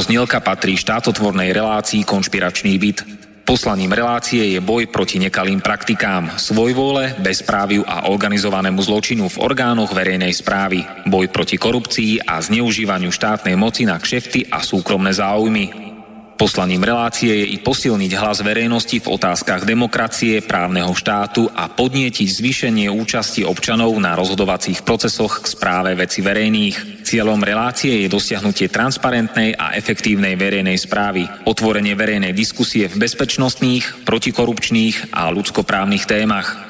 Táto znielka patrí štátotvornej relácii Konšpiračný byt. Poslaním relácie je boj proti nekalým praktikám, svojvôle, bezpráviu a organizovanému zločinu v orgánoch verejnej správy, boj proti korupcii a zneužívaniu štátnej moci na kšefty a súkromné záujmy, Poslaním relácie je i posilniť hlas verejnosti v otázkach demokracie, právneho štátu a podnietiť zvýšenie účasti občanov na rozhodovacích procesoch k správe veci verejných. Cieľom relácie je dosiahnutie transparentnej a efektívnej verejnej správy, otvorenie verejnej diskusie v bezpečnostných, protikorupčných a ľudskoprávnych témach,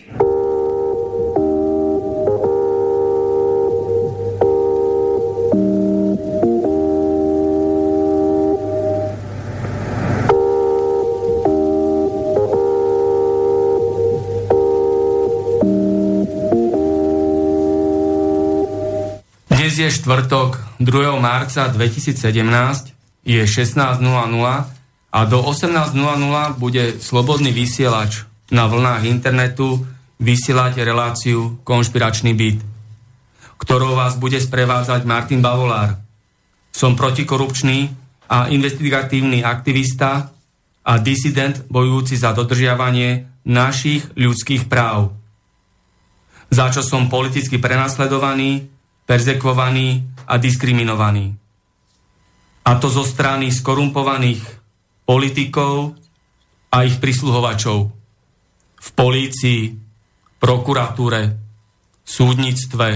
Je štvrtok 2. marca 2017, je 16.00 a do 18.00 bude slobodný vysielač na vlnách internetu vysielať reláciu Konšpiračný byt, ktorou vás bude sprevádzať Martin Bavolár. Som protikorupčný a investigatívny aktivista a disident bojujúci za dodržiavanie našich ľudských práv. Za čo som politicky prenasledovaný perzekvovaní a diskriminovaní. A to zo strany skorumpovaných politikov a ich prisluhovačov v polícii, prokuratúre, súdnictve,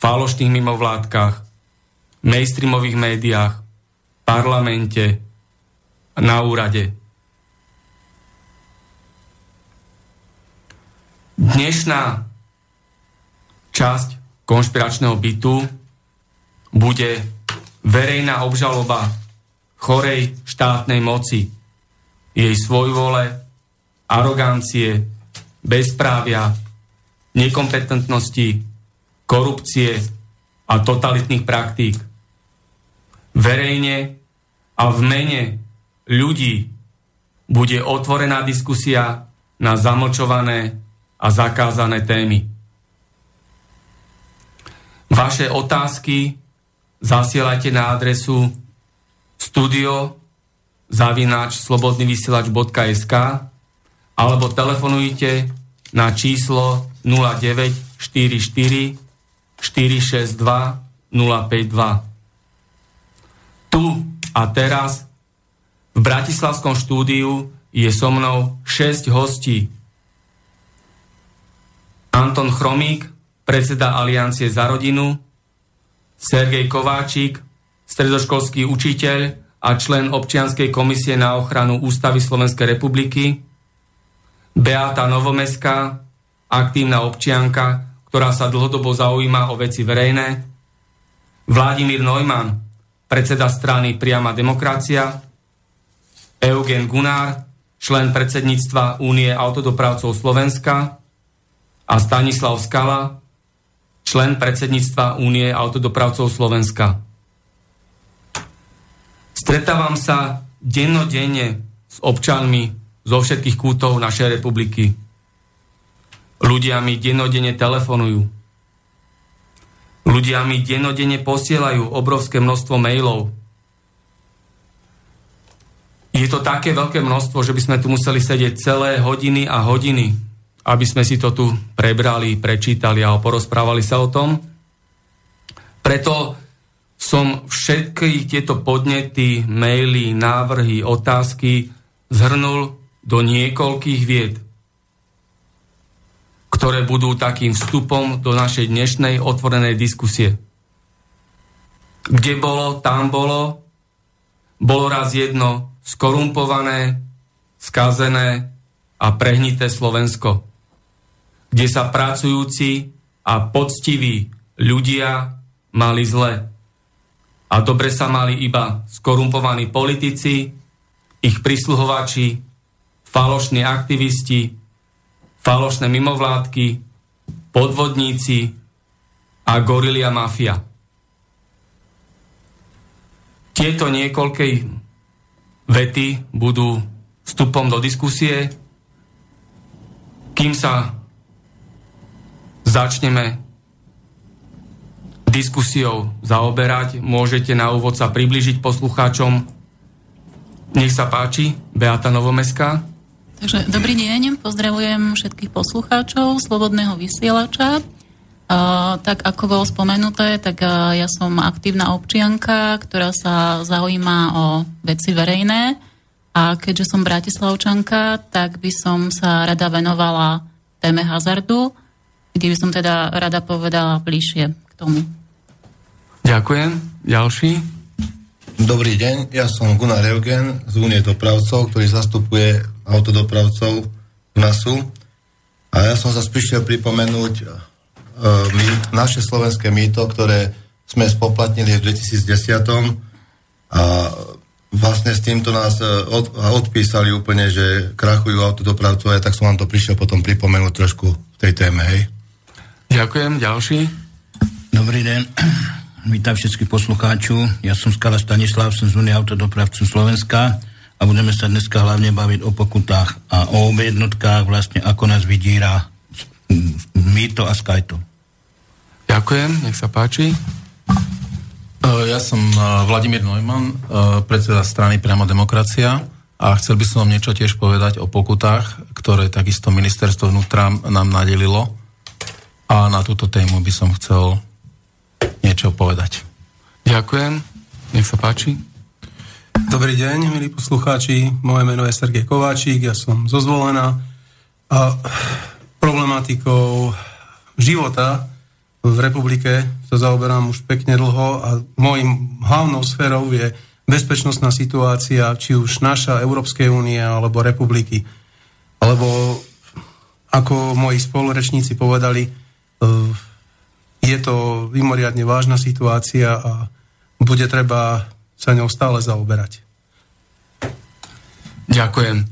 falošných mimovládkach, mainstreamových médiách, parlamente, na úrade. Dnešná časť konšpiračného bytu bude verejná obžaloba chorej štátnej moci, jej svojvole, arogancie, bezprávia, nekompetentnosti, korupcie a totalitných praktík. Verejne a v mene ľudí bude otvorená diskusia na zamlčované a zakázané témy. Vaše otázky zasielajte na adresu studio zavináč slobodnyvysielač.sk alebo telefonujte na číslo 0944 462 052. Tu a teraz v Bratislavskom štúdiu je so mnou 6 hostí. Anton Chromík, predseda Aliancie za rodinu, Sergej Kováčik, stredoškolský učiteľ a člen občianskej komisie na ochranu Ústavy Slovenskej republiky, Beata Novomeská, aktívna občianka, ktorá sa dlhodobo zaujíma o veci verejné, Vladimír Neumann, predseda strany Priama demokracia, Eugen Gunár, člen predsedníctva Únie autodopravcov Slovenska a Stanislav Skala, člen predsedníctva Únie autodopravcov Slovenska. Stretávam sa dennodenne s občanmi zo všetkých kútov našej republiky. Ľudia mi dennodenne telefonujú. Ľudia mi dennodenne posielajú obrovské množstvo mailov. Je to také veľké množstvo, že by sme tu museli sedieť celé hodiny a hodiny aby sme si to tu prebrali, prečítali a porozprávali sa o tom. Preto som všetky tieto podnety, maily, návrhy, otázky zhrnul do niekoľkých vied, ktoré budú takým vstupom do našej dnešnej otvorenej diskusie. Kde bolo, tam bolo, bolo raz jedno skorumpované, skazené a prehnité Slovensko kde sa pracujúci a poctiví ľudia mali zle. A dobre sa mali iba skorumpovaní politici, ich prisluhovači, falošní aktivisti, falošné mimovládky, podvodníci a gorilia mafia. Tieto niekoľkej vety budú vstupom do diskusie, kým sa začneme diskusiou zaoberať. Môžete na úvod sa približiť poslucháčom. Nech sa páči, Beata Novomeská. Takže dobrý deň, pozdravujem všetkých poslucháčov Slobodného vysielača. Uh, tak ako bolo spomenuté, tak uh, ja som aktívna občianka, ktorá sa zaujíma o veci verejné a keďže som bratislavčanka, tak by som sa rada venovala téme hazardu, kde by som teda rada povedala bližšie k tomu. Ďakujem. Ďalší? Dobrý deň, ja som Gunnar Eugen z Únie dopravcov, ktorý zastupuje autodopravcov v NASu. A ja som sa prišiel pripomenúť uh, my, naše slovenské mýto, ktoré sme spoplatnili v 2010 a vlastne s týmto nás e, od, odpísali úplne, že krachujú autodopravcovia, tak som vám to prišiel potom pripomenúť trošku v tej téme, hej. Ďakujem, ďalší. Dobrý deň, vítam všetkých poslucháčov. Ja som Skala Stanislav, som z Unie autodopravcu Slovenska a budeme sa dneska hlavne baviť o pokutách a o jednotkách, vlastne ako nás vydíra Mýto a Skyto. Ďakujem, nech sa páči. E, ja som e, Vladimír Neumann, e, predseda strany Priamo demokracia a chcel by som vám niečo tiež povedať o pokutách, ktoré takisto ministerstvo vnútra nám nadelilo a na túto tému by som chcel niečo povedať. Ďakujem, nech sa páči. Dobrý deň, milí poslucháči. Moje meno je Sergej Kováčik, ja som zo Zvolená. A problematikou života v republike sa zaoberám už pekne dlho a môjim hlavnou sférou je bezpečnostná situácia, či už naša Európskej únie alebo republiky. Alebo ako moji spolurečníci povedali, je to mimoriadne vážna situácia a bude treba sa ňou stále zaoberať. Ďakujem.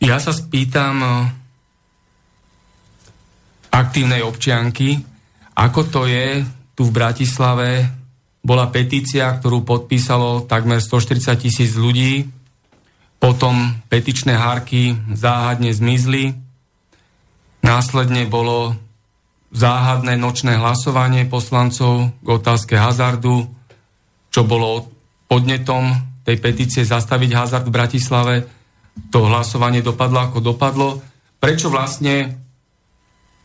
Ja sa spýtam e, aktívnej občianky. Ako to je tu v Bratislave? Bola petícia, ktorú podpísalo takmer 140 tisíc ľudí. Potom petičné hárky záhadne zmizli. Následne bolo záhadné nočné hlasovanie poslancov k otázke hazardu, čo bolo podnetom tej petície zastaviť hazard v Bratislave. To hlasovanie dopadlo ako dopadlo. Prečo vlastne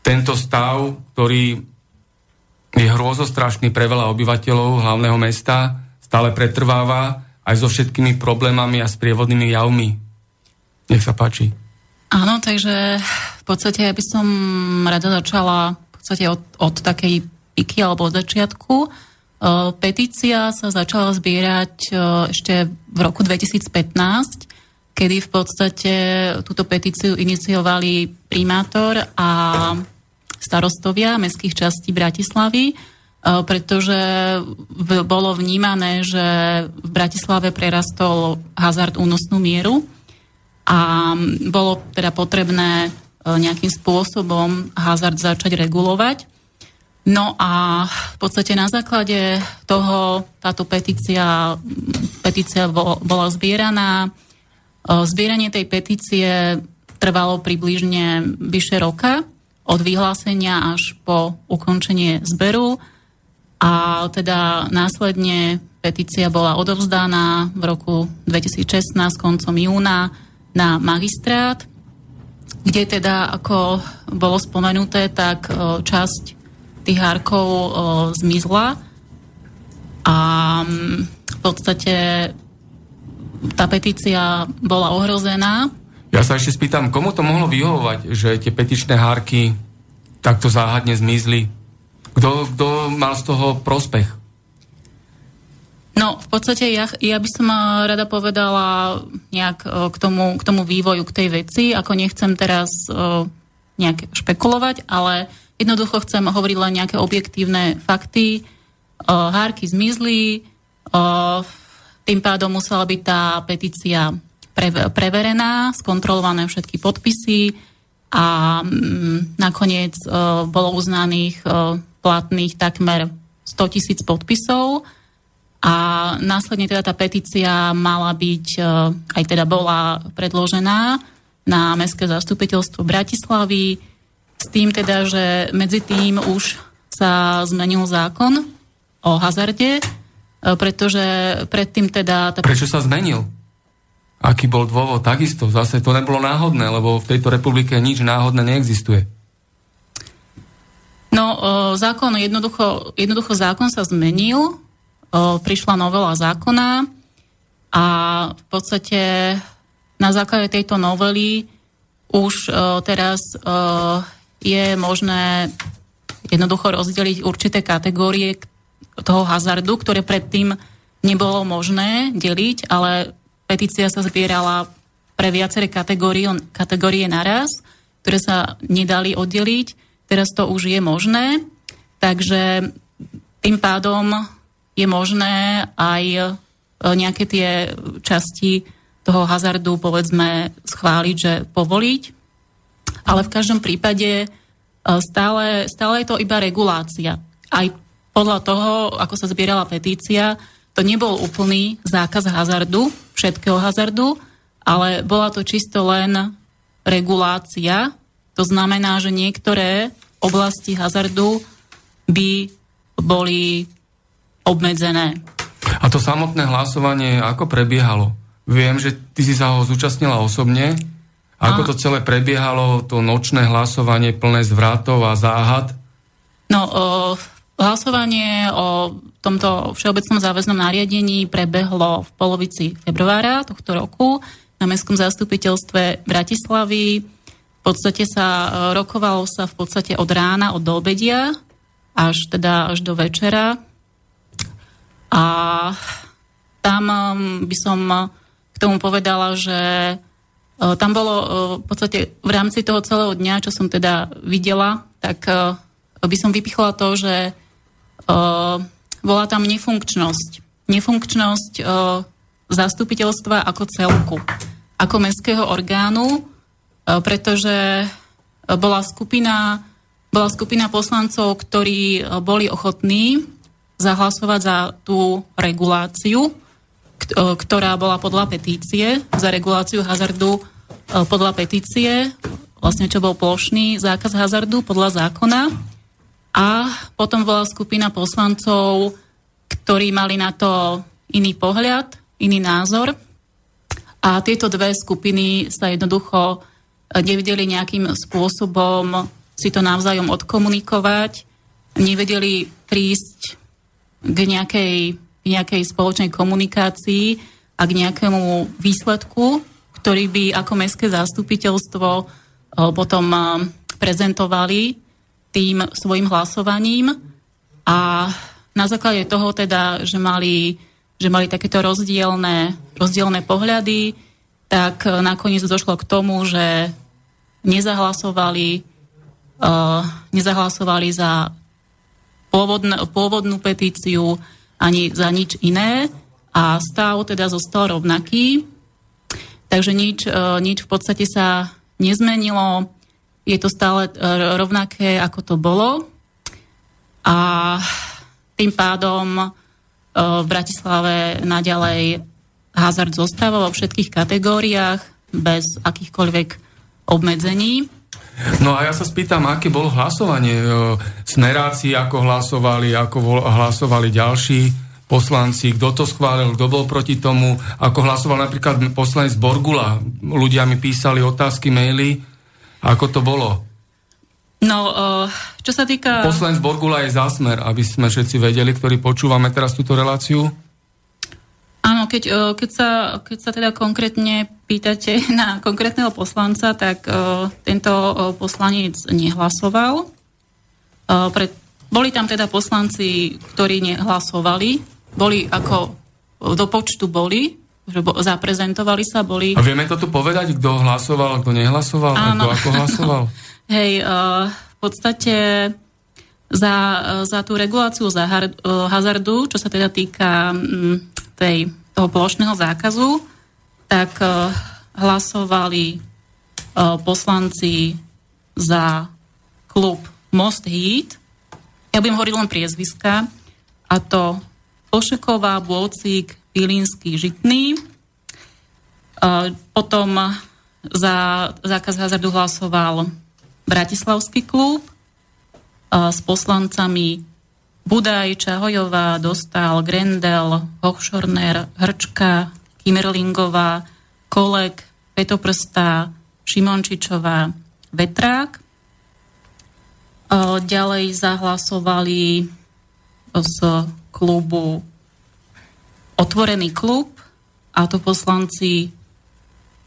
tento stav, ktorý je hrôzostrašný pre veľa obyvateľov hlavného mesta, stále pretrváva aj so všetkými problémami a sprievodnými javmi. Nech sa páči. Áno, takže v podstate ja by som rada začala podstate od, od takej piky alebo od začiatku. E, petícia sa začala zbierať e, ešte v roku 2015, kedy v podstate túto petíciu iniciovali primátor a starostovia mestských častí Bratislavy, e, pretože bolo vnímané, že v Bratislave prerastol hazard únosnú mieru a bolo teda potrebné nejakým spôsobom hazard začať regulovať. No a v podstate na základe toho táto petícia, petícia bola zbieraná. E, zbieranie tej petície trvalo približne vyše roka od vyhlásenia až po ukončenie zberu a teda následne petícia bola odovzdaná v roku 2016 koncom júna na magistrát, kde teda, ako bolo spomenuté, tak časť tých hárkov zmizla a v podstate tá petícia bola ohrozená ja sa ešte spýtam, komu to mohlo vyhovovať, že tie petičné hárky takto záhadne zmizli? Kto, kto mal z toho prospech? No, v podstate ja, ja by som rada povedala nejak eh, k tomu, k tomu vývoju, k tej veci, ako nechcem teraz uh, nejak špekulovať, ale jednoducho chcem hovoriť len nejaké objektívne fakty. Uh, hárky zmizli, tým pádom musela byť tá petícia pre, preverená, skontrolované všetky podpisy a mm, nakoniec bolo uznaných platných takmer 100 tisíc podpisov a následne teda tá petícia mala byť, uh, aj teda bola predložená na Mestské zastupiteľstvo Bratislavy s tým teda, že medzi tým už sa zmenil zákon o hazarde, pretože predtým teda... Tá... Prečo sa zmenil? Aký bol dôvod? Takisto, zase to nebolo náhodné, lebo v tejto republike nič náhodné neexistuje. No, zákon, jednoducho, jednoducho zákon sa zmenil, prišla novela zákona a v podstate na základe tejto novely už teraz je možné jednoducho rozdeliť určité kategórie toho hazardu, ktoré predtým nebolo možné deliť, ale petícia sa zbierala pre viaceré kategórie, kategórie naraz, ktoré sa nedali oddeliť. Teraz to už je možné, takže tým pádom je možné aj e, nejaké tie časti toho hazardu, povedzme, schváliť, že povoliť. Ale v každom prípade e, stále, stále je to iba regulácia. Aj podľa toho, ako sa zbierala petícia, to nebol úplný zákaz hazardu, všetkého hazardu, ale bola to čisto len regulácia. To znamená, že niektoré oblasti hazardu by boli obmedzené. A to samotné hlasovanie ako prebiehalo? Viem, že ty si sa ho zúčastnila osobne. Ako a... to celé prebiehalo, to nočné hlasovanie plné zvratov a záhad? No, o, hlasovanie o tomto všeobecnom záväznom nariadení prebehlo v polovici februára tohto roku na Mestskom zastupiteľstve Bratislavy. V podstate sa e, rokovalo sa v podstate od rána, od obedia až teda až do večera. A tam by som k tomu povedala, že e, tam bolo e, v podstate v rámci toho celého dňa, čo som teda videla, tak by som vypichla to, že bola tam nefunkčnosť. Nefunkčnosť zastupiteľstva ako celku, ako mestského orgánu, pretože bola skupina, bola skupina poslancov, ktorí boli ochotní zahlasovať za tú reguláciu, ktorá bola podľa petície, za reguláciu hazardu podľa petície, vlastne čo bol plošný zákaz hazardu podľa zákona. A potom bola skupina poslancov, ktorí mali na to iný pohľad, iný názor. A tieto dve skupiny sa jednoducho eh, nevedeli nejakým spôsobom si to navzájom odkomunikovať, nevedeli prísť k nejakej, nejakej spoločnej komunikácii a k nejakému výsledku, ktorý by ako mestské zastupiteľstvo potom prezentovali tým svojim hlasovaním. A na základe toho teda, že mali, že mali takéto rozdielne, rozdielne pohľady, tak e, nakoniec došlo k tomu, že nezahlasovali, uh, nezahlasovali za pôvodn, pôvodnú petíciu ani za nič iné a stav teda zostal rovnaký. Takže nič, uh, nič v podstate sa nezmenilo je to stále e, rovnaké, ako to bolo. A tým pádom e, v Bratislave naďalej hazard zostáva vo všetkých kategóriách bez akýchkoľvek obmedzení. No a ja sa spýtam, aké bolo hlasovanie? E, smeráci, ako hlasovali, ako hlasovali ďalší poslanci, kto to schválil, kto bol proti tomu, ako hlasoval napríklad poslanec Borgula. Ľudia mi písali otázky, maily, ako to bolo? No, uh, čo sa týka... Poslanec Borgula je zásmer, aby sme všetci vedeli, ktorí počúvame teraz túto reláciu. Áno, keď, uh, keď, sa, keď sa teda konkrétne pýtate na konkrétneho poslanca, tak uh, tento uh, poslanec nehlasoval. Pred, boli tam teda poslanci, ktorí nehlasovali. Boli ako do počtu boli, že bo, zaprezentovali sa, boli... A vieme to tu povedať, kto hlasoval, kto nehlasoval, áno, a kto ako hlasoval? Hej, uh, v podstate za, za tú reguláciu za hazardu, čo sa teda týka um, tej, toho plošného zákazu, tak hlasovali poslanci za klub Most Heat. Ja budem hovoriť len priezviska. A to Ošeková, Bôcik, Pilínsky, Žitný. Potom za zákaz hazardu hlasoval Bratislavský klub s poslancami Budaj, Čahojová, Dostal, Grendel, Hochschorner, Hrčka, Kimerlingová, Kolek, Petoprstá, Šimončičová, Vetrák. Ďalej zahlasovali z klubu Otvorený klub, a to poslanci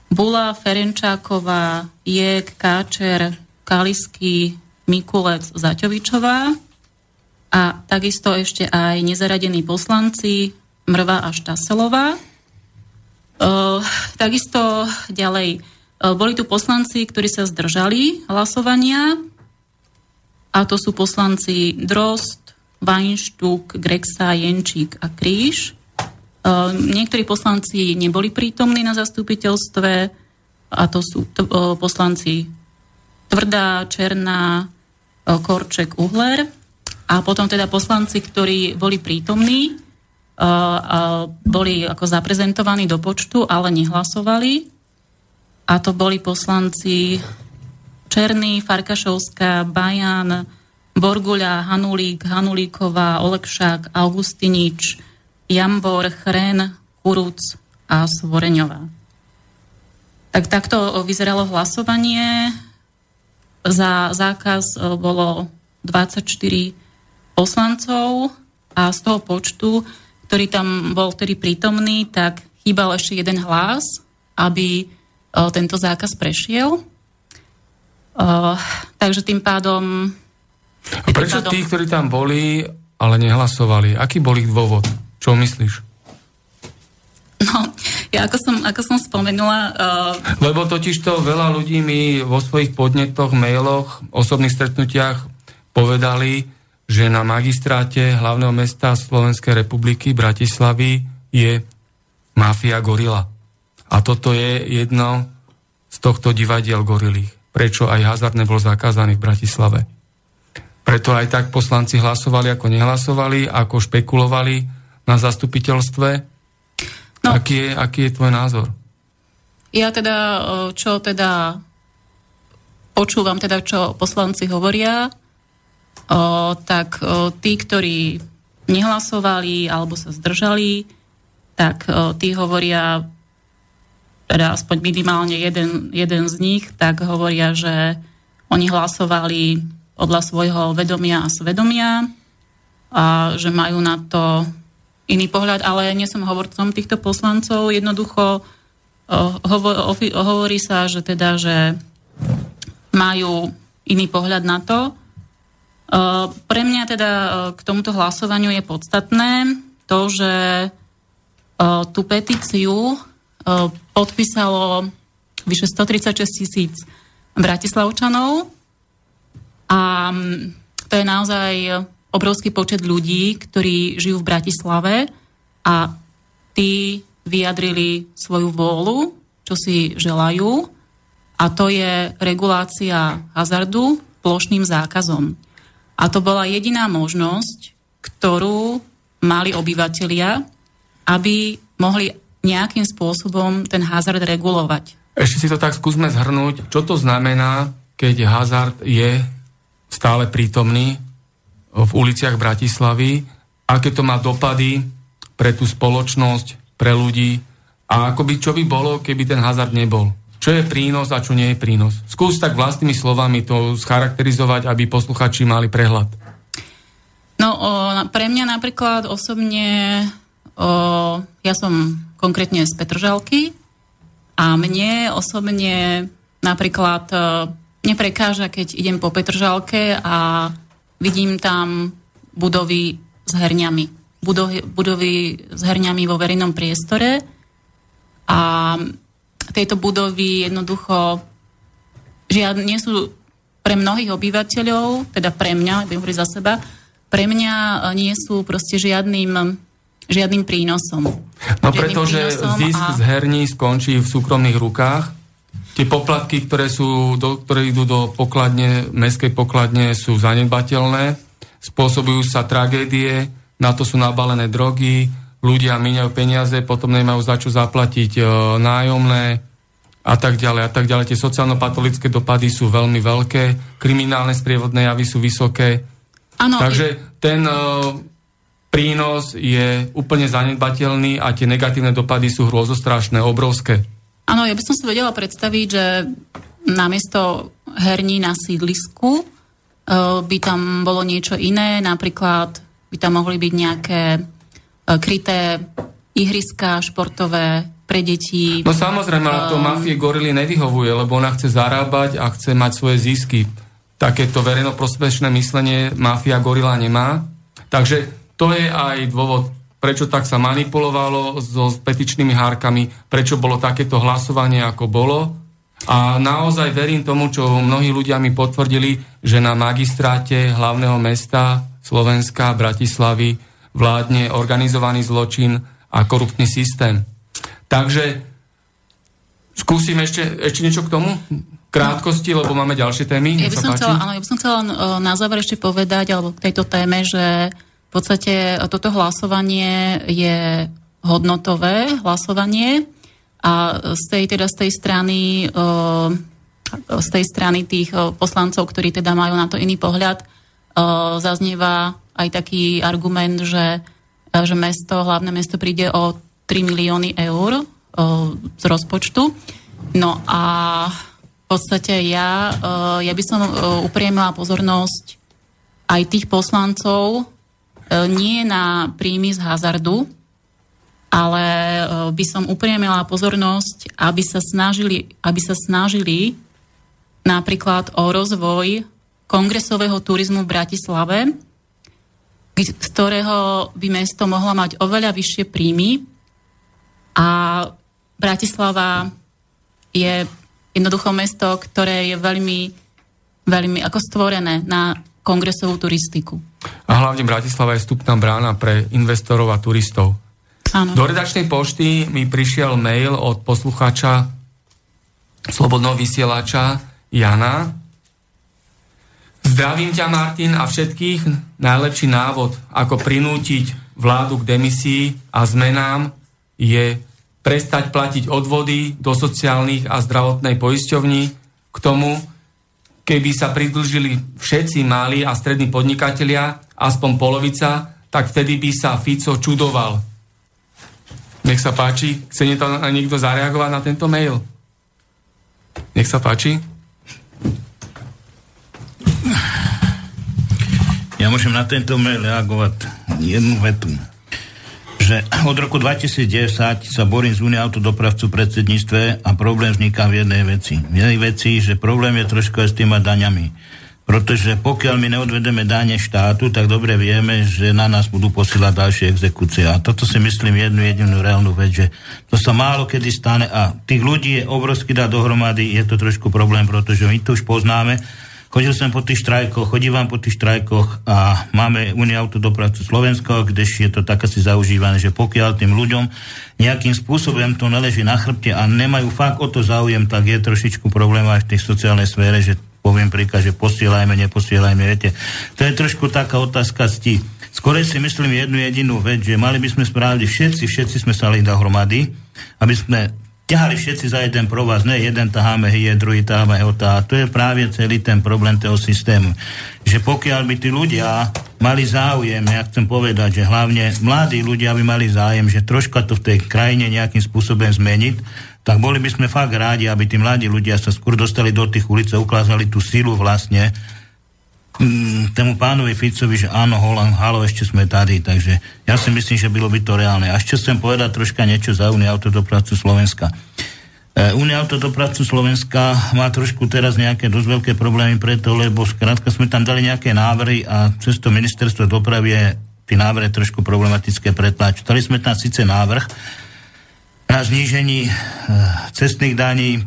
Bula, Ferenčáková, Jek, Káčer, Kalisky, Mikulec, Zaťovičová a takisto ešte aj nezaradení poslanci Mrva a Štaselová. Uh, takisto ďalej, uh, boli tu poslanci, ktorí sa zdržali hlasovania a to sú poslanci Drost, Weinštúk, Grexa, Jenčík a Kríž. Niektorí poslanci neboli prítomní na zastupiteľstve a to sú poslanci Tvrdá, Černá, Korček, Uhler a potom teda poslanci, ktorí boli prítomní, boli ako zaprezentovaní do počtu, ale nehlasovali. A to boli poslanci Černý, Farkašovská, Bajan, Borguľa, Hanulík, Hanulíková, Olekšák, Augustinič, Jambor, Chren, Kuruc a Svoreňová. Tak takto vyzeralo hlasovanie. Za zákaz e, bolo 24 poslancov a z toho počtu, ktorý tam bol vtedy prítomný, tak chýbal ešte jeden hlas, aby e, tento zákaz prešiel. Uh, takže tým pádom... A prečo pádom... tí, ktorí tam boli, ale nehlasovali? Aký bol ich dôvod? Čo myslíš? No, ja ako som, ako som spomenula... Uh... Lebo totiž to veľa ľudí mi vo svojich podnetoch, mailoch, osobných stretnutiach povedali, že na magistráte hlavného mesta Slovenskej republiky Bratislavy je mafia gorila. A toto je jedno z tohto divadiel gorilých prečo aj hazard nebol zakázaný v Bratislave. Preto aj tak poslanci hlasovali, ako nehlasovali, ako špekulovali na zastupiteľstve. No, aký, je, aký je tvoj názor? Ja teda, čo teda počúvam teda, čo poslanci hovoria, o, tak o, tí, ktorí nehlasovali alebo sa zdržali, tak o, tí hovoria teda aspoň minimálne jeden, jeden z nich, tak hovoria, že oni hlasovali podľa svojho vedomia a svedomia a že majú na to iný pohľad, ale nie som hovorcom týchto poslancov. Jednoducho hovo, hovorí sa, že teda, že majú iný pohľad na to. Pre mňa teda k tomuto hlasovaniu je podstatné to, že tú petíciu podpísalo vyše 136 tisíc bratislavčanov a to je naozaj obrovský počet ľudí, ktorí žijú v Bratislave a tí vyjadrili svoju vôľu, čo si želajú a to je regulácia hazardu plošným zákazom. A to bola jediná možnosť, ktorú mali obyvatelia, aby mohli nejakým spôsobom ten hazard regulovať. Ešte si to tak skúsme zhrnúť. Čo to znamená, keď hazard je stále prítomný v uliciach Bratislavy? Aké to má dopady pre tú spoločnosť, pre ľudí? A ako by, čo by bolo, keby ten hazard nebol? Čo je prínos a čo nie je prínos? Skús tak vlastnými slovami to scharakterizovať, aby posluchači mali prehľad. No, o, pre mňa napríklad osobne, o, ja som konkrétne z Petržalky. A mne osobne napríklad e, neprekáža, keď idem po Petržalke a vidím tam budovy s herňami. Budovy, budovy s herňami vo verejnom priestore a tieto budovy jednoducho žiadne, nie sú pre mnohých obyvateľov, teda pre mňa, budem hovoriť za seba, pre mňa nie sú proste žiadnym žiadnym prínosom. No pretože zisk a... z herní skončí v súkromných rukách. Tie poplatky, ktoré, sú, do, ktoré idú do pokladne, mestskej pokladne, sú zanedbateľné. Spôsobujú sa tragédie, na to sú nabalené drogy, ľudia míňajú peniaze, potom nemajú za čo zaplatiť e, nájomné a tak ďalej a tak ďalej. Tie sociálno-patologické dopady sú veľmi veľké, kriminálne sprievodné javy sú vysoké. Ano, Takže ten e, prínos je úplne zanedbateľný a tie negatívne dopady sú hrôzostrašné, obrovské. Áno, ja by som si vedela predstaviť, že namiesto herní na sídlisku uh, by tam bolo niečo iné, napríklad by tam mohli byť nejaké kryté ihriska športové pre deti. No samozrejme, ale to e, mafie gorily nevyhovuje, lebo ona chce zarábať a chce mať svoje zisky. Takéto verejnoprospešné myslenie mafia gorila nemá. Takže to je aj dôvod, prečo tak sa manipulovalo so petičnými hárkami, prečo bolo takéto hlasovanie, ako bolo. A naozaj verím tomu, čo mnohí ľudia mi potvrdili, že na magistráte hlavného mesta Slovenska, Bratislavy, vládne organizovaný zločin a koruptný systém. Takže skúsim ešte, ešte niečo k tomu? krátkosti, lebo máme ďalšie témy. Ja by, som chcela, áno, ja by som chcela na záver ešte povedať, alebo k tejto téme, že v podstate toto hlasovanie je hodnotové hlasovanie a z tej, teda z tej strany z tej strany tých poslancov, ktorí teda majú na to iný pohľad, zaznieva aj taký argument, že, že mesto, hlavné mesto príde o 3 milióny eur z rozpočtu. No a v podstate ja, ja by som upriemila pozornosť aj tých poslancov, E, nie na príjmy z hazardu, ale e, by som upriemila pozornosť, aby sa snažili, aby sa snažili napríklad o rozvoj kongresového turizmu v Bratislave, z ktorého by mesto mohlo mať oveľa vyššie príjmy a Bratislava je jednoducho mesto, ktoré je veľmi, veľmi ako stvorené na kongresovú turistiku. A hlavne Bratislava je vstupná brána pre investorov a turistov. Áno. Do redačnej pošty mi prišiel mail od poslucháča Slobodného vysielača Jana. Zdravím ťa, Martin, a všetkých. Najlepší návod, ako prinútiť vládu k demisii a zmenám, je prestať platiť odvody do sociálnych a zdravotnej poisťovní. K tomu keby sa pridlžili všetci malí a strední podnikatelia, aspoň polovica, tak vtedy by sa Fico čudoval. Nech sa páči, chce niekto zareagovať na tento mail? Nech sa páči. Ja môžem na tento mail reagovať jednu vetu že od roku 2010 sa borím z Únie autodopravcu predsedníctve a problém vzniká v jednej veci. V jednej veci, že problém je trošku aj s tými daňami. Pretože pokiaľ my neodvedeme dáne štátu, tak dobre vieme, že na nás budú posílať ďalšie exekúcie. A toto si myslím jednu jedinú reálnu vec, že to sa málo kedy stane a tých ľudí je obrovský dá dohromady, je to trošku problém, pretože my to už poznáme, Chodil som po tých štrajkoch, chodívam po tých štrajkoch a máme Unia autodopravcu Slovensko, kdež je to tak asi zaužívané, že pokiaľ tým ľuďom nejakým spôsobom to neleží na chrbte a nemajú fakt o to záujem, tak je trošičku problém aj v tej sociálnej sfére, že poviem príklad, že posielajme, neposielajme, viete. To je trošku taká otázka cti. Skôr si myslím jednu jedinú vec, že mali by sme spraviť všetci, všetci sme sa dať dohromady, aby sme ťahali všetci za jeden provaz, ne jeden taháme hie, druhý taháme hota. A to je práve celý ten problém toho systému. Že pokiaľ by tí ľudia mali záujem, ja chcem povedať, že hlavne mladí ľudia by mali záujem, že troška to v tej krajine nejakým spôsobom zmeniť, tak boli by sme fakt rádi, aby tí mladí ľudia sa skôr dostali do tých ulic a ukázali tú silu vlastne, mm, tému pánovi Ficovi, že áno, holan, halo, ešte sme tady, takže ja si myslím, že bylo by to reálne. A ešte chcem povedať troška niečo za Unia autodopravcu Slovenska. E, Unia autodopravcu Slovenska má trošku teraz nejaké dosť veľké problémy preto, lebo skrátka sme tam dali nejaké návrhy a cez to ministerstvo dopravy je tie návrhy trošku problematické pretlačiť. Dali sme tam síce návrh na znížení e, cestných daní,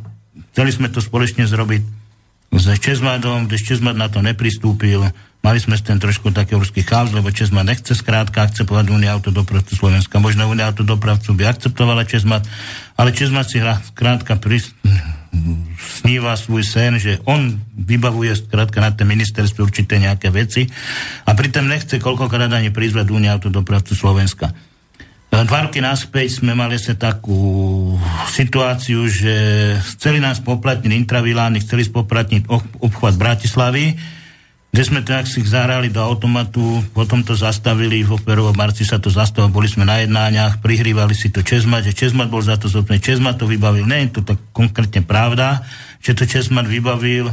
chceli sme to spoločne zrobiť s Česmadom, kde Česmad na to nepristúpil. Mali sme ten trošku taký obrovský chaos, lebo Česma nechce skrátka akceptovať Unia autodopravcu Slovenska. Možno Unia autodopravcu by akceptovala Česma, ale Česma si skrátka pri, sníva svoj sen, že on vybavuje skrátka na té ministerstve určité nejaké veci a pritom nechce koľkokrát ani prizvať Unia autodopravcu Slovenska. Dva roky naspäť sme mali sa takú situáciu, že chceli nás poplatniť intravilány, chceli spoplatniť obchvat Bratislavy, kde sme tak si zahrali do automatu, potom to zastavili, v operovom marci sa to zastavilo, boli sme na jednániach, prihrývali si to Česmat, že Česmat bol za to zodpovedný, Česmat to vybavil, nie je to tak konkrétne pravda, že to Česmat vybavil,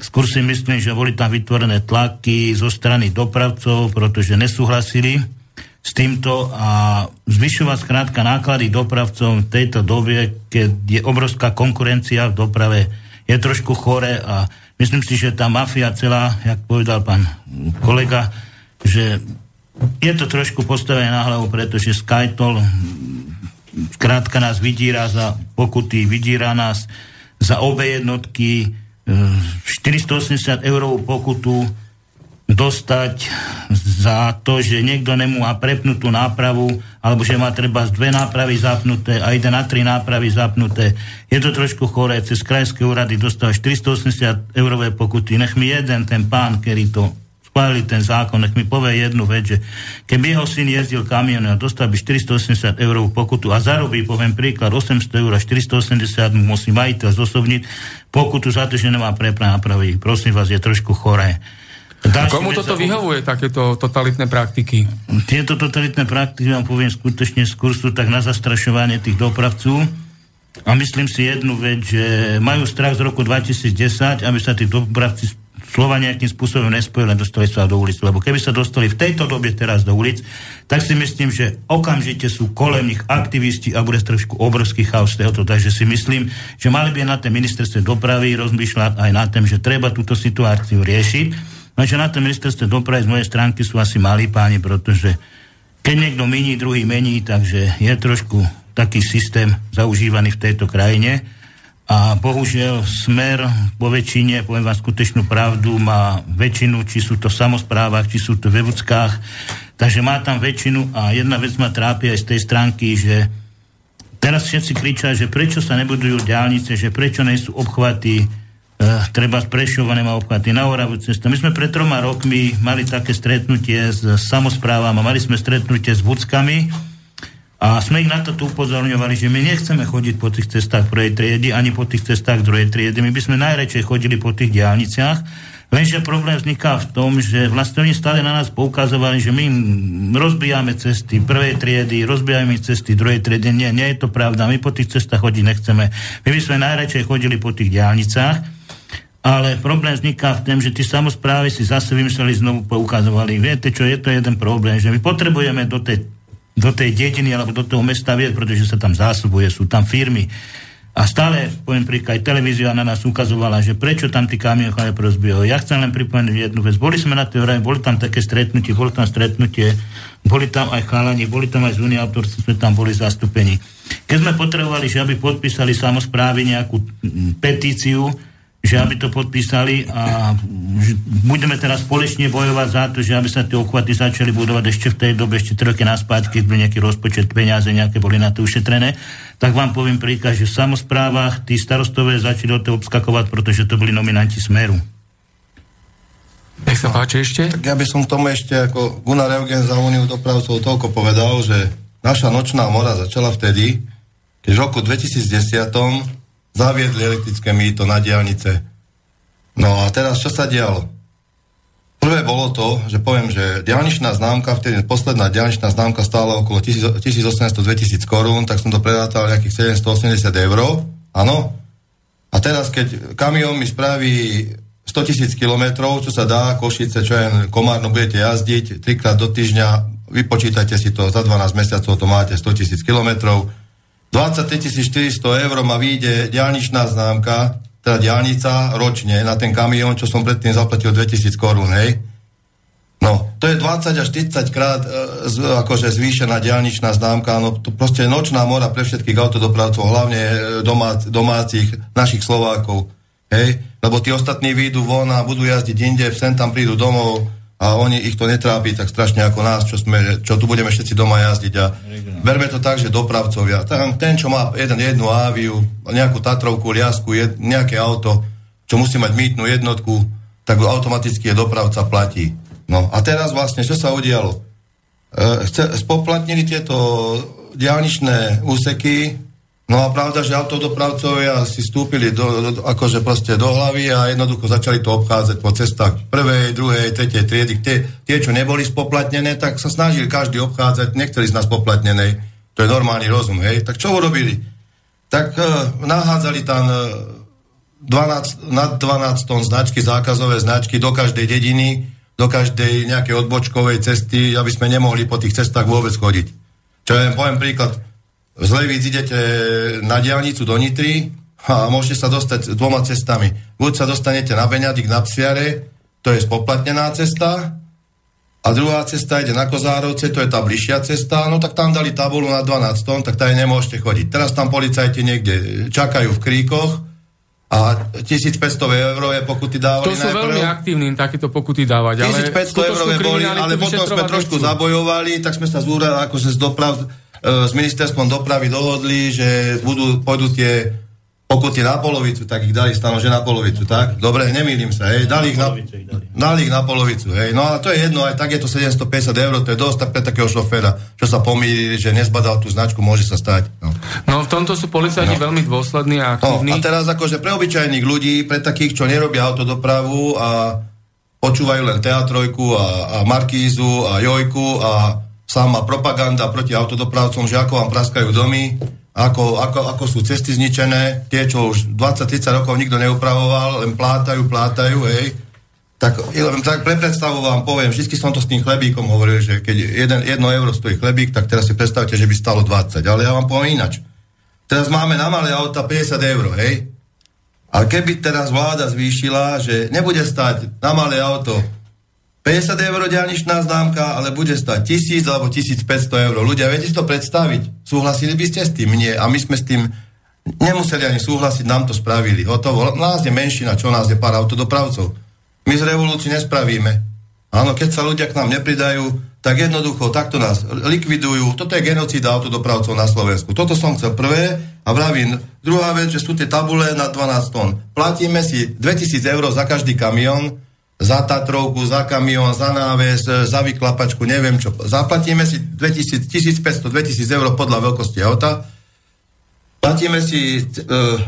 skôr si myslím, že boli tam vytvorené tlaky zo strany dopravcov, pretože nesúhlasili s týmto a zvyšovať skrátka náklady dopravcov v tejto dobe, keď je obrovská konkurencia v doprave, je trošku chore a Myslím si, že tá mafia celá, jak povedal pán kolega, že je to trošku postavené na hlavu, pretože Skytol krátka nás vydíra za pokuty, vydíra nás za obe jednotky, 480 e, eurovú pokutu dostať za to, že niekto nemú má prepnutú nápravu, alebo že má treba dve nápravy zapnuté a ide na tri nápravy zapnuté. Je to trošku choré, cez krajské úrady dostáva 480 eurové pokuty. Nech mi jeden ten pán, ktorý to spálili ten zákon, nech mi povie jednu vec, že keby jeho syn jezdil kamionu a dostal by 480 eurovú pokutu a zarobí, poviem príklad, 800 eur a 480 mu musí majiteľ zosobniť pokutu za to, že nemá preprav nápravy. Prosím vás, je trošku choré. A komu toto vyhovuje, takéto totalitné praktiky? Tieto totalitné praktiky, vám poviem skutočne z kursu, tak na zastrašovanie tých dopravcov. A myslím si jednu vec, že majú strach z roku 2010, aby sa tí dopravci slova nejakým spôsobom nespojili dostali sa do ulic. Lebo keby sa dostali v tejto dobe teraz do ulic, tak si myslím, že okamžite sú kolem nich aktivisti a bude trošku obrovský chaos tohoto. Takže si myslím, že mali by na té ministerstve dopravy rozmýšľať aj na tém, že treba túto situáciu riešiť Lenže na tom ministerstve dopravy z mojej stránky sú asi malí páni, pretože keď niekto mení, druhý mení, takže je trošku taký systém zaužívaný v tejto krajine. A bohužiaľ smer po väčšine, poviem vám skutečnú pravdu, má väčšinu, či sú to v samozprávach, či sú to v vevúckách, takže má tam väčšinu a jedna vec ma trápi aj z tej stránky, že teraz všetci kričia, že prečo sa nebudujú diálnice, že prečo nie sú obchvaty uh, treba z Prešova nemá obchvaty na Oravu cestu. My sme pred troma rokmi mali také stretnutie s samozprávami, mali sme stretnutie s vúckami a sme ich na to tu upozorňovali, že my nechceme chodiť po tých cestách prvej triedy, ani po tých cestách druhej triedy. My by sme najradšej chodili po tých diálniciach, Lenže problém vzniká v tom, že vlastne oni stále na nás poukazovali, že my rozbijame cesty prvej triedy, rozbijame cesty druhej triedy. Nie, nie je to pravda. My po tých cestách chodiť nechceme. My by sme najradšej chodili po tých diálnicách ale problém vzniká v tom, že tí samozprávy si zase vymysleli, znovu poukazovali. Viete čo, je to jeden problém, že my potrebujeme do tej, do tej dediny alebo do toho mesta vieť, pretože sa tam zásobuje, sú tam firmy. A stále, poviem príklad, televízia na nás ukazovala, že prečo tam tí kamiony rozbijú. Ja chcem len pripomenúť jednu vec. Boli sme na tej hore, boli tam také stretnutie, boli tam stretnutie, boli tam aj chalani, boli tam aj z autorci, sme tam boli zastúpení. Keď sme potrebovali, že aby podpísali samozprávy nejakú petíciu, že aby to podpísali a budeme teraz spoločne bojovať za to, že aby sa tie obchvaty začali budovať ešte v tej dobe, ešte troky naspať, keď bol nejaký rozpočet peniaze, nejaké boli na to ušetrené, tak vám poviem príklad, že v samozprávach tí starostové začali od toho obskakovať, pretože to boli nominanti Smeru. Nech sa páči ešte? Tak ja by som tomu ešte ako Gunnar Eugen za Uniu dopravcov toľko povedal, že naša nočná mora začala vtedy, keď v roku 2010 zaviedli elektrické mýto na diálnice. No a teraz čo sa dialo? Prvé bolo to, že poviem, že diálničná známka, vtedy posledná diálničná známka stála okolo 1800-2000 korún, tak som to predátal nejakých 780 eur. Áno. A teraz, keď kamión mi spraví 100 tisíc kilometrov, čo sa dá, Košice, čo je Komárno, budete jazdiť trikrát do týždňa, vypočítajte si to, za 12 mesiacov to máte 100 tisíc kilometrov, 23 400 eur ma vyjde diálničná známka, teda diálnica ročne na ten kamión, čo som predtým zaplatil 2000 korún, hej. No, to je 20 až 40 krát e, z, akože zvýšená diálničná známka, no to proste nočná mora pre všetkých autodopravcov, hlavne e, domác, domácich, našich Slovákov, hej, lebo tí ostatní výjdu von a budú jazdiť inde, sem tam prídu domov, a oni ich to netrápi tak strašne ako nás, čo, sme, čo tu budeme všetci doma jazdiť a berme to tak, že dopravcovia, tam, ten, čo má jeden, jednu áviu, nejakú Tatrovku, liasku, jed, nejaké auto, čo musí mať mýtnu jednotku, tak automaticky je dopravca platí. No a teraz vlastne, čo sa udialo? E, spoplatnili tieto diálničné úseky, No a pravda, že autodopravcovia si stúpili do, do, akože proste do hlavy a jednoducho začali to obchádzať po cestách prvej, druhej, tretej triedy. Tie, tie, čo neboli spoplatnené, tak sa snažili každý obchádzať, niektorí z nás spoplatnenej. To je normálny rozum, hej. Tak čo urobili? Tak uh, nahádzali tam uh, 12, nad 12 tón značky, zákazové značky do každej dediny, do každej nejakej odbočkovej cesty, aby sme nemohli po tých cestách vôbec chodiť. Čo ja poviem príklad, z Levíc idete na diálnicu do Nitry a môžete sa dostať dvoma cestami. Buď sa dostanete na Beňadik, na Psiare, to je spoplatnená cesta, a druhá cesta ide na Kozárovce, to je tá bližšia cesta, no tak tam dali tabulu na 12 tón, tak tady nemôžete chodiť. Teraz tam policajti niekde čakajú v kríkoch a 1500 eur je pokuty dávali. To sú najprv. veľmi aktívni takéto pokuty dávať. 1500 eur boli, ale potom sme trošku nechcú. zabojovali, tak sme sa zúrali akože z doprav s ministerstvom dopravy dohodli, že budú, pôjdu tie pokuty na polovicu, tak ich dali stano, že na polovicu, tak? Dobre, nemýlim sa, hej, dali ich na, dali ich na polovicu, hej. No a to je jedno, aj tak je to 750 eur, to je dosť pre takého šoféra, čo sa pomýli, že nezbadal tú značku, môže sa stať. No, no v tomto sú policajti no. veľmi dôslední a aktívni. No, a teraz akože pre obyčajných ľudí, pre takých, čo nerobia autodopravu a počúvajú len teatrojku a, a Markízu a Jojku a sama propaganda proti autodopravcom, že ako vám praskajú domy, ako, ako, ako sú cesty zničené, tie, čo už 20-30 rokov nikto neupravoval, len plátajú, plátajú, hej. Tak, tak pre predstavu vám poviem, vždy som to s tým chlebíkom hovoril, že keď 1 euro stojí chlebík, tak teraz si predstavte, že by stalo 20. Ale ja vám poviem inač. Teraz máme na malé auta 50 eur, hej. A keby teraz vláda zvýšila, že nebude stať na malé auto 50 eur diálničná známka, ale bude stať 1000 alebo 1500 eur. Ľudia, viete si to predstaviť? Súhlasili by ste s tým? Nie. A my sme s tým nemuseli ani súhlasiť, nám to spravili. Hotovo. Nás je menšina, čo nás je pár autodopravcov. My z revolúcii nespravíme. Áno, keď sa ľudia k nám nepridajú, tak jednoducho takto nás likvidujú. Toto je genocída autodopravcov na Slovensku. Toto som chcel prvé a vravím. Druhá vec, že sú tie tabule na 12 tón. Platíme si 2000 eur za každý kamión, za Tatrovku, za kamión, za náves, e, za vyklapačku, neviem čo. Zaplatíme si 2000, 1500-2000 eur podľa veľkosti auta. Platíme si, uh,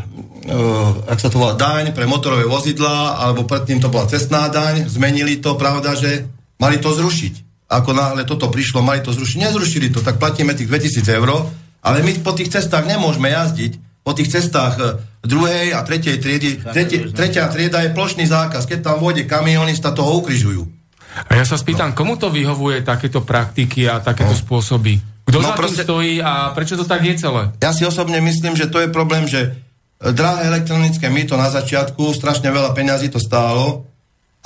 uh, ak sa to volá, daň pre motorové vozidlá, alebo predtým to bola cestná daň. Zmenili to, pravda, že mali to zrušiť. Ako náhle toto prišlo, mali to zrušiť. Nezrušili to, tak platíme tých 2000 eur, ale my po tých cestách nemôžeme jazdiť, po tých cestách e, druhej a tretej triedy. Tretie, tretia trieda je plošný zákaz. Keď tam vôjde kamionista, toho ukrižujú. A ja sa spýtam, no. komu to vyhovuje takéto praktiky a takéto no. spôsoby? Kto no, za proste, tým stojí a prečo to tak je celé? Ja si osobne myslím, že to je problém, že drahé elektronické mýto na začiatku, strašne veľa peňazí to stálo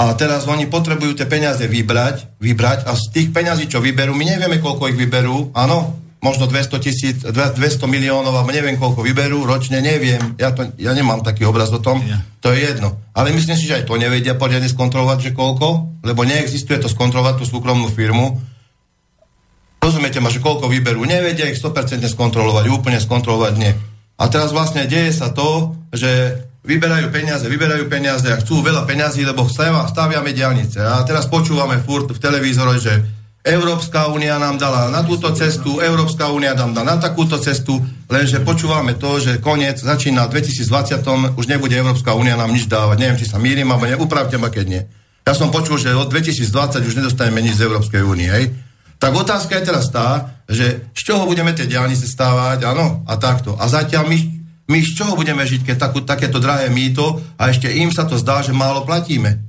a teraz oni potrebujú tie peniaze vybrať, vybrať a z tých peňazí, čo vyberú, my nevieme, koľko ich vyberú, áno, možno 200 tisíc, 200 miliónov, alebo neviem koľko vyberú ročne, neviem. Ja, to, ja nemám taký obraz o tom, ja. to je jedno. Ale myslím si, že aj to nevedia poriadne skontrolovať, že koľko, lebo neexistuje to skontrolovať tú súkromnú firmu. Rozumiete ma, že koľko vyberú, nevedia ich 100% skontrolovať, úplne skontrolovať nie. A teraz vlastne deje sa to, že vyberajú peniaze, vyberajú peniaze a chcú veľa peniazí, lebo staviame diálnice. A teraz počúvame furt v televízore, že Európska únia nám dala na túto cestu, Európska únia nám dala na takúto cestu, lenže počúvame to, že koniec začína v 2020, už nebude Európska únia nám nič dávať. Neviem, či sa mýrim, alebo neupravte ma, keď nie. Ja som počul, že od 2020 už nedostaneme nič z Európskej únie? Tak otázka je teraz tá, že z čoho budeme tie diálnice stávať, áno, a takto. A zatiaľ my, my z čoho budeme žiť, keď takú, takéto drahé mýto a ešte im sa to zdá, že málo platíme.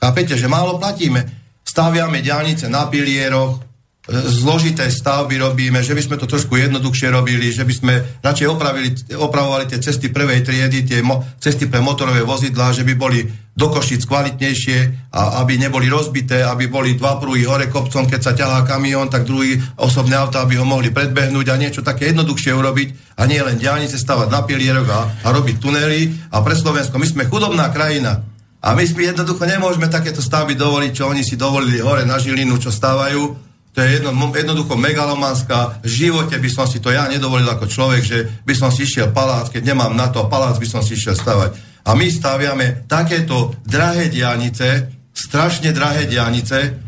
Chápete, že málo platíme staviame diálnice na pilieroch, e, zložité stavby robíme, že by sme to trošku jednoduchšie robili, že by sme radšej opravili, opravovali tie cesty prvej triedy, tie mo- cesty pre motorové vozidlá, že by boli do Košic kvalitnejšie a aby neboli rozbité, aby boli dva prúhy hore kopcom, keď sa ťahá kamión, tak druhý osobné auto, aby ho mohli predbehnúť a niečo také jednoduchšie urobiť a nie len diálnice stavať na pilieroch a, a robiť tunely. A pre Slovensko, my sme chudobná krajina, a my si jednoducho nemôžeme takéto stavby dovoliť, čo oni si dovolili hore na Žilinu, čo stávajú. To je jedno, jednoducho megalomanská. V živote by som si to ja nedovolil ako človek, že by som si išiel palác, keď nemám na to palác, by som si išiel stavať. A my staviame takéto drahé diálnice, strašne drahé diálnice.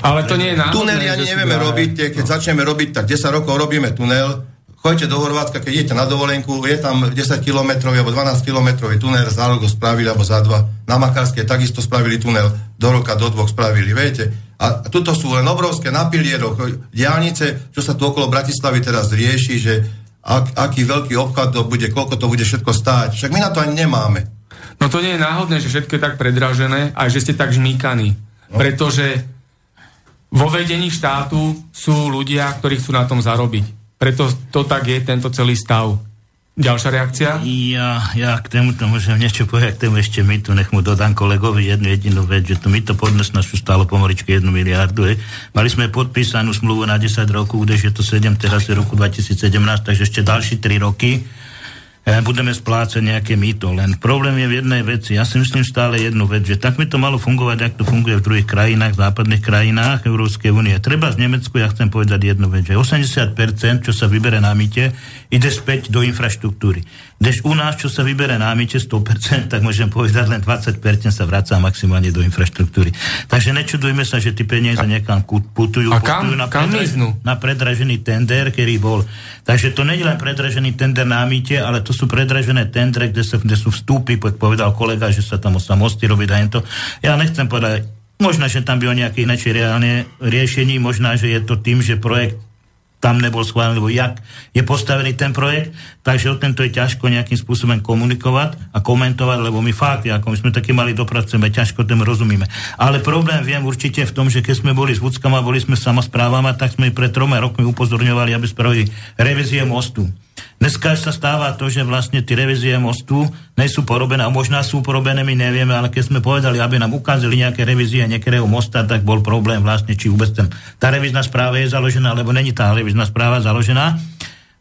Ale to nie je náhodné. Tunely ani nevieme robiť, keď začneme robiť, tak 10 rokov robíme tunel, Choďte do Horvátska, keď idete na dovolenku, je tam 10 km alebo 12 km tunel, za rok spravili alebo za dva. Na Makarske takisto spravili tunel, do roka, do dvoch spravili, viete. A tuto sú len obrovské na pilieroch diálnice, čo sa tu okolo Bratislavy teraz rieši, že ak, aký veľký obchod to bude, koľko to bude všetko stáť. Však my na to ani nemáme. No to nie je náhodné, že všetko je tak predražené a že ste tak žmýkaní. No. Pretože vo vedení štátu sú ľudia, ktorí chcú na tom zarobiť. Preto to tak je, tento celý stav. Ďalšia reakcia? Ja, ja k tomuto môžem niečo povedať, k tomu ešte my tu nech mu dodám kolegovi jednu jedinú vec, že to my to podnes nás stalo pomaličky jednu miliardu. Je. Mali sme podpísanú smluvu na 10 rokov, kdeže to 7 teraz je roku 2017, takže ešte ďalší 3 roky budeme splácať nejaké mýto. Len problém je v jednej veci. Ja si myslím stále jednu vec, že tak by to malo fungovať, ak to funguje v druhých krajinách, v západných krajinách Európskej únie. Treba z Nemecku, ja chcem povedať jednu vec, že 80%, čo sa vybere na mýte, ide späť do infraštruktúry. Kdež u nás, čo sa vybere námite 100%, tak môžem povedať, len 20% sa vracá maximálne do infraštruktúry. Takže nečudujme sa, že tie peniaze niekam putujú, a kam, putujú na, kam predraž- na predražený tender, ktorý bol. Takže to nie je len predražený tender námite, ale to sú predražené tendre, kde, sa, kde sú vstupy, povedal kolega, že sa tam sa mosty robiť a to. Ja nechcem povedať, možno, že tam by o nejaké ináčej reálne riešení, možno, že je to tým, že projekt tam nebol schválený, lebo jak je postavený ten projekt, takže o tento je ťažko nejakým spôsobom komunikovať a komentovať, lebo my fakt, ako my sme takí mali dopracujeme, ťažko tým rozumíme. Ale problém viem určite v tom, že keď sme boli s Vúckama, boli sme samozprávama, tak sme pred troma rokmi upozorňovali, aby spravili revízie mostu. Dneska sa stáva to, že vlastne tie revízie mostu nie sú porobené, a možná sú porobené, my nevieme, ale keď sme povedali, aby nám ukázali nejaké revízie niektorého mosta, tak bol problém vlastne, či vôbec ten, tá revízna správa je založená, alebo není tá revízna správa založená.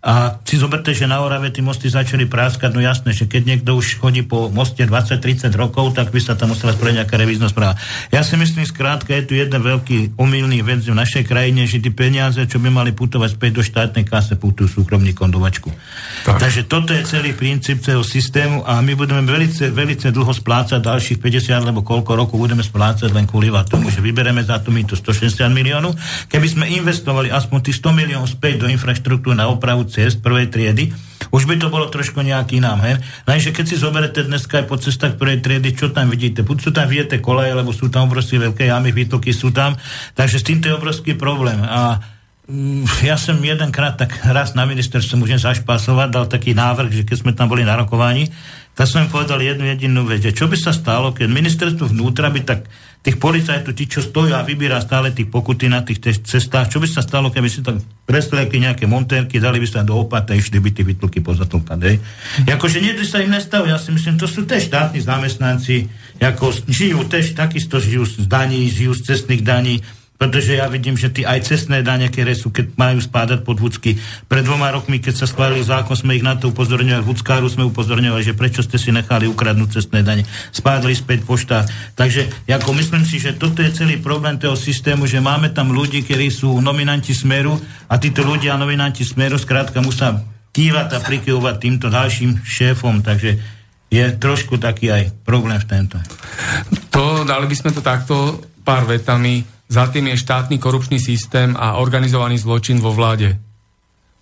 A si zoberte, že na Orave tí mosty začali práskať, no jasné, že keď niekto už chodí po moste 20-30 rokov, tak by sa tam musela spraviť nejaká revízna správa. Ja si myslím, skrátka, je tu jeden veľký umilný vec v našej krajine, že tie peniaze, čo by mali putovať späť do štátnej kase, putujú súkromníkom do vačku. Tak. Takže toto je celý princíp celého systému a my budeme velice, velice dlho splácať ďalších 50 alebo koľko rokov budeme splácať len kvôli tomu, že vybereme za to my tu 160 miliónov. Keby sme investovali aspoň tých 100 miliónov späť do infraštruktúry na opravu ciest prvej triedy, už by to bolo trošku nejaký nám, hej. Lenže keď si zoberete dneska aj po cestách prvej triedy, čo tam vidíte? Buď sú tam viete koleje, lebo sú tam obrovské veľké jamy, výtoky sú tam, takže s týmto je obrovský problém. A mm, ja som jedenkrát tak raz na ministerstve môžem zašpásovať, dal taký návrh, že keď sme tam boli na rokovaní, tak som im povedal jednu jedinú vec, že čo by sa stalo, keď ministerstvo vnútra by tak tých policajtov, tí, čo stojí a vybiera stále tých pokuty na tých cestách, čo by sa stalo, keby si tam presliekli nejaké montérky, dali by sa do opata, išli by tie vytlky pozatlkať, hej. Akože niečo sa im nestav, ja si myslím, to sú tež štátni zamestnanci, ako žijú tež, takisto žijú z daní, žijú z cestných daní, pretože ja vidím, že tie aj cestné dane, ktoré sú, keď majú spádať pod vúcky. Pred dvoma rokmi, keď sa schválil zákon, sme ich na to upozorňovali, vúckáru sme upozorňovali, že prečo ste si nechali ukradnúť cestné dane. Spádli späť pošta. Takže ako myslím si, že toto je celý problém toho systému, že máme tam ľudí, ktorí sú nominanti Smeru a títo ľudia nominanti Smeru skrátka musia kývať a prikyvovať týmto ďalším šéfom, takže je trošku taký aj problém v tento. To, dali by sme to takto pár vetami za tým je štátny korupčný systém a organizovaný zločin vo vláde.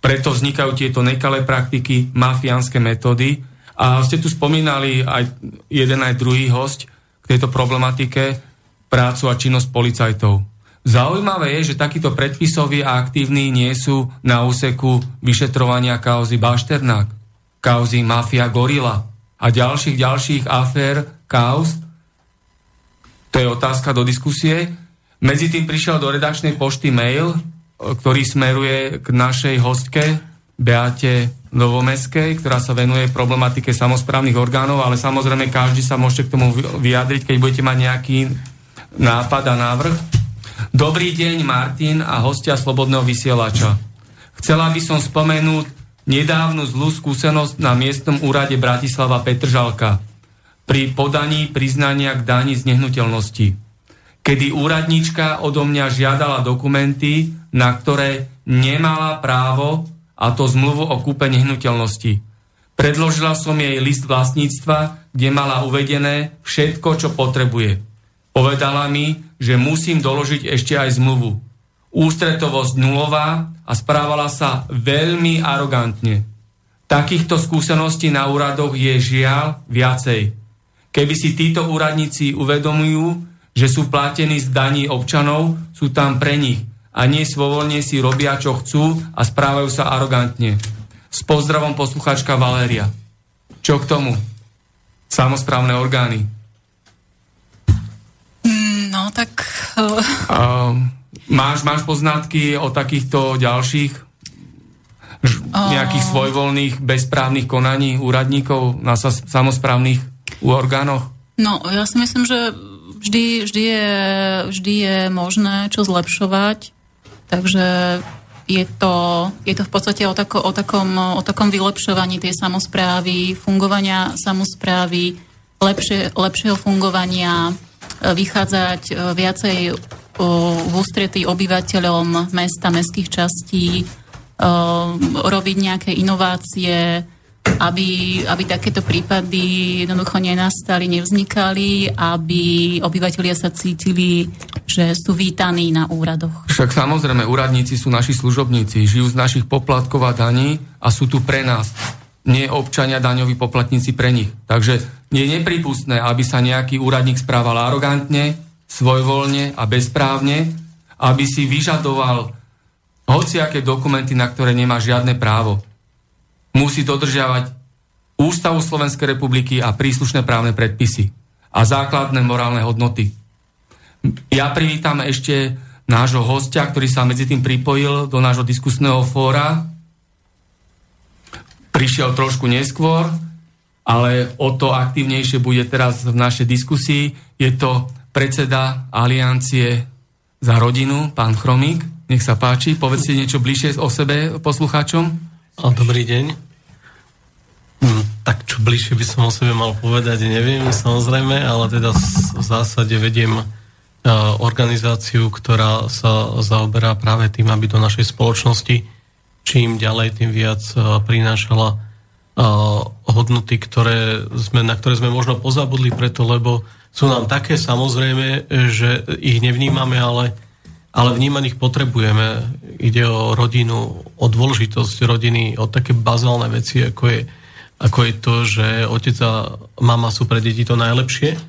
Preto vznikajú tieto nekalé praktiky, mafiánske metódy. A ste tu spomínali aj jeden aj druhý host k tejto problematike prácu a činnosť policajtov. Zaujímavé je, že takíto predpisoví a aktívni nie sú na úseku vyšetrovania kauzy Bašternák, kauzy Mafia Gorila a ďalších, ďalších afér, kauz. To je otázka do diskusie. Medzi tým prišiel do redakčnej pošty mail, e, ktorý smeruje k našej hostke Beate Novomeskej, ktorá sa venuje problematike samozprávnych orgánov, ale samozrejme každý sa môžete k tomu vyjadriť, keď budete mať nejaký nápad a návrh. Dobrý deň, Martin a hostia Slobodného vysielača. Chcela by som spomenúť nedávnu zlú skúsenosť na miestnom úrade Bratislava Petržalka. pri podaní priznania k daní z nehnuteľnosti, kedy úradnička odo mňa žiadala dokumenty, na ktoré nemala právo, a to zmluvu o kúpe nehnuteľnosti. Predložila som jej list vlastníctva, kde mala uvedené všetko, čo potrebuje. Povedala mi, že musím doložiť ešte aj zmluvu. Ústretovosť nulová a správala sa veľmi arogantne. Takýchto skúseností na úradoch je žiaľ viacej. Keby si títo úradníci uvedomujú, že sú platení z daní občanov, sú tam pre nich a nie svojvoľne si robia, čo chcú a správajú sa arogantne. S pozdravom posluchačka Valéria. Čo k tomu? Samozprávne orgány. No, tak... Uh, máš, máš poznatky o takýchto ďalších nejakých svojvoľných, bezprávnych konaní úradníkov na samozprávnych orgánoch? No, ja si myslím, že vždy, vždy, je, vždy je možné čo zlepšovať, takže je to, je to v podstate o, tako, o, takom, o takom vylepšovaní tej samozprávy, fungovania samozprávy, lepšie, lepšieho fungovania, e, vychádzať e, viacej e, v ústretí obyvateľom mesta, mestských častí, robiť nejaké inovácie, aby, aby takéto prípady jednoducho nenastali, nevznikali, aby obyvateľia sa cítili, že sú vítaní na úradoch. Však samozrejme, úradníci sú naši služobníci, žijú z našich poplatkov a daní a sú tu pre nás. Nie občania daňoví poplatníci pre nich. Takže je nepripustné, aby sa nejaký úradník správal arogantne, svojvoľne a bezprávne, aby si vyžadoval hociaké dokumenty, na ktoré nemá žiadne právo musí dodržiavať Ústavu Slovenskej republiky a príslušné právne predpisy a základné morálne hodnoty. Ja privítam ešte nášho hostia, ktorý sa medzi tým pripojil do nášho diskusného fóra. Prišiel trošku neskôr, ale o to aktívnejšie bude teraz v našej diskusii. Je to predseda Aliancie za rodinu, pán Chromík. Nech sa páči, povedzte niečo bližšie o sebe poslucháčom. Dobrý deň. Hm, tak čo bližšie by som o sebe mal povedať, neviem samozrejme, ale teda v zásade vediem organizáciu, ktorá sa zaoberá práve tým, aby do našej spoločnosti čím ďalej, tým viac prinášala hodnoty, ktoré sme, na ktoré sme možno pozabudli preto, lebo sú nám také samozrejme, že ich nevnímame, ale ale vnímať ich potrebujeme. Ide o rodinu, o dôležitosť rodiny, o také bazálne veci, ako je, ako je to, že otec a mama sú pre deti to najlepšie.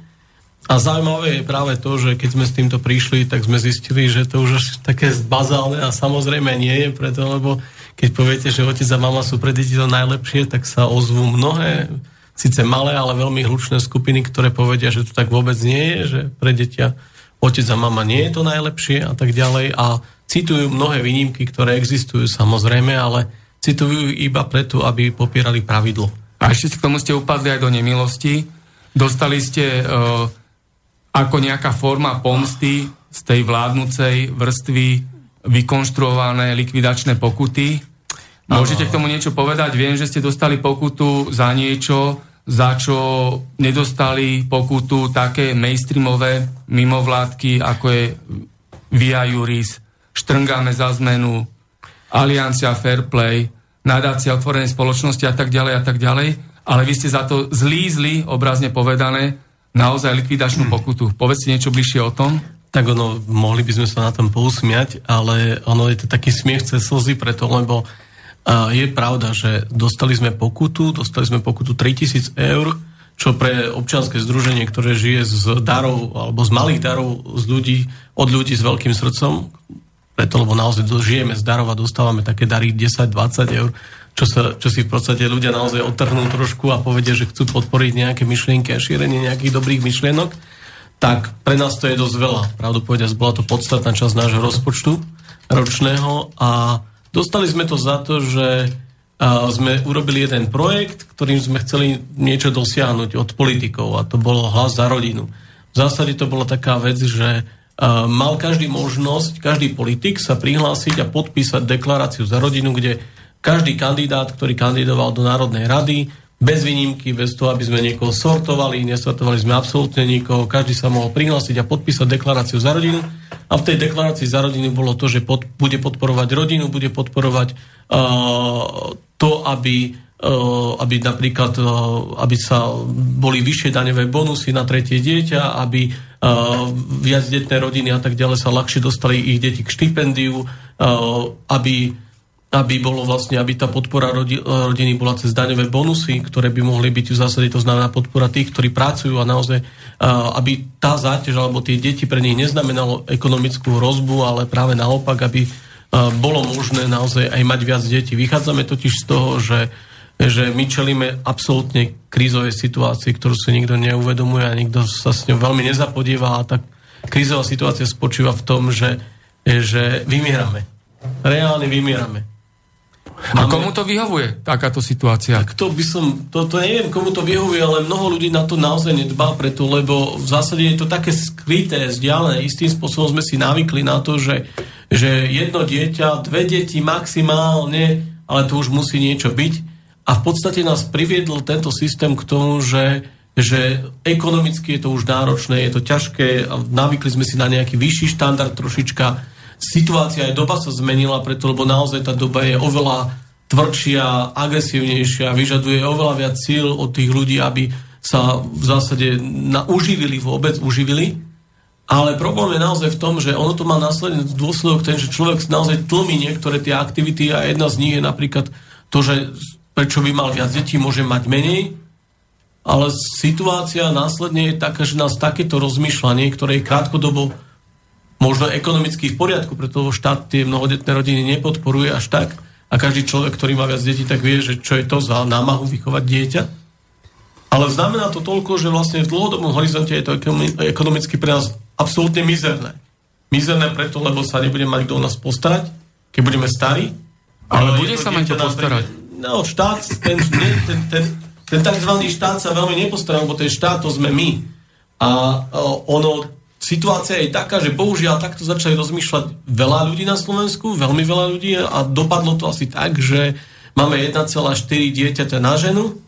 A zaujímavé je práve to, že keď sme s týmto prišli, tak sme zistili, že to už také bazálne a samozrejme nie je preto, lebo keď poviete, že otec a mama sú pre deti to najlepšie, tak sa ozvú mnohé, síce malé, ale veľmi hlučné skupiny, ktoré povedia, že to tak vôbec nie je, že pre detia otec a mama nie je to najlepšie a tak ďalej a citujú mnohé výnimky, ktoré existujú samozrejme, ale citujú iba preto, aby popierali pravidlo. A ešte k tomu ste upadli aj do nemilosti. Dostali ste uh, ako nejaká forma pomsty z tej vládnucej vrstvy vykonštruované likvidačné pokuty. Môžete k tomu niečo povedať? Viem, že ste dostali pokutu za niečo, za čo nedostali pokutu také mainstreamové mimovládky, ako je Via Juris, Štrngáme za zmenu, Aliancia Fairplay, nadácia otvorenej spoločnosti a tak ďalej a tak ďalej, ale vy ste za to zlý, obrazne povedané, naozaj likvidačnú pokutu. Povedzte niečo bližšie o tom. Tak ono, mohli by sme sa na tom pousmiať, ale ono je to taký smiech cez slzy preto, lebo je pravda, že dostali sme pokutu, dostali sme pokutu 3000 eur, čo pre občianske združenie, ktoré žije z darov, alebo z malých darov z ľudí, od ľudí s veľkým srdcom, preto, lebo naozaj žijeme z darov a dostávame také dary 10-20 eur, čo, sa, čo si v podstate ľudia naozaj otrhnú trošku a povedia, že chcú podporiť nejaké myšlienky a šírenie nejakých dobrých myšlienok, tak pre nás to je dosť veľa. Pravdu povediať, bola to podstatná časť nášho rozpočtu ročného a Dostali sme to za to, že sme urobili jeden projekt, ktorým sme chceli niečo dosiahnuť od politikov a to bolo hlas za rodinu. V zásade to bola taká vec, že mal každý možnosť, každý politik sa prihlásiť a podpísať deklaráciu za rodinu, kde každý kandidát, ktorý kandidoval do Národnej rady, bez výnimky, bez toho, aby sme niekoho sortovali, nesortovali sme absolútne nikoho, každý sa mohol prihlásiť a podpísať deklaráciu za rodinu. A v tej deklarácii za rodinu bolo to, že pod, bude podporovať rodinu, bude podporovať uh, to, aby uh, aby napríklad uh, aby sa boli vyššie daňové bonusy na tretie dieťa, aby uh, viac detné rodiny a tak ďalej sa ľahšie dostali ich deti k štipendiu, uh, aby aby bolo vlastne, aby tá podpora rodi, rodiny bola cez daňové bonusy, ktoré by mohli byť v zásade, to znamená podpora tých, ktorí pracujú a naozaj, aby tá záťaž alebo tie deti pre nich neznamenalo ekonomickú hrozbu, ale práve naopak, aby bolo možné naozaj aj mať viac detí. Vychádzame totiž z toho, že, že my čelíme absolútne krízovej situácii, ktorú si nikto neuvedomuje a nikto sa s ňou veľmi nezapodieva a tak krízová situácia spočíva v tom, že, že vymierame. Reálne vymierame a komu to vyhovuje, takáto situácia? Tak to by som, to, to neviem, komu to vyhovuje, ale mnoho ľudí na to naozaj nedbá preto, lebo v zásade je to také skryté, vzdialené. Istým spôsobom sme si navykli na to, že, že jedno dieťa, dve deti maximálne, ale to už musí niečo byť. A v podstate nás priviedol tento systém k tomu, že že ekonomicky je to už náročné, je to ťažké, navykli sme si na nejaký vyšší štandard trošička, situácia aj doba sa zmenila, preto lebo naozaj tá doba je oveľa tvrdšia, agresívnejšia, vyžaduje oveľa viac síl od tých ľudí, aby sa v zásade na, uživili vôbec, uživili. Ale problém je naozaj v tom, že ono to má následný dôsledok ten, že človek naozaj tlmí niektoré tie aktivity a jedna z nich je napríklad to, že prečo by mal viac detí, môže mať menej, ale situácia následne je taká, že nás takéto rozmýšľanie, ktoré je krátkodobo možno ekonomicky v poriadku, preto štát tie mnohodetné rodiny nepodporuje až tak a každý človek, ktorý má viac detí, tak vie, že čo je to za námahu vychovať dieťa. Ale znamená to toľko, že vlastne v dlhodobom horizonte je to ekonomicky pre nás absolútne mizerné. Mizerné preto, lebo sa nebude mať kto o nás postarať, keď budeme starí. Ale, ale bude sa mať to postarať. No, štát, ten, ten, ten, ten tzv. štát sa veľmi nepostará, lebo ten štát to sme my. A ono situácia je taká, že bohužiaľ takto začali rozmýšľať veľa ľudí na Slovensku, veľmi veľa ľudí a dopadlo to asi tak, že máme 1,4 dieťaťa na ženu,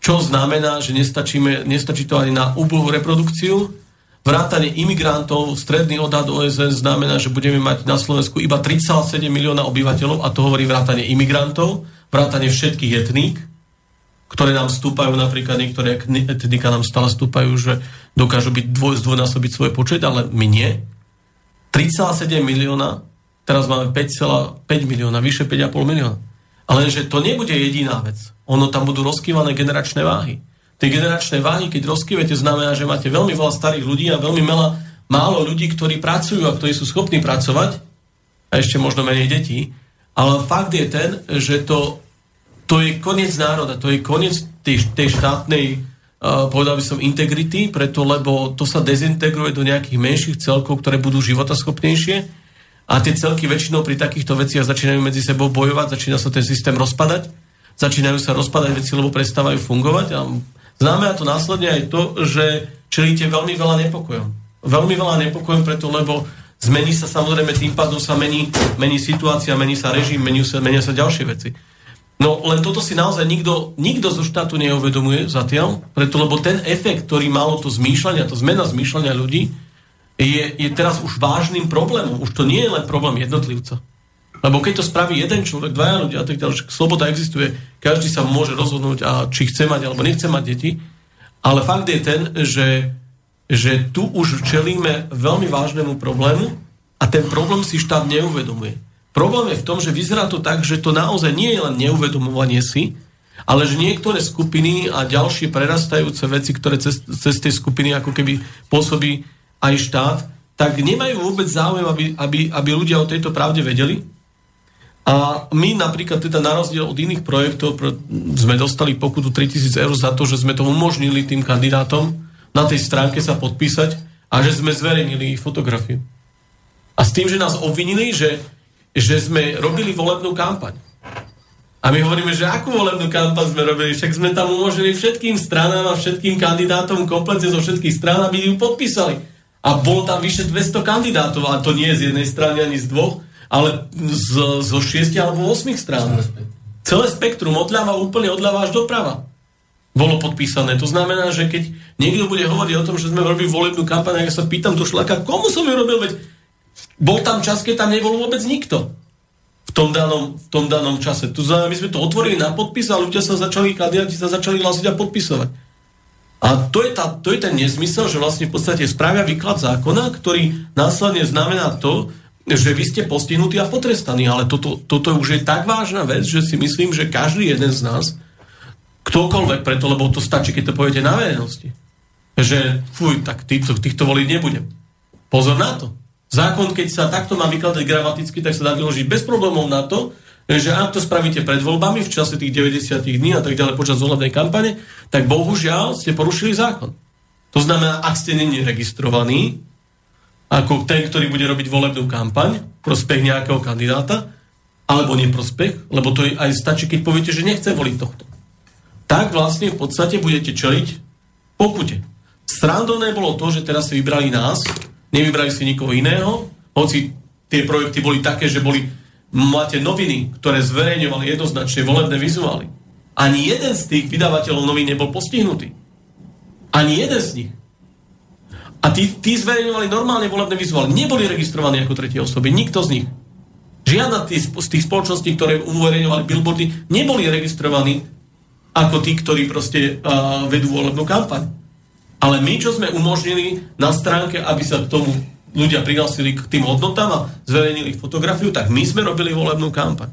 čo znamená, že nestačíme, nestačí to ani na úbohú reprodukciu. Vrátanie imigrantov, stredný odhad OSN znamená, že budeme mať na Slovensku iba 3,7 milióna obyvateľov a to hovorí vrátanie imigrantov, vrátanie všetkých etník ktoré nám stúpajú, napríklad niektoré etnika nám stále stúpajú, že dokážu byť dvoj, zdvojnásobiť svoj počet, ale my nie. 3,7 milióna, teraz máme 5,5 milióna, vyše 5,5 milióna. Ale že to nebude jediná vec. Ono tam budú rozkývané generačné váhy. Tie generačné váhy, keď rozkývete, znamená, že máte veľmi veľa starých ľudí a veľmi veľa, málo ľudí, ktorí pracujú a ktorí sú schopní pracovať, a ešte možno menej detí. Ale fakt je ten, že to to je koniec národa, to je koniec tej, tej štátnej, uh, povedal by som, integrity, preto lebo to sa dezintegruje do nejakých menších celkov, ktoré budú životaschopnejšie a tie celky väčšinou pri takýchto veciach začínajú medzi sebou bojovať, začína sa ten systém rozpadať, začínajú sa rozpadať veci, lebo prestávajú fungovať a znamená to následne aj to, že čelíte veľmi veľa nepokojom. Veľmi veľa nepokojom preto, lebo zmení sa samozrejme, tým pádom sa mení, mení situácia, mení sa režim, mení sa, menia sa ďalšie veci. No len toto si naozaj nikto, nikto zo štátu neuvedomuje zatiaľ, preto lebo ten efekt, ktorý malo to zmýšľanie, to zmena zmýšľania ľudí, je, je teraz už vážnym problémom. Už to nie je len problém jednotlivca. Lebo keď to spraví jeden človek, dvaja ľudia a tak ďalej, sloboda existuje, každý sa môže rozhodnúť, a či chce mať alebo nechce mať deti, ale fakt je ten, že, že tu už čelíme veľmi vážnemu problému a ten problém si štát neuvedomuje. Problém je v tom, že vyzerá to tak, že to naozaj nie je len neuvedomovanie si, ale že niektoré skupiny a ďalšie prerastajúce veci, ktoré cez, cez tie skupiny ako keby pôsobí aj štát, tak nemajú vôbec záujem, aby, aby, aby ľudia o tejto pravde vedeli. A my napríklad teda na rozdiel od iných projektov sme dostali pokutu 3000 eur za to, že sme to umožnili tým kandidátom na tej stránke sa podpísať a že sme zverejnili ich fotografiu. A s tým, že nás obvinili, že že sme robili volebnú kampaň. A my hovoríme, že akú volebnú kampaň sme robili, však sme tam umožnili všetkým stranám a všetkým kandidátom kompletne zo všetkých strán, aby ju podpísali. A bolo tam vyše 200 kandidátov, a to nie z jednej strany ani z dvoch, ale z, zo 6 alebo 8 strán. Celé spektrum, odľava úplne odľava až doprava. bolo podpísané. To znamená, že keď niekto bude hovoriť o tom, že sme robili volebnú kampaň, ja sa pýtam to šlaka, komu som ju robil, veď bol tam čas, keď tam nebol vôbec nikto v tom danom, v tom danom čase. To znamená, my sme to otvorili na podpis a ľudia sa začali, kandidáti sa začali hlásiť a podpisovať. A to je, tá, to je ten nezmysel, že vlastne v podstate spravia výklad zákona, ktorý následne znamená to, že vy ste postihnutí a potrestaní. Ale toto, toto už je tak vážna vec, že si myslím, že každý jeden z nás ktokoľvek preto, lebo to stačí, keď to poviete na verejnosti. Že, fuj, tak týchto, týchto voliť nebudem. Pozor na to. Zákon, keď sa takto má vykladať gramaticky, tak sa dá vyložiť bez problémov na to, že ak to spravíte pred voľbami v čase tých 90 dní a tak ďalej počas volebnej kampane, tak bohužiaľ ste porušili zákon. To znamená, ak ste není registrovaní, ako ten, ktorý bude robiť volebnú kampaň, prospech nejakého kandidáta, alebo neprospech, lebo to aj stačí, keď poviete, že nechce voliť tohto tak vlastne v podstate budete čeliť pokute. Strandovné bolo to, že teraz si vybrali nás, nevybrali si nikoho iného, hoci tie projekty boli také, že boli, máte noviny, ktoré zverejňovali jednoznačne volebné vizuály. Ani jeden z tých vydavateľov novín nebol postihnutý. Ani jeden z nich. A tí, tí zverejňovali normálne volebné vizuály. Neboli registrovaní ako tretie osoby. Nikto z nich. Žiadna z tých spoločností, ktoré uverejňovali billboardy, neboli registrovaní ako tí, ktorí proste uh, vedú volebnú kampaň. Ale my, čo sme umožnili na stránke, aby sa k tomu ľudia prihlásili k tým hodnotám a zverejnili fotografiu, tak my sme robili volebnú kampaň.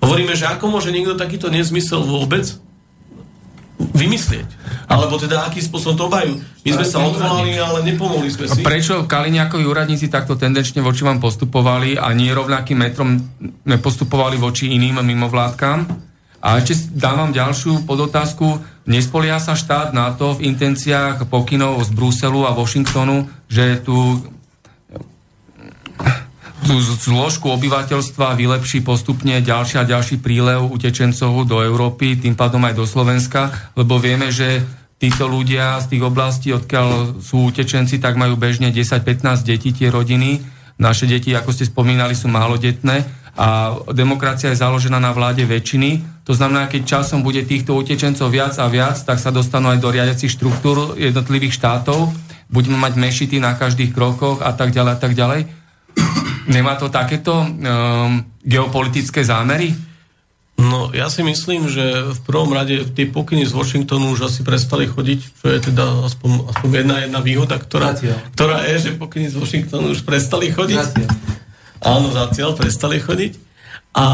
Hovoríme, že ako môže niekto takýto nezmysel vôbec vymyslieť. Alebo teda aký spôsob to majú. My sme sa odvolali, ale nepomohli sme si. Prečo Kaliňakovi úradníci takto tendenčne voči vám postupovali a nie rovnakým metrom nepostupovali voči iným mimovládkam? A ešte dávam ďalšiu podotázku. Nespolia sa štát na to v intenciách pokynov z Bruselu a Washingtonu, že tu tú zložku obyvateľstva vylepší postupne ďalší a ďalší prílev utečencov do Európy, tým pádom aj do Slovenska, lebo vieme, že títo ľudia z tých oblastí, odkiaľ sú utečenci, tak majú bežne 10-15 detí tie rodiny. Naše deti, ako ste spomínali, sú malodetné a demokracia je založená na vláde väčšiny. To znamená, keď časom bude týchto utečencov viac a viac, tak sa dostanú aj do riadiacich štruktúr jednotlivých štátov. Budeme mať mešity na každých krokoch a tak ďalej a tak ďalej. Nemá to takéto um, geopolitické zámery? No, ja si myslím, že v prvom rade tie pokyny z Washingtonu už asi prestali chodiť, čo je teda aspoň, aspoň jedna, jedna výhoda, ktorá, ktorá je, že pokyny z Washingtonu už prestali chodiť. Zatiaľ. Áno, zatiaľ prestali chodiť. A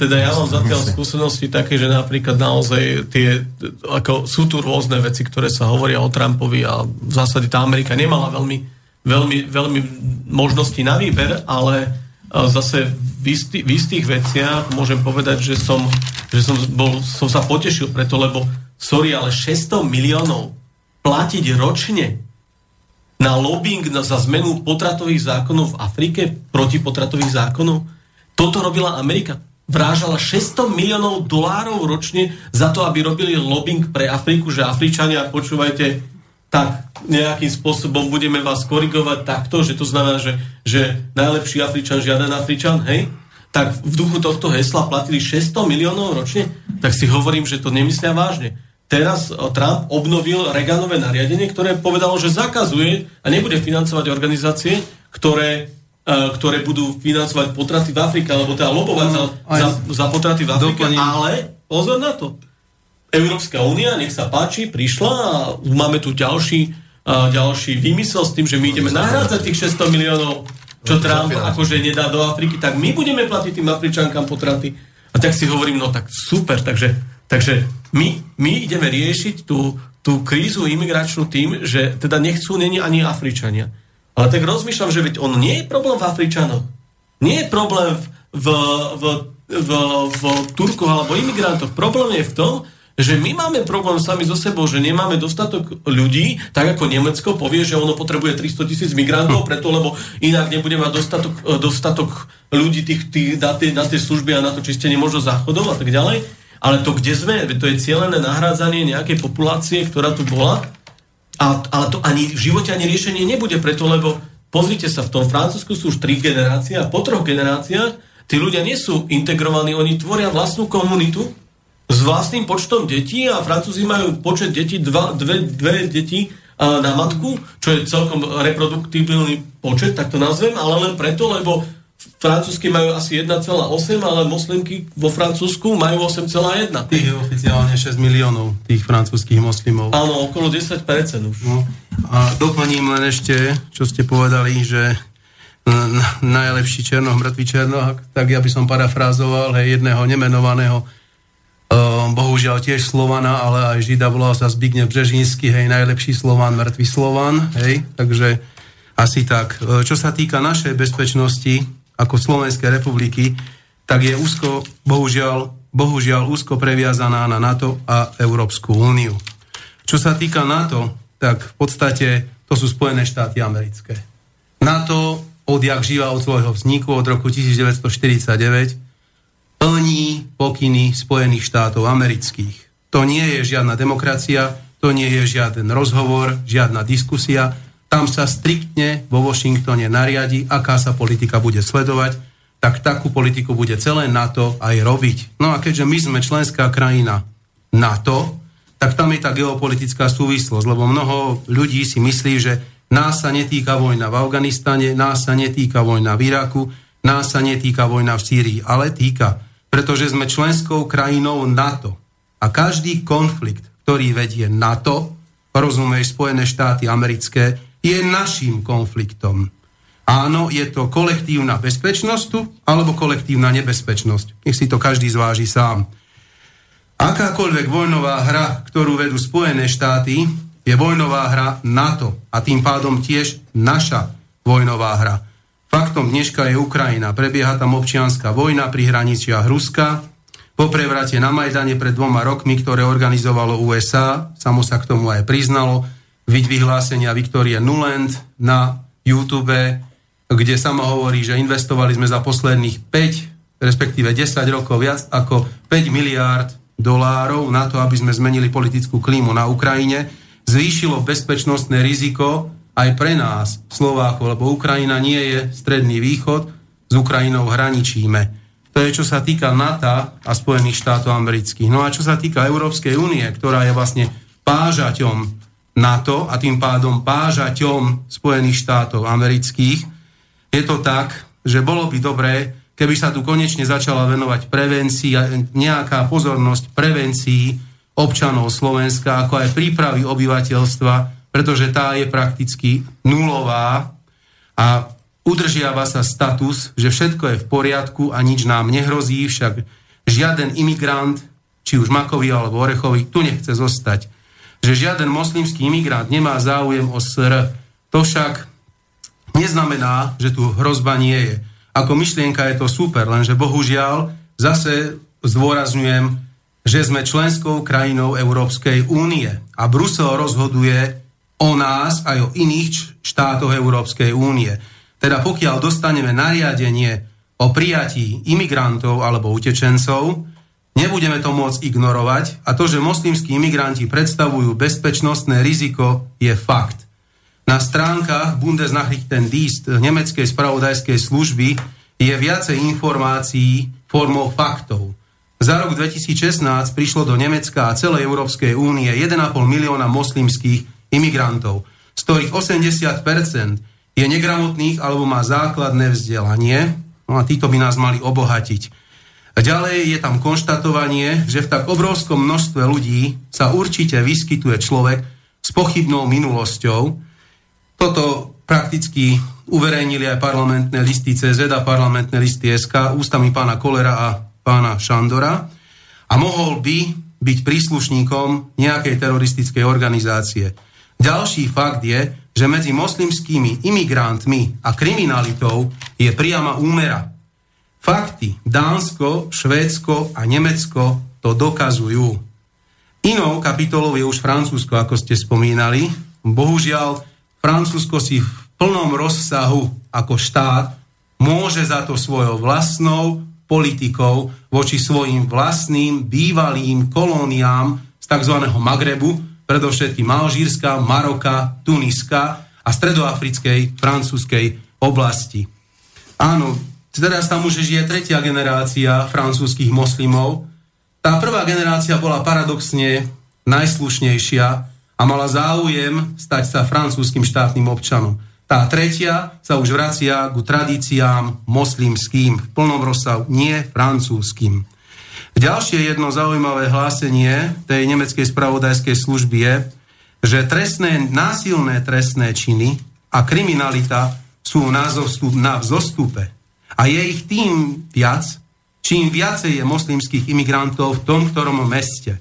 teda ja mám zatiaľ skúsenosti také, že napríklad naozaj tie, ako sú tu rôzne veci, ktoré sa hovoria o Trumpovi a v zásade tá Amerika nemala veľmi, veľmi, veľmi možností na výber, ale zase v, istý, v istých veciach môžem povedať, že som, že som, bol, som sa potešil preto, lebo sorry, ale 600 miliónov platiť ročne na lobbying za zmenu potratových zákonov v Afrike, protipotratových zákonov. Toto robila Amerika. Vrážala 600 miliónov dolárov ročne za to, aby robili lobbying pre Afriku, že Afričania, počúvajte, tak nejakým spôsobom budeme vás korigovať takto, že to znamená, že, že najlepší Afričan, žiaden Afričan, hej? Tak v duchu tohto hesla platili 600 miliónov ročne, tak si hovorím, že to nemyslia vážne teraz eh, Trump obnovil Reaganové nariadenie, ktoré povedalo, že zakazuje a nebude financovať organizácie, ktoré, ktoré budú financovať potraty v Afrike, alebo teda lobovať no, za, za, za potraty v Afrike. Doplním. Ale pozor na to. Európska únia, nech sa páči, prišla a máme tu ďalší, uh, ďalší vymysel s tým, že my ideme nahrádzať tých 600 miliónov, čo Trump akože nedá do Afriky, tak my budeme platiť tým Afričankám potraty. A tak si hovorím, no tak super, takže Takže my, my ideme riešiť tú, tú krízu imigračnú tým, že teda nechcú není ani Afričania. Ale tak rozmýšľam, že veď on nie je problém v Afričanoch. Nie je problém v, v, v, v, v Turkoch alebo imigrantoch. Problém je v tom, že my máme problém sami so sebou, že nemáme dostatok ľudí, tak ako Nemecko povie, že ono potrebuje 300 tisíc migrantov, preto lebo inak nebude mať dostatok, dostatok ľudí tých, tých, na, tie, na tie služby a na to čistenie možno záchodov a tak ďalej. Ale to, kde sme, to je cieľené nahrádzanie nejakej populácie, ktorá tu bola, a, ale to ani v živote ani riešenie nebude preto, lebo pozrite sa, v tom Francúzsku sú už tri generácie a po troch generáciách tí ľudia nie sú integrovaní, oni tvoria vlastnú komunitu s vlastným počtom detí a Francúzi majú počet detí, dva, dve, dve deti na matku, čo je celkom reproduktibilný počet, tak to nazvem, ale len preto, lebo francúzsky majú asi 1,8, ale moslimky vo Francúzsku majú 8,1. Tých je oficiálne 6 miliónov, tých francúzských moslimov. Áno, okolo 10% už. No. A doplním len ešte, čo ste povedali, že najlepší černoch, mŕtvý černoch, tak ja by som parafrázoval hej, jedného nemenovaného uh, bohužiaľ tiež Slovana, ale aj Žida volal sa Zbignev Břežínsky, hej, najlepší Slovan, mŕtvý Slovan, hej, takže asi tak. Uh, čo sa týka našej bezpečnosti, ako Slovenskej republiky, tak je úzko, bohužiaľ, bohužiaľ úzko previazaná na NATO a Európsku úniu. Čo sa týka NATO, tak v podstate to sú Spojené štáty americké. NATO odjak živa od svojho vzniku od roku 1949 plní pokyny Spojených štátov amerických. To nie je žiadna demokracia, to nie je žiaden rozhovor, žiadna diskusia, tam sa striktne vo Washingtone nariadi, aká sa politika bude sledovať, tak takú politiku bude celé NATO aj robiť. No a keďže my sme členská krajina NATO, tak tam je tá geopolitická súvislosť, lebo mnoho ľudí si myslí, že nás sa netýka vojna v Afganistane, nás sa netýka vojna v Iraku, nás sa netýka vojna v Sýrii, ale týka, pretože sme členskou krajinou NATO. A každý konflikt, ktorý vedie NATO, rozumej Spojené štáty americké, je našim konfliktom. Áno, je to kolektívna bezpečnosť alebo kolektívna nebezpečnosť. Nech si to každý zváži sám. Akákoľvek vojnová hra, ktorú vedú Spojené štáty, je vojnová hra NATO a tým pádom tiež naša vojnová hra. Faktom dneška je Ukrajina. Prebieha tam občianská vojna pri hraniciach Ruska. Po prevrate na Majdane pred dvoma rokmi, ktoré organizovalo USA, samo sa k tomu aj priznalo, vyhlásenia Viktorie Nuland na YouTube, kde sama hovorí, že investovali sme za posledných 5, respektíve 10 rokov viac ako 5 miliárd dolárov na to, aby sme zmenili politickú klímu na Ukrajine. Zvýšilo bezpečnostné riziko aj pre nás, Slovákov, lebo Ukrajina nie je stredný východ, s Ukrajinou hraničíme. To je, čo sa týka NATO a Spojených štátov amerických. No a čo sa týka Európskej únie, ktorá je vlastne pážaťom NATO a tým pádom pážaťom Spojených štátov amerických. Je to tak, že bolo by dobré, keby sa tu konečne začala venovať prevencii nejaká pozornosť prevencii občanov Slovenska, ako aj prípravy obyvateľstva, pretože tá je prakticky nulová a udržiava sa status, že všetko je v poriadku a nič nám nehrozí, však žiaden imigrant, či už Makový alebo Orechový, tu nechce zostať že žiaden moslimský imigrant nemá záujem o SR. To však neznamená, že tu hrozba nie je. Ako myšlienka je to super, lenže bohužiaľ zase zdôrazňujem, že sme členskou krajinou Európskej únie a Brusel rozhoduje o nás aj o iných štátoch Európskej únie. Teda pokiaľ dostaneme nariadenie o prijatí imigrantov alebo utečencov, Nebudeme to môcť ignorovať a to, že moslimskí imigranti predstavujú bezpečnostné riziko, je fakt. Na stránkach Bundesnachrichtendienst nemeckej spravodajskej služby je viacej informácií formou faktov. Za rok 2016 prišlo do Nemecka a celej Európskej únie 1,5 milióna moslimských imigrantov, z ktorých 80% je negramotných alebo má základné vzdelanie, no a títo by nás mali obohatiť. Ďalej je tam konštatovanie, že v tak obrovskom množstve ľudí sa určite vyskytuje človek s pochybnou minulosťou. Toto prakticky uverejnili aj parlamentné listy CZ a parlamentné listy SK ústami pána Kolera a pána Šandora a mohol by byť príslušníkom nejakej teroristickej organizácie. Ďalší fakt je, že medzi moslimskými imigrantmi a kriminalitou je priama úmera. Fakty Dánsko, Švédsko a Nemecko to dokazujú. Inou kapitolou je už Francúzsko, ako ste spomínali. Bohužiaľ, Francúzsko si v plnom rozsahu ako štát môže za to svojou vlastnou politikou voči svojim vlastným bývalým kolóniám z tzv. Magrebu, predovšetkým Alžírska, Maroka, Tuniska a stredoafrickej francúzskej oblasti. Áno, Teraz tam už žije tretia generácia francúzských moslimov tá prvá generácia bola paradoxne najslušnejšia a mala záujem stať sa francúzským štátnym občanom. Tá tretia sa už vracia ku tradíciám moslimským v plnom rozsahu, nie francúzským. Ďalšie jedno zaujímavé hlásenie tej nemeckej spravodajskej služby je, že trestné, násilné trestné činy a kriminalita sú na, zostup, na vzostupe. A je ich tým viac, čím viacej je moslimských imigrantov v tom ktorom meste.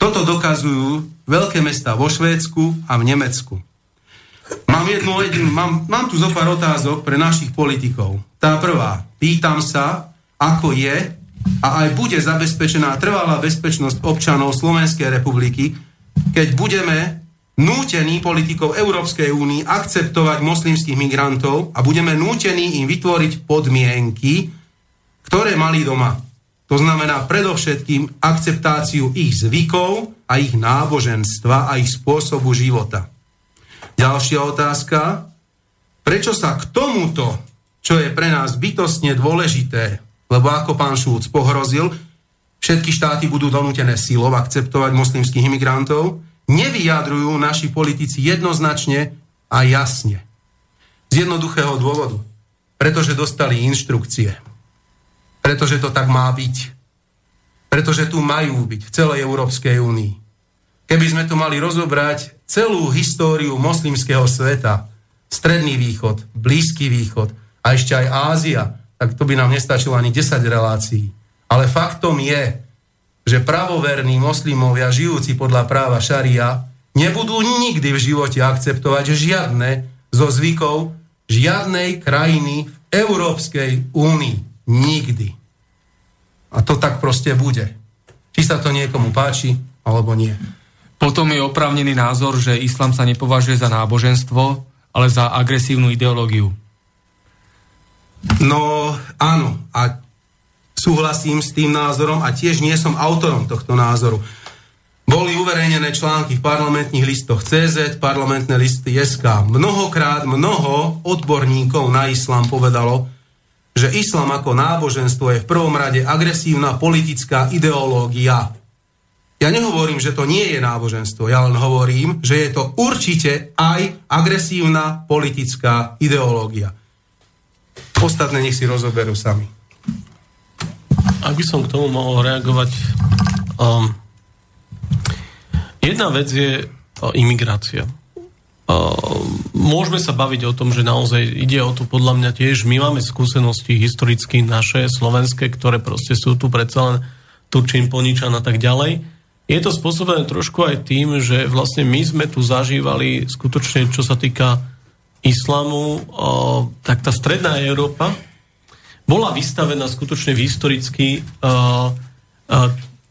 Toto dokazujú veľké mesta vo Švédsku a v Nemecku. Mám, jednu, mám, mám tu zo pár otázok pre našich politikov. Tá prvá. Pýtam sa, ako je a aj bude zabezpečená trvalá bezpečnosť občanov Slovenskej republiky, keď budeme nútení politikov Európskej únii akceptovať moslimských migrantov a budeme nútení im vytvoriť podmienky, ktoré mali doma. To znamená predovšetkým akceptáciu ich zvykov a ich náboženstva a ich spôsobu života. Ďalšia otázka. Prečo sa k tomuto, čo je pre nás bytostne dôležité, lebo ako pán Šúc pohrozil, všetky štáty budú donútené silou akceptovať moslimských imigrantov, nevyjadrujú naši politici jednoznačne a jasne. Z jednoduchého dôvodu. Pretože dostali inštrukcie pretože to tak má byť. Pretože tu majú byť v celej Európskej únii. Keby sme tu mali rozobrať celú históriu moslimského sveta, Stredný východ, Blízky východ a ešte aj Ázia, tak to by nám nestačilo ani 10 relácií. Ale faktom je, že pravoverní moslimovia žijúci podľa práva šaria nebudú nikdy v živote akceptovať žiadne zo zvykov žiadnej krajiny v Európskej únii. Nikdy. A to tak proste bude. Či sa to niekomu páči, alebo nie. Potom je oprávnený názor, že islám sa nepovažuje za náboženstvo, ale za agresívnu ideológiu. No áno, a súhlasím s tým názorom a tiež nie som autorom tohto názoru. Boli uverejnené články v parlamentných listoch CZ, parlamentné listy SK. Mnohokrát mnoho odborníkov na islám povedalo, že islám ako náboženstvo je v prvom rade agresívna politická ideológia. Ja nehovorím, že to nie je náboženstvo, ja len hovorím, že je to určite aj agresívna politická ideológia. Ostatné nech si rozoberú sami. Ak by som k tomu mohol reagovať, um, jedna vec je uh, imigrácia. Ehm, môžeme sa baviť o tom, že naozaj ide o to podľa mňa tiež. My máme skúsenosti historicky naše, slovenské, ktoré proste sú tu predsa len Turčín, Poničan a tak ďalej. Je to spôsobené trošku aj tým, že vlastne my sme tu zažívali skutočne, čo sa týka islamu, tak tá stredná Európa bola vystavená skutočne v historicky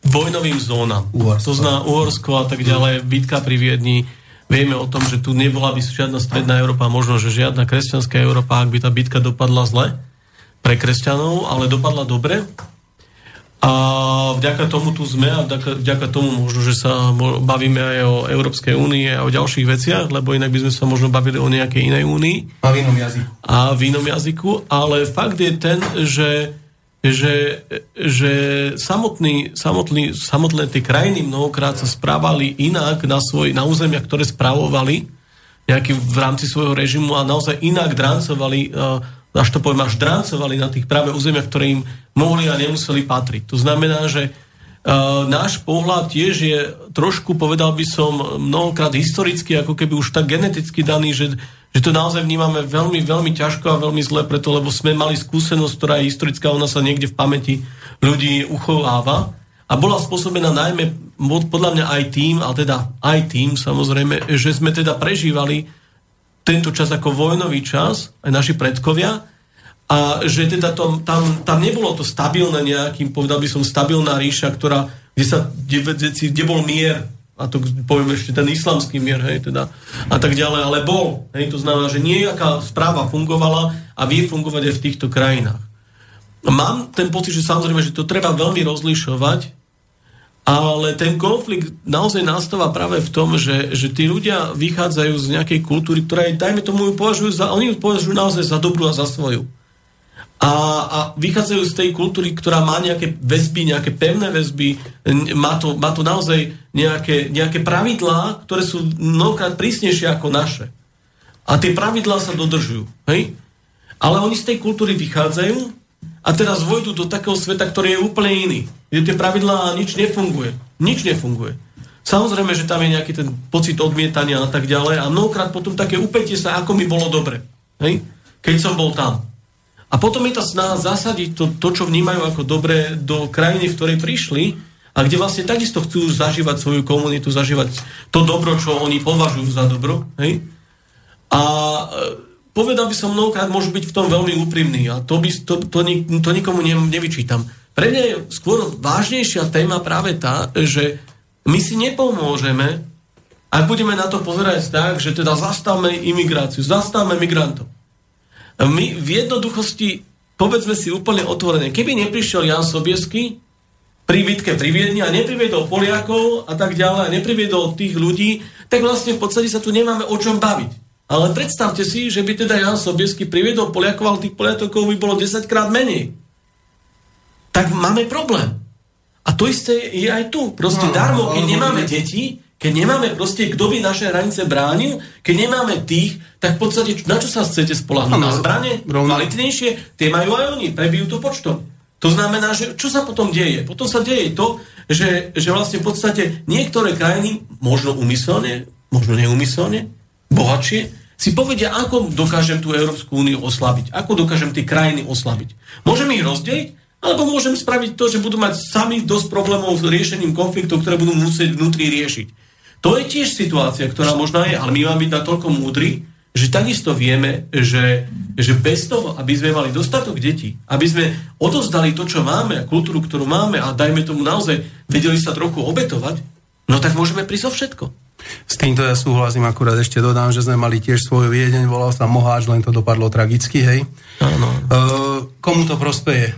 vojnovým zónam. Uhorsko. To znamená Uhorsko a tak ďalej, bitka pri Viedni, Vieme o tom, že tu nebola by žiadna stredná Európa, možno, že žiadna kresťanská Európa, ak by tá bitka dopadla zle pre kresťanov, ale dopadla dobre. A vďaka tomu tu sme a vďaka, vďaka tomu možno, že sa bavíme aj o Európskej únii a o ďalších veciach, lebo inak by sme sa možno bavili o nejakej inej únii. A v inom jazyku. A v inom jazyku, ale fakt je ten, že že, že samotný, samotný, samotné tie krajiny mnohokrát sa správali inak na, svoj, na územia, ktoré správovali nejaký v rámci svojho režimu a naozaj inak drancovali, eh, až to poviem, až drancovali na tých práve územiach, ktoré im mohli a nemuseli patriť. To znamená, že Uh, náš pohľad tiež je trošku, povedal by som, mnohokrát historicky, ako keby už tak geneticky daný, že že to naozaj vnímame veľmi, veľmi ťažko a veľmi zle preto, lebo sme mali skúsenosť, ktorá je historická, ona sa niekde v pamäti ľudí uchováva a bola spôsobená najmä podľa mňa aj tým, ale teda aj tým samozrejme, že sme teda prežívali tento čas ako vojnový čas, aj naši predkovia, a že teda to, tam, tam nebolo to stabilné nejakým, povedal by som, stabilná ríša, ktorá, kde, sa, kde, kde bol mier, a to poviem ešte ten islamský mier, hej, teda, a tak ďalej, ale bol. Hej, to znamená, že nejaká správa fungovala a vie fungovať aj v týchto krajinách. Mám ten pocit, že samozrejme, že to treba veľmi rozlišovať, ale ten konflikt naozaj nastáva práve v tom, že, že tí ľudia vychádzajú z nejakej kultúry, ktorá je, dajme tomu, ju považujú za, oni ju považujú naozaj za dobrú a za svoju. a, a vychádzajú z tej kultúry, ktorá má nejaké väzby, nejaké pevné väzby, má to, má to naozaj nejaké, nejaké pravidlá, ktoré sú mnohokrát prísnejšie ako naše. A tie pravidlá sa dodržujú. Hej? Ale oni z tej kultúry vychádzajú a teraz vojdu do takého sveta, ktorý je úplne iný. Kde tie pravidlá nič nefunguje. Nič nefunguje. Samozrejme, že tam je nejaký ten pocit odmietania a tak ďalej a mnohokrát potom také upätie sa, ako mi bolo dobre. Hej? Keď som bol tam. A potom je tá snaha zasadiť to, to, čo vnímajú ako dobré do krajiny, v ktorej prišli a kde vlastne takisto chcú zažívať svoju komunitu, zažívať to dobro, čo oni považujú za dobro. Hej? A e, povedal by som mnohokrát, môžu byť v tom veľmi úprimný a to, by, to, to, to nikomu ne, nevyčítam. Pre mňa je skôr vážnejšia téma práve tá, že my si nepomôžeme, ak budeme na to pozerať tak, že teda zastavme imigráciu, zastavme migrantov. My v jednoduchosti, povedzme si úplne otvorene, keby neprišiel Jan Sobiesky pri bitke pri Viedni a nepriviedol Poliakov a tak ďalej, a nepriviedol tých ľudí, tak vlastne v podstate sa tu nemáme o čom baviť. Ale predstavte si, že by teda Jan Sobiesky priviedol Poliakov, ale tých Poliakov by bolo 10 krát menej. Tak máme problém. A to isté je aj tu. Proste no, darmo, keď nemáme deti, keď nemáme proste, kto by naše hranice bránil, keď nemáme tých, tak v podstate, na čo sa chcete spolahnuť? Na zbranie? Kvalitnejšie? Tie majú aj oni, prebijú to počtom. To znamená, že čo sa potom deje? Potom sa deje to, že, že vlastne v podstate niektoré krajiny, možno umyselne, možno neumyselne, bohatšie, si povedia, ako dokážem tú Európsku úniu oslabiť, ako dokážem tie krajiny oslabiť. Môžem ich rozdeliť, alebo môžem spraviť to, že budú mať sami dosť problémov s riešením konfliktov, ktoré budú musieť vnútri riešiť. To je tiež situácia, ktorá možná je, ale my máme byť natoľko múdri, že takisto vieme, že, že bez toho, aby sme mali dostatok detí, aby sme odozdali to, čo máme a kultúru, ktorú máme a dajme tomu naozaj vedeli sa trochu obetovať, no tak môžeme prísť o všetko. S týmto ja súhlasím, akurát ešte dodám, že sme mali tiež svoj viedeň, volal sa Moháč, len to dopadlo tragicky, hej. Áno. E, komu to prospeje?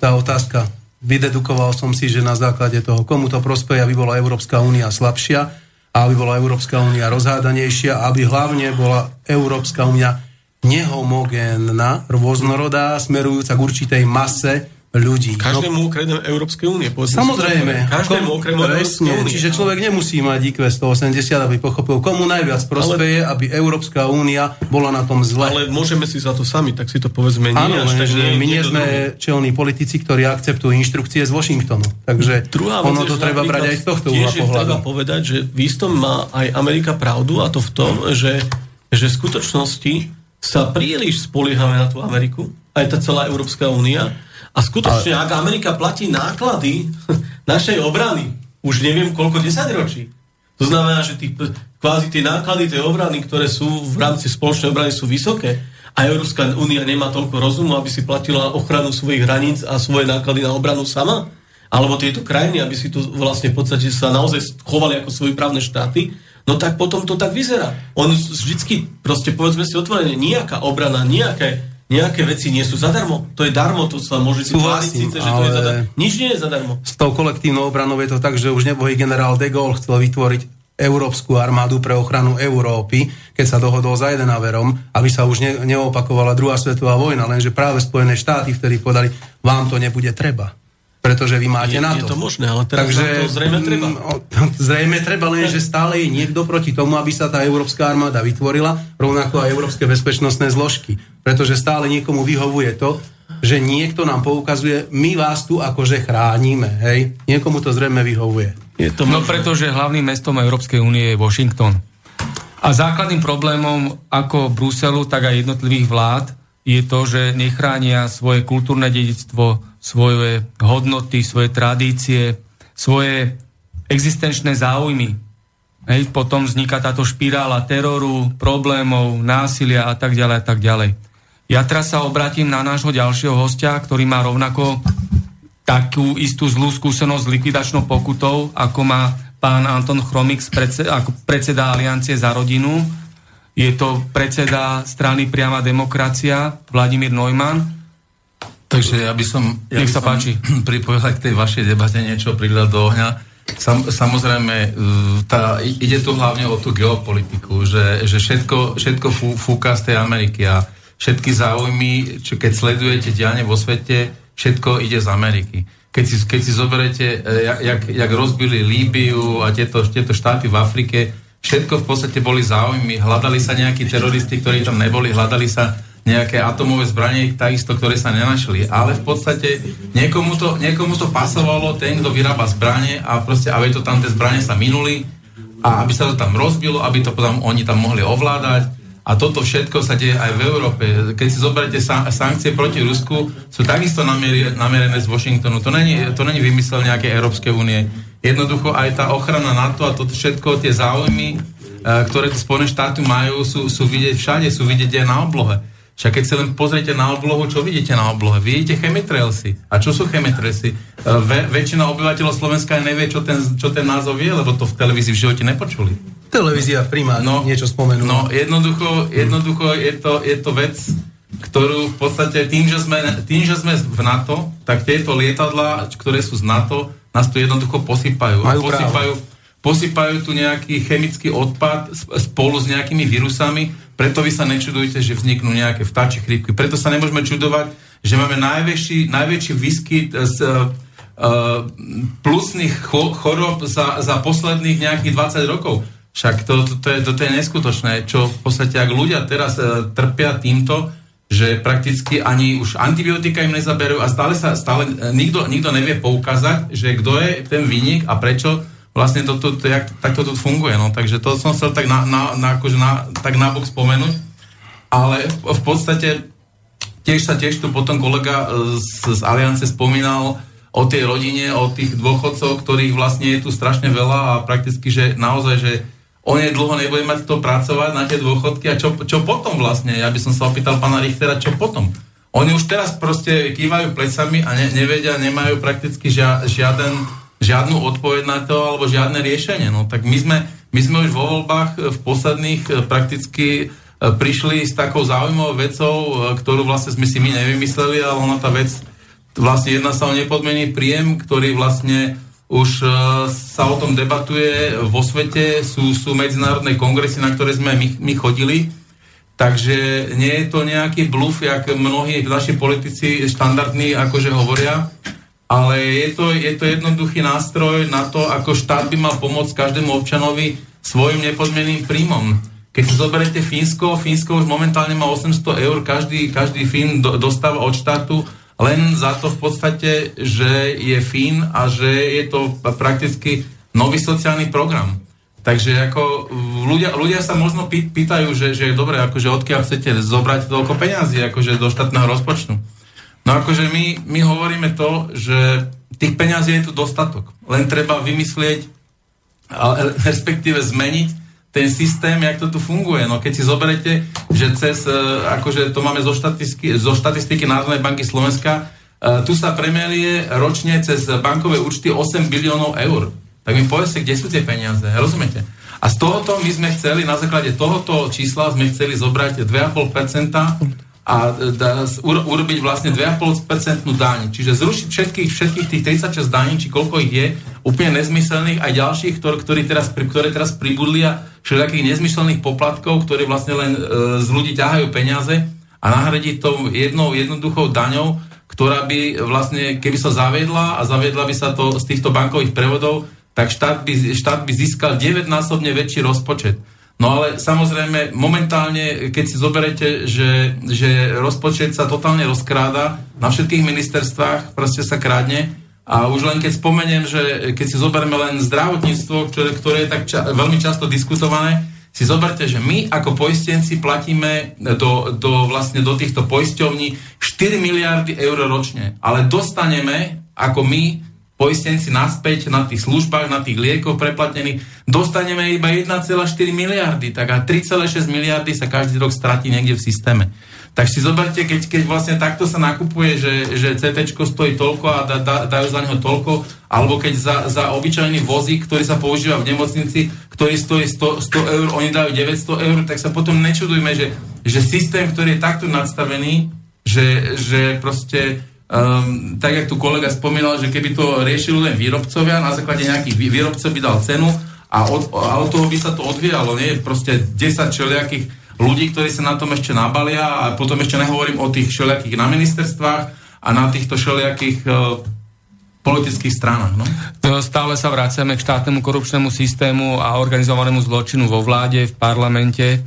Tá otázka. Vydedukoval som si, že na základe toho, komu to prospeje, aby bola Európska únia slabšia, aby bola Európska únia rozhádanejšia aby hlavne bola Európska únia nehomogénna, rôznorodá, smerujúca k určitej mase ľudí. Každému no, okrem Európskej únie. Samozrejme. Každému okrem Európskej únie. Čiže človek nemusí mať IQ 180, aby pochopil, komu najviac prospeje, ale, aby Európska únia bola na tom zle. Ale môžeme si za to sami, tak si to povedzme nie. Áno, že my nie sme čelní politici, ktorí akceptujú inštrukcie z Washingtonu. Takže Druhá ono to treba brať aj z tohto uhla pohľadu. treba povedať, že v istom má aj Amerika pravdu a to v tom, že, že v skutočnosti sa príliš spoliehame na tú Ameriku, aj tá celá Európska únia, a skutočne, Ale... ak Amerika platí náklady našej obrany, už neviem koľko desaťročí, to znamená, že tých, kvázi tie náklady tej obrany, ktoré sú v rámci spoločnej obrany, sú vysoké a Európska únia nemá toľko rozumu, aby si platila ochranu svojich hraníc a svoje náklady na obranu sama, alebo tieto krajiny, aby si tu vlastne v podstate sa naozaj chovali ako svoje právne štáty, no tak potom to tak vyzerá. On vždycky, proste povedzme si otvorene, nejaká obrana, nejaké nejaké veci nie sú zadarmo. To je darmo, to sa môže si tváriť síce, že to je zadarmo. Nič nie je zadarmo. S tou kolektívnou obranou je to tak, že už nebohý generál de Gaulle chcel vytvoriť Európsku armádu pre ochranu Európy, keď sa dohodol za Jedenaverom, aby sa už ne, neopakovala druhá svetová vojna, lenže práve Spojené štáty vtedy povedali, vám to nebude treba pretože vy máte je, na to. Je to možné, ale teraz Takže, to zrejme treba. Mm, zrejme treba, len že stále je niekto proti tomu, aby sa tá Európska armáda vytvorila, rovnako aj Európske bezpečnostné zložky. Pretože stále niekomu vyhovuje to, že niekto nám poukazuje, my vás tu akože chránime, hej? Niekomu to zrejme vyhovuje. Je to no pretože hlavným mestom Európskej únie je Washington. A základným problémom ako Bruselu, tak aj jednotlivých vlád je to, že nechránia svoje kultúrne dedictvo, svoje hodnoty, svoje tradície, svoje existenčné záujmy. Hej, potom vzniká táto špirála teroru, problémov, násilia a tak ďalej a tak ďalej. Ja teraz sa obratím na nášho ďalšieho hostia, ktorý má rovnako takú istú zlú skúsenosť s likvidačnou pokutou, ako má pán Anton predseda, ako predseda Aliancie za rodinu. Je to predseda strany Priama demokracia, Vladimír Neumann Takže ja by som, ja Nech sa by som páči. pripojil k tej vašej debate niečo pridať do ohňa. Sam, samozrejme, tá, ide tu hlavne o tú geopolitiku, že, že všetko, všetko fú, fúka z tej Ameriky a všetky záujmy, čo keď sledujete diane vo svete, všetko ide z Ameriky. Keď si, keď si zoberete, e, jak, jak, jak rozbili Líbiu a tieto, tieto štáty v Afrike, všetko v podstate boli záujmy. Hľadali sa nejakí teroristi, ktorí tam neboli, hľadali sa nejaké atomové zbranie, takisto, ktoré sa nenašli. Ale v podstate niekomu to, niekomu to pasovalo, ten, kto vyrába zbranie a proste, aby to tam tie zbranie sa minuli a aby sa to tam rozbilo, aby to potom oni tam mohli ovládať a toto všetko sa deje aj v Európe. Keď si zoberiete sa- sankcie proti Rusku, sú takisto namierené z Washingtonu. To není, to není vymysel nejakej Európskej únie. Jednoducho aj tá ochrana NATO a toto všetko, tie záujmy, e, ktoré Spojené štáty majú, sú, sú vidieť všade, sú vidieť aj na oblohe. Však keď si len pozriete na oblohu, čo vidíte na oblohe? Vidíte chemitrailsy. A čo sú chemitrailsy? E, ve, väčšina obyvateľov Slovenska nevie, čo ten, čo ten názov je, lebo to v televízii v živote nepočuli. Televízia Prima no, niečo spomenula. No, jednoducho, jednoducho je, to, je to vec, ktorú v podstate tým že, sme, tým, že sme v NATO, tak tieto lietadla, ktoré sú z NATO, nás tu jednoducho posypajú. Majú posypajú, posypajú tu nejaký chemický odpad spolu s nejakými vírusami, preto vy sa nečudujte, že vzniknú nejaké vtáčie chrípky. Preto sa nemôžeme čudovať, že máme najväčší, najväčší výskyt z uh, plusných chorob za, za posledných nejakých 20 rokov. Však to, to, to, je, to, to je neskutočné, čo v podstate, ak ľudia teraz e, trpia týmto, že prakticky ani už antibiotika im nezaberú a stále sa, stále nikto, nikto nevie poukázať, že kto je ten výnik a prečo vlastne toto, to, jak, takto to funguje. No. Takže to som chcel tak na, na, na, akože na, tak na bok spomenúť. Ale v, v podstate tiež sa tiež tu potom kolega e, z, z Aliance spomínal o tej rodine, o tých dôchodcov, ktorých vlastne je tu strašne veľa a prakticky, že naozaj, že je dlho nebude mať kto pracovať na tie dôchodky a čo, čo potom vlastne? Ja by som sa opýtal pána Richtera, čo potom? Oni už teraz proste kývajú plecami a ne, nevedia, nemajú prakticky žia, žiaden, žiadnu odpoveď na to alebo žiadne riešenie. No tak my sme, my sme už vo voľbách v posledných eh, prakticky eh, prišli s takou zaujímavou vecou, ktorú vlastne sme si my nevymysleli, ale ona tá vec, vlastne jedna sa o nepodmený príjem, ktorý vlastne už sa o tom debatuje vo svete, sú, sú medzinárodné kongresy, na ktoré sme my, my chodili, takže nie je to nejaký bluf, jak mnohí naši politici štandardní akože hovoria, ale je to, je to jednoduchý nástroj na to, ako štát by mal pomôcť každému občanovi svojim nepodmieným príjmom. Keď si zoberete Fínsko, Fínsko už momentálne má 800 eur, každý, každý Fín do, dostáva od štátu len za to v podstate, že je fín a že je to prakticky nový sociálny program. Takže ako ľudia, ľudia sa možno pýtajú, že, že je dobré, akože odkiaľ chcete zobrať toľko peňazí akože do štátneho rozpočtu. No akože my, my hovoríme to, že tých peňazí je tu dostatok. Len treba vymyslieť, respektíve zmeniť ten systém, jak to tu funguje. No keď si zoberete, že cez, e, akože to máme zo štatistiky, zo štatistiky Národnej banky Slovenska, e, tu sa premelie ročne cez bankové účty 8 biliónov eur. Tak mi povedzte, kde sú tie peniaze, rozumiete? A z tohoto my sme chceli, na základe tohoto čísla sme chceli zobrať 2,5% a da, urobiť vlastne 2,5% daň. Čiže zrušiť všetkých, všetkých tých 36 daní, či koľko ich je, úplne nezmyselných, aj ďalších, ktor, ktorí teraz, ktoré teraz pribudli a všetkých nezmyselných poplatkov, ktoré vlastne len e, z ľudí ťahajú peniaze a nahradiť to jednou jednoduchou daňou, ktorá by vlastne, keby sa zaviedla a zaviedla by sa to z týchto bankových prevodov, tak štát by, štát by získal 9-násobne väčší rozpočet. No ale samozrejme, momentálne, keď si zoberete, že, že rozpočet sa totálne rozkráda, na všetkých ministerstvách proste sa krádne, a už len keď spomeniem, že keď si zoberieme len zdravotníctvo, ktoré, ktoré je tak ča- veľmi často diskutované, si zoberte, že my ako poistenci platíme do, do, vlastne do týchto poisťovní 4 miliardy eur ročne, ale dostaneme ako my poistenci naspäť na tých službách, na tých liekoch preplatených, dostaneme iba 1,4 miliardy, tak a 3,6 miliardy sa každý rok stratí niekde v systéme. Tak si zoberte, keď, keď vlastne takto sa nakupuje, že, že CT stojí toľko a da, da, dajú za neho toľko, alebo keď za, za obyčajný vozík, ktorý sa používa v nemocnici, ktorý stojí 100, 100 eur, oni dajú 900 eur, tak sa potom nečudujme, že, že systém, ktorý je takto nadstavený, že, že proste Um, tak, jak tu kolega spomínal, že keby to riešili len výrobcovia, na základe nejakých výrobcov by dal cenu a od, a od toho by sa to odvíjalo, nie? Proste 10 čeliakých ľudí, ktorí sa na tom ešte nabalia a potom ešte nehovorím o tých všelijakých na ministerstvách a na týchto všelijakých uh, politických stranách. No? Stále sa vraciame k štátnemu korupčnému systému a organizovanému zločinu vo vláde, v parlamente,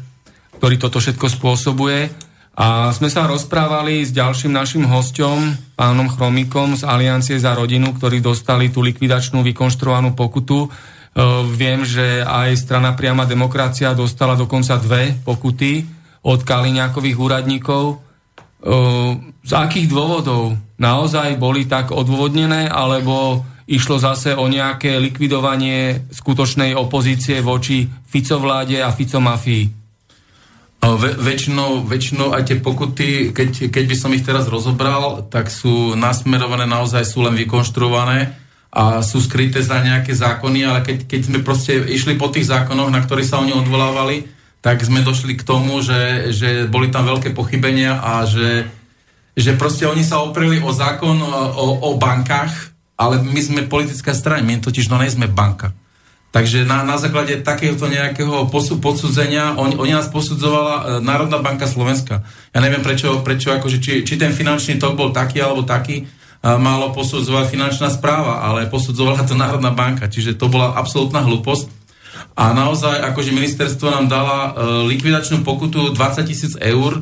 ktorý toto všetko spôsobuje. A sme sa rozprávali s ďalším našim hostom, pánom Chromikom z Aliancie za rodinu, ktorí dostali tú likvidačnú vykonštruovanú pokutu E, viem, že aj strana Priama demokracia dostala dokonca dve pokuty od Kaliňákových úradníkov. E, z akých dôvodov? Naozaj boli tak odôvodnené, alebo išlo zase o nejaké likvidovanie skutočnej opozície voči Ficovláde a Ficomafii? Ve, väčšinou, aj tie pokuty, keď, keď by som ich teraz rozobral, tak sú nasmerované, naozaj sú len vykonštruované a sú skryté za nejaké zákony, ale keď, keď sme proste išli po tých zákonoch, na ktorých sa oni odvolávali, tak sme došli k tomu, že, že boli tam veľké pochybenia a že, že proste oni sa opreli o zákon o, o bankách, ale my sme politická strana, my totiž no nejsme banka. Takže na, na základe takéhoto nejakého posu, podsudzenia, on, nás posudzovala e, Národná banka Slovenska. Ja neviem prečo, prečo akože, či, či ten finančný tok bol taký alebo taký, malo posudzovať finančná správa, ale posudzovala to Národná banka, čiže to bola absolútna hlúposť. A naozaj, akože ministerstvo nám dala e, likvidačnú pokutu 20 tisíc eur,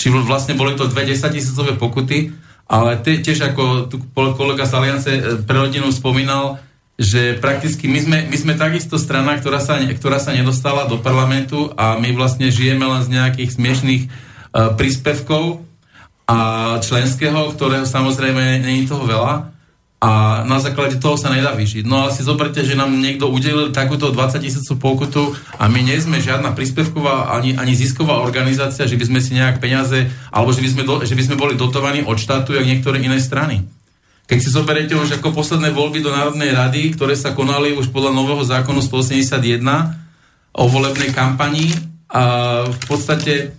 či vlastne boli to dve 10 tisícové pokuty, ale tiež ako tu kolega z Aliance e, pre rodinu spomínal, že prakticky my sme, my sme takisto strana, ktorá sa, ktorá sa nedostala do parlamentu a my vlastne žijeme len z nejakých smiešných uh, príspevkov, a členského, ktorého samozrejme není toho veľa a na základe toho sa nedá vyžiť. No ale si zoberte, že nám niekto udelil takúto 20 tisícov pokutu a my nie sme žiadna príspevková ani, ani zisková organizácia, že by sme si nejak peniaze, alebo že by sme, do, že by sme boli dotovaní od štátu, jak niektoré iné strany. Keď si zoberiete už ako posledné voľby do Národnej rady, ktoré sa konali už podľa nového zákonu 181 o volebnej kampanii, a v podstate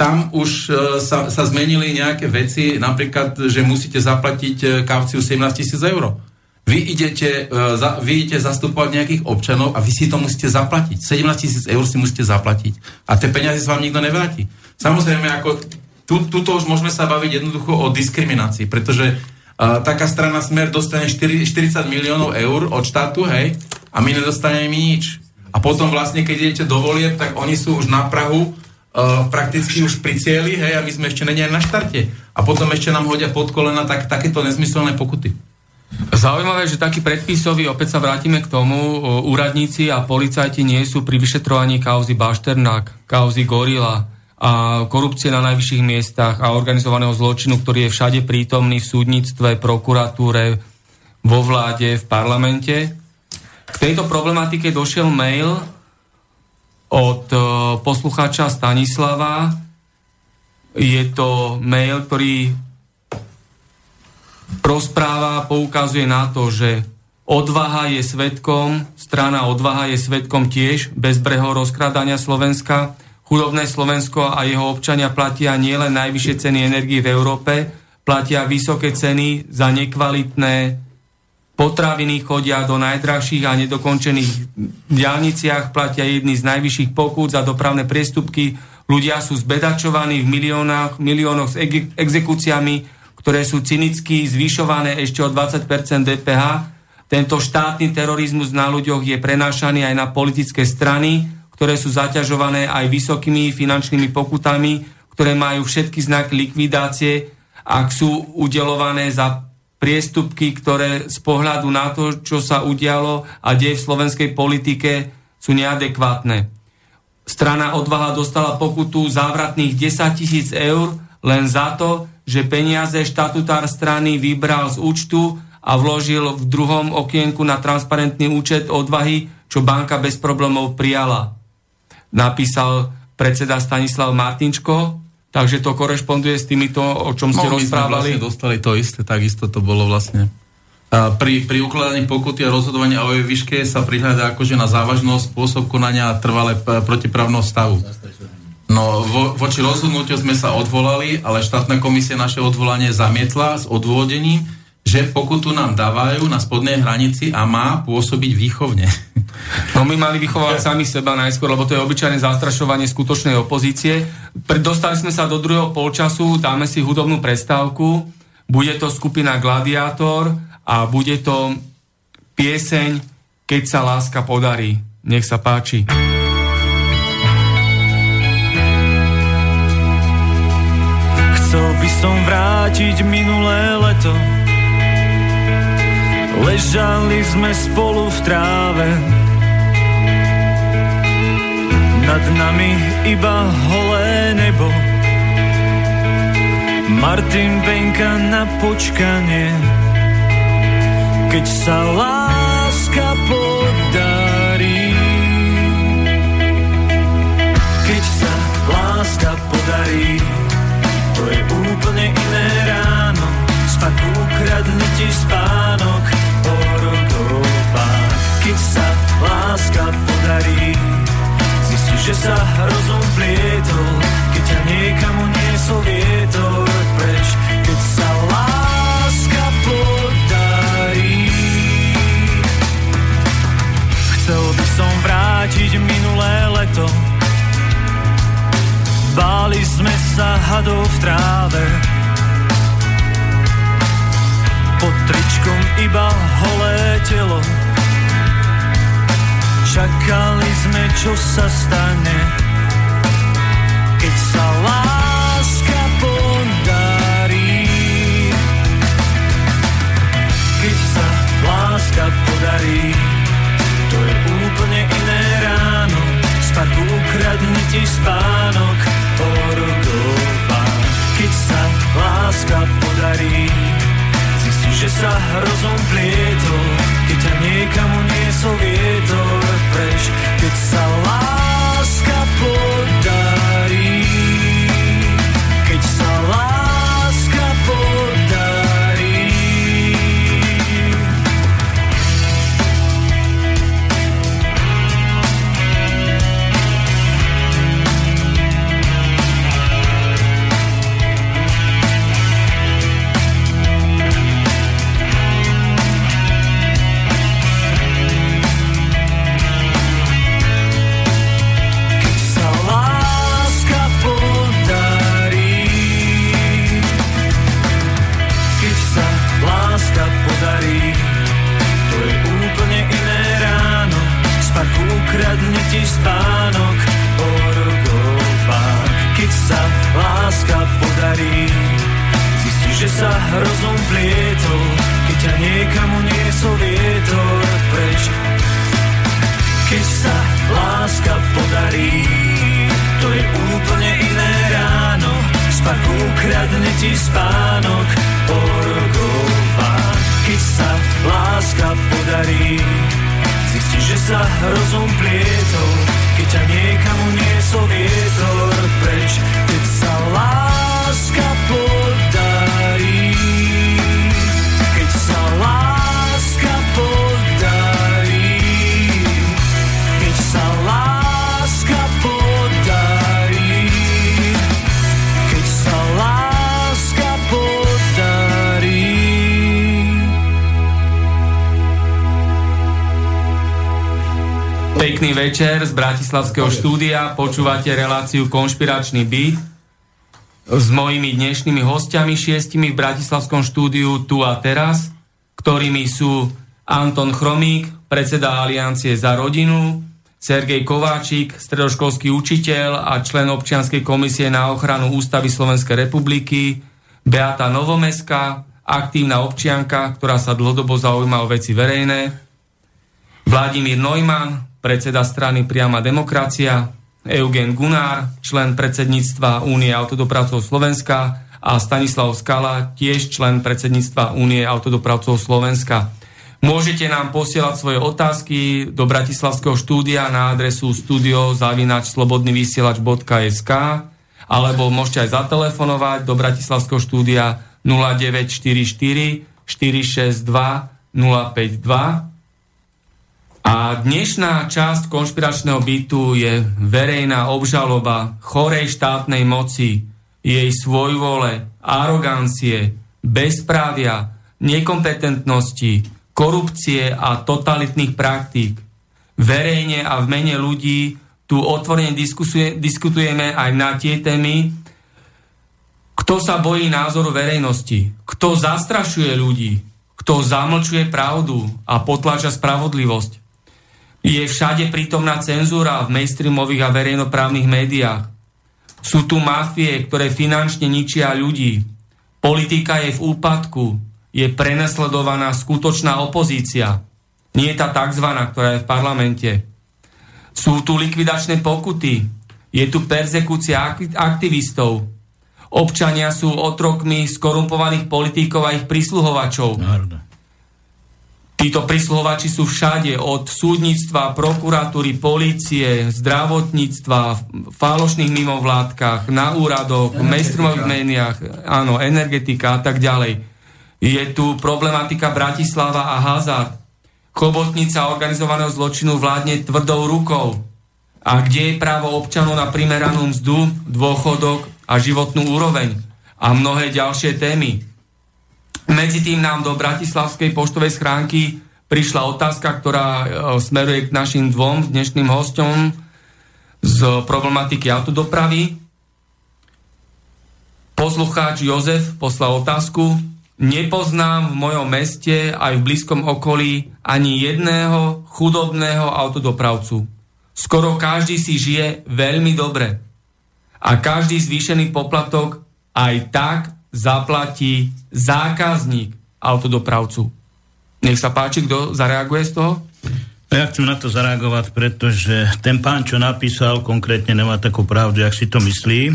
tam už uh, sa, sa zmenili nejaké veci, napríklad, že musíte zaplatiť uh, kauciu 17 tisíc eur. Vy idete, uh, za, vy idete zastupovať nejakých občanov a vy si to musíte zaplatiť. 17 tisíc eur si musíte zaplatiť. A tie peniaze sa vám nikto nevráti. Samozrejme, ako tu, tuto už môžeme sa baviť jednoducho o diskriminácii, pretože taká strana Smer dostane 4, 40 miliónov eur od štátu, hej, a my nedostaneme nič. A potom vlastne, keď idete do volieb, tak oni sú už na Prahu uh, prakticky už pri cieli, hej, a my sme ešte není na štarte. A potom ešte nám hodia pod kolena tak, takéto nezmyselné pokuty. Zaujímavé, že taký predpisový, opäť sa vrátime k tomu, úradníci a policajti nie sú pri vyšetrovaní kauzy Bašternák, kauzy Gorila a korupcie na najvyšších miestach a organizovaného zločinu, ktorý je všade prítomný v súdnictve, prokuratúre, vo vláde, v parlamente. K tejto problematike došiel mail od e, poslucháča Stanislava. Je to mail, ktorý rozpráva, poukazuje na to, že odvaha je svetkom, strana odvaha je svetkom tiež bezbreho rozkrádania Slovenska. Chudobné Slovensko a jeho občania platia nielen najvyššie ceny energii v Európe, platia vysoké ceny za nekvalitné Potraviny chodia do najdrahších a nedokončených diálniciach, platia jedny z najvyšších pokút za dopravné priestupky, ľudia sú zbedačovaní v miliónach, miliónoch s exekúciami, ktoré sú cynicky zvyšované ešte o 20% DPH. Tento štátny terorizmus na ľuďoch je prenášaný aj na politické strany, ktoré sú zaťažované aj vysokými finančnými pokutami, ktoré majú všetky znaky likvidácie, ak sú udelované za priestupky, ktoré z pohľadu na to, čo sa udialo a deje v slovenskej politike, sú neadekvátne. Strana odvaha dostala pokutu závratných 10 tisíc eur len za to, že peniaze štatutár strany vybral z účtu a vložil v druhom okienku na transparentný účet odvahy, čo banka bez problémov prijala. Napísal predseda Stanislav Martinčko, Takže to korešponduje s týmito, o čom ste no, rozprávali? Vlastne dostali to isté, takisto to bolo vlastne. A pri, pri ukladaní pokuty a rozhodovania o jej výške sa prihľadá akože na závažnosť, spôsob konania a trvalé protipravného stavu. No, vo, voči rozhodnutiu sme sa odvolali, ale štátna komisia naše odvolanie zamietla s odôvodením, že pokutu nám dávajú na spodnej hranici a má pôsobiť výchovne. No my mali vychovať sami seba najskôr, lebo to je obyčajné zastrašovanie skutočnej opozície. Dostali sme sa do druhého polčasu, dáme si hudobnú prestávku, bude to skupina Gladiátor a bude to pieseň Keď sa láska podarí. Nech sa páči. Chcel by som vrátiť minulé leto Ležali sme spolu v tráve. Nad nami iba holé nebo. Martin Benka na počkanie. Keď sa láska podarí. Keď sa láska podarí To je úplne iné ráno. Spad ukradne ti spánok keď sa láska podarí. Zistíš, že sa rozum plietol Keď ťa niekam uniesol vietor. Preč Keď sa láska podarí. Chcel by som vrátiť minulé leto. Báli sme sa hadov v tráve. Pod tričkom iba holé telo Čakali sme, čo sa stane, keď sa láska podarí. Keď sa láska podarí, to je úplne iné ráno. Z parku ukradne ti spánok, orogová. Keď sa láska podarí, že sa rozum plietol, keď ťa niekam uniesol vietor preč, keď sa láska podarí. Spánok, orogová. Keď sa láska podarí, zistíš, že sa rozum plietol, keď ťa niekam uniesol vietor preč. Keď sa láska podarí, to je úplne iné ráno. Z ukradne ti spánok, orogová. Keď sa láska podarí, zistíš, že sa rozum plietol, keď ťa niekam uniesol vietor preč. Keď sa láska Pekný večer z Bratislavského štúdia. Počúvate reláciu Konšpiračný byt s mojimi dnešnými hostiami, šiestimi v Bratislavskom štúdiu tu a teraz, ktorými sú Anton Chromík, predseda Aliancie za rodinu, Sergej Kováčik, stredoškolský učiteľ a člen občianskej komisie na ochranu Ústavy Slovenskej republiky, Beata Novomeska, aktívna občianka, ktorá sa dlhodobo zaujíma o veci verejné, Vladimír Neumann, predseda strany Priama demokracia, Eugen Gunár, člen predsedníctva Únie autodopravcov Slovenska a Stanislav Skala, tiež člen predsedníctva Únie autodopravcov Slovenska. Môžete nám posielať svoje otázky do Bratislavského štúdia na adresu studiozavinačslobodnyvysielač.sk alebo môžete aj zatelefonovať do Bratislavského štúdia 0944 462 052 a dnešná časť konšpiračného bytu je verejná obžaloba chorej štátnej moci, jej svojvole, arogancie, bezprávia, nekompetentnosti, korupcie a totalitných praktík. Verejne a v mene ľudí tu otvorene diskutujeme aj na tie témy, kto sa bojí názoru verejnosti, kto zastrašuje ľudí, kto zamlčuje pravdu a potláča spravodlivosť. Je všade prítomná cenzúra v mainstreamových a verejnoprávnych médiách. Sú tu mafie, ktoré finančne ničia ľudí. Politika je v úpadku. Je prenasledovaná skutočná opozícia. Nie je tá tzv., ktorá je v parlamente. Sú tu likvidačné pokuty. Je tu persekúcia aktivistov. Občania sú otrokmi skorumpovaných politikov a ich prisluhovačov. Národa. Títo prisluhovači sú všade, od súdnictva, prokuratúry, policie, zdravotníctva, falošných mimovládkach, na úradoch, v mainstreamových médiách, áno, energetika a tak ďalej. Je tu problematika Bratislava a hazard. Chobotnica organizovaného zločinu vládne tvrdou rukou. A kde je právo občanov na primeranú mzdu, dôchodok a životnú úroveň? A mnohé ďalšie témy. Medzi tým nám do Bratislavskej poštovej schránky prišla otázka, ktorá e, smeruje k našim dvom dnešným hostom z problematiky autodopravy. Poslucháč Jozef poslal otázku. Nepoznám v mojom meste aj v blízkom okolí ani jedného chudobného autodopravcu. Skoro každý si žije veľmi dobre. A každý zvýšený poplatok aj tak zaplatí zákazník autodopravcu. Nech sa páči, kto zareaguje z toho? Ja chcem na to zareagovať, pretože ten pán, čo napísal, konkrétne nemá takú pravdu, jak si to myslí.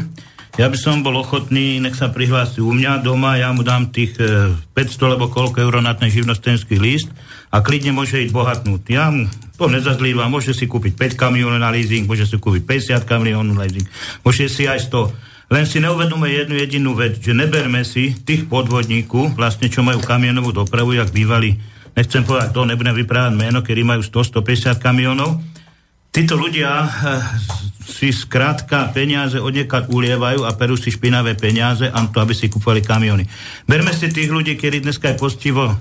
Ja by som bol ochotný, nech sa prihlási u mňa doma, ja mu dám tých 500 e, alebo koľko eur na ten živnostenský list a klidne môže ísť bohatnúť. Ja mu to nezazlívam, môže si kúpiť 5 kamionov na leasing, môže si kúpiť 50 kamionov na leasing, môže si aj 100 len si neuvedomuje jednu jedinú vec, že neberme si tých podvodníkov, vlastne čo majú kamionovú dopravu, jak bývali, nechcem povedať to, nebudem vyprávať meno, kedy majú 100-150 kamionov. Títo ľudia eh, si skrátka peniaze odniekať ulievajú a perú si špinavé peniaze, a to, aby si kúpali kamiony. Berme si tých ľudí, ktorí dneska je postivo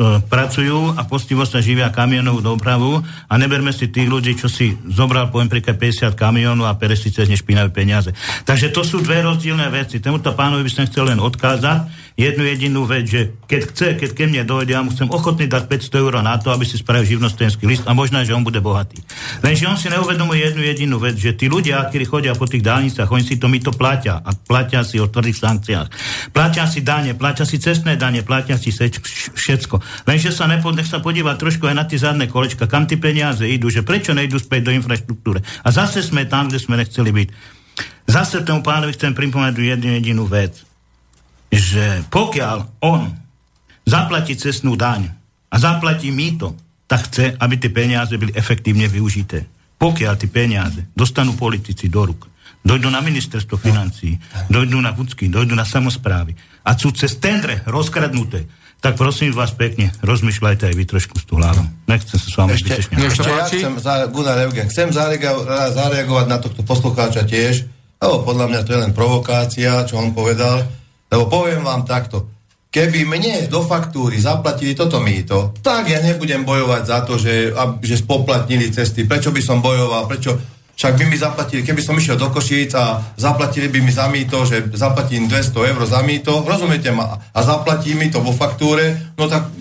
pracujú a postivo sa živia kamionovú dopravu a neberme si tých ľudí, čo si zobral poviem príklad 50 kamionov a pere si cez ne špinavé peniaze. Takže to sú dve rozdielne veci. Tomuto pánovi by som chcel len odkázať jednu jedinú vec, že keď chce, keď ke mne dojde, ja mu chcem ochotný dať 500 eur na to, aby si spravil živnostenský list a možno, že on bude bohatý. Lenže on si neuvedomuje jednu jedinú vec, že tí ľudia, ktorí chodia po tých dálnicách, oni si to my to platia a platia si o tvrdých sankciách. Platia si dane, platia si cestné dane, platia si všetko. Lenže sa nepo, nech sa podíva trošku aj na tie zadné kolečka, kam tie peniaze idú, že prečo nejdú späť do infraštruktúry. A zase sme tam, kde sme nechceli byť. Zase tomu pánovi chcem pripomenúť jednu jedinú vec, že pokiaľ on zaplatí cestnú daň a zaplatí mýto, tak chce, aby tie peniaze byli efektívne využité. Pokiaľ tie peniaze dostanú politici do ruk, dojdú na ministerstvo financí, dojdú na Budsky, dojdú na samozprávy a sú cez tendre rozkradnuté, tak prosím vás pekne, rozmýšľajte aj vy trošku s tú hlavou. Nechcem sa s vami ešte, ešte ja chcem, za, Gunnar Eugen, chcem zareagovať, zareagovať na tohto poslucháča tiež, lebo podľa mňa to je len provokácia, čo on povedal, lebo poviem vám takto, keby mne do faktúry zaplatili toto mýto, tak ja nebudem bojovať za to, že, že spoplatnili cesty. Prečo by som bojoval? Prečo? Však by mi zaplatili, keby som išiel do Košíc a zaplatili by mi za mýto, že zaplatím 200 eur za mýto, rozumiete ma, a zaplatí mi to vo faktúre, no tak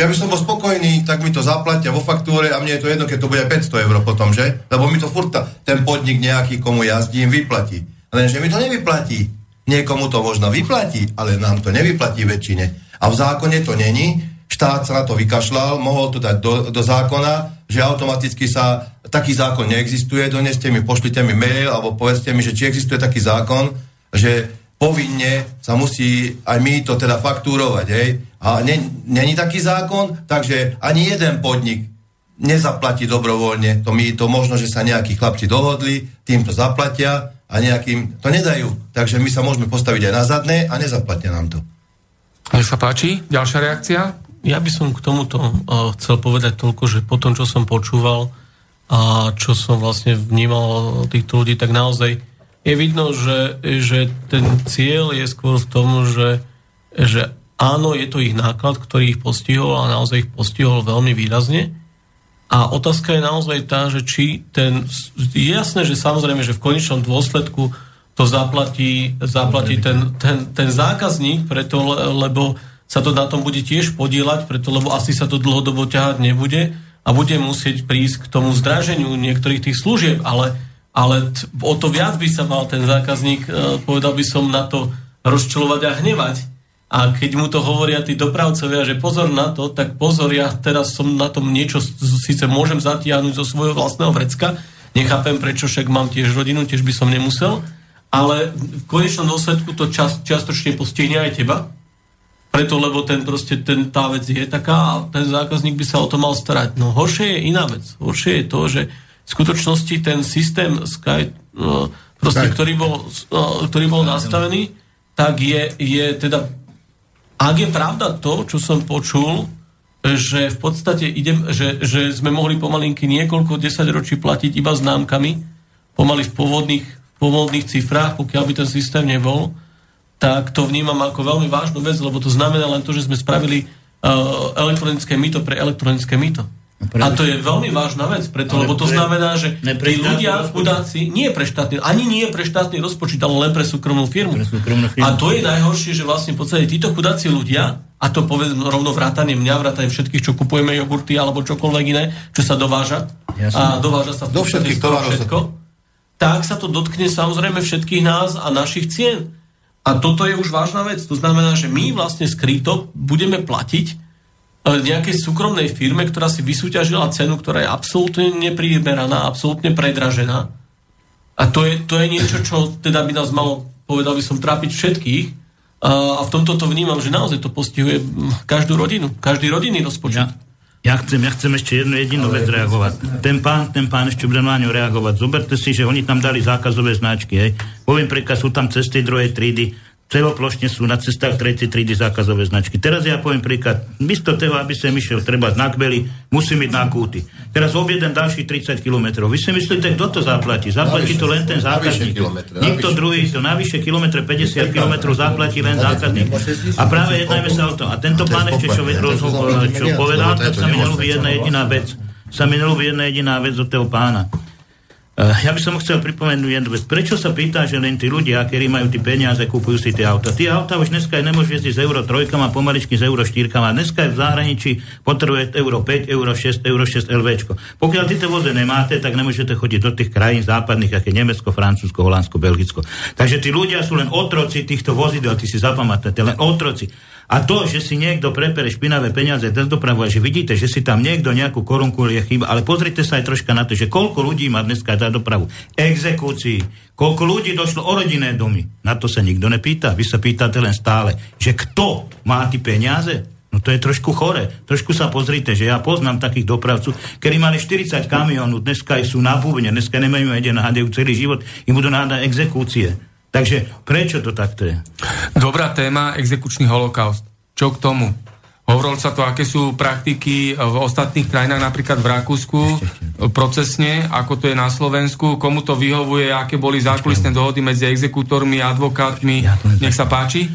ja by som bol spokojný, tak mi to zaplatia vo faktúre a mne je to jedno, keď to bude 500 eur potom, že? Lebo mi to furt ten podnik nejaký, komu jazdím, vyplatí. Lenže mi to nevyplatí. Niekomu to možno vyplatí, ale nám to nevyplatí väčšine. A v zákone to není, štát sa na to vykašľal, mohol to dať do, do zákona, že automaticky sa taký zákon neexistuje, doneste mi, pošlite mi mail, alebo povedzte mi, že či existuje taký zákon, že povinne sa musí aj my to teda faktúrovať, hej. A není taký zákon, takže ani jeden podnik nezaplatí dobrovoľne to my to možno, že sa nejakí chlapci dohodli, tým to zaplatia a nejakým to nedajú. Takže my sa môžeme postaviť aj na zadné a nezaplatia nám to. Nech sa páči, ďalšia reakcia? Ja by som k tomuto uh, chcel povedať toľko, že po tom, čo som počúval, a čo som vlastne vnímal týchto ľudí, tak naozaj je vidno, že, že ten cieľ je skôr v tom, že, že áno, je to ich náklad, ktorý ich postihol a naozaj ich postihol veľmi výrazne. A otázka je naozaj tá, že či ten... Je jasné, že samozrejme, že v konečnom dôsledku to zaplatí, zaplatí ten, ten, ten zákazník, preto, lebo sa to na tom bude tiež podielať, preto, lebo asi sa to dlhodobo ťahať nebude a bude musieť prísť k tomu zdraženiu niektorých tých služieb, ale, ale o to viac by sa mal ten zákazník, e, povedal by som, na to rozčulovať a hnevať. A keď mu to hovoria tí dopravcovia, že pozor na to, tak pozor, ja teraz som na tom niečo, síce môžem zatiahnuť zo svojho vlastného vrecka, nechápem prečo, však mám tiež rodinu, tiež by som nemusel, ale v konečnom dôsledku to čas, čiastočne postihne aj teba, preto, lebo ten proste, ten, tá vec je taká a ten zákazník by sa o to mal starať. No horšie je iná vec. Horšie je to, že v skutočnosti ten systém Sky, no, proste, ktorý bol, no, ktorý bol nastavený, tak je, je teda, ak je pravda to, čo som počul, že v podstate idem, že, že sme mohli pomalinky niekoľko desaťročí platiť iba známkami, pomaly v pôvodných, v pôvodných cifrách, pokiaľ by ten systém nebol, tak to vnímam ako veľmi vážnu vec, lebo to znamená len to, že sme spravili uh, elektronické mýto pre elektronické mýto. No a to je veľmi vážna vec, preto, lebo to pre, znamená, že tí ľudia, chudáci, nie pre štátny, ani nie pre štátny rozpočet, ale len pre súkromnú firmu. Pre súkromnú firmu. A to je najhoršie, že vlastne v podstate títo chudáci ľudia, a to povedzme rovno vrátanie mňa, vrátanie všetkých, čo kupujeme jogurty alebo čokoľvek iné, čo sa dováža, Jasne. a dováža sa v Do všetkých všetko, tak sa to dotkne samozrejme všetkých nás a našich cien. A toto je už vážna vec. To znamená, že my vlastne skryto budeme platiť e, nejakej súkromnej firme, ktorá si vysúťažila cenu, ktorá je absolútne neprimeraná, absolútne predražená. A to je, to je niečo, čo teda by nás malo, povedal by som, trápiť všetkých. A v tomto to vnímam, že naozaj to postihuje každú rodinu, každý rodinný rozpočet. Ja. Ja chcem, ja chcem ešte jednu jedinú vec reagovať. Ten pán, ten pán ešte bude na ňu reagovať. Zoberte si, že oni tam dali zákazové značky. Hej. Poviem príklad, sú tam cesty druhej trídy, celoplošne sú na cestách tretej triedy zákazové značky. Teraz ja poviem príklad, místo toho, aby som išiel treba znak beli, musí byť na kúty. Teraz objedem ďalších 30 km. Vy si myslíte, kto to zaplatí? Zaplatí to len ten zákazník. Nikto druhý, to navyše kilometre, 50 km zaplatí len zákazník. A práve jednajme sa o tom. A tento pán ešte, čo, čo povedal, tak sa mi nelúbi jedna jediná vec. Sa mi nelúbi jedna jediná vec od toho pána ja by som chcel pripomenúť jednu vec. Prečo sa pýta, že len tí ľudia, ktorí majú tie peniaze, kúpujú si tie auta? Tie auta už dneska nemôžu jazdiť z euro 3 a pomaličky z euro 4 a dneska je v zahraničí potrebuje euro 5, euro 6, euro 6 LV. Pokiaľ tieto voze nemáte, tak nemôžete chodiť do tých krajín západných, je Nemecko, Francúzsko, Holandsko, Belgicko. Takže tí ľudia sú len otroci týchto vozidel, ty si zapamätáte, len otroci. A to, že si niekto prepere špinavé peniaze cez dopravu a že vidíte, že si tam niekto nejakú korunku je chyba, ale pozrite sa aj troška na to, že koľko ľudí má dneska za dopravu. Exekúcií, koľko ľudí došlo o rodinné domy. Na to sa nikto nepýta. Vy sa pýtate len stále, že kto má tie peniaze? No to je trošku chore. Trošku sa pozrite, že ja poznám takých dopravcov, ktorí mali 40 kamionov, dneska sú na búvne, dneska nemajú jeden, hádajú celý život, im budú nádať exekúcie. Takže prečo to takto je? Dobrá téma, exekučný holokaust. Čo k tomu? Hovorilo sa to, aké sú praktiky v ostatných krajinách, napríklad v Rakúsku, procesne, ako to je na Slovensku, komu to vyhovuje, aké boli zákulisné dohody medzi exekútormi advokátmi. Nech sa páči.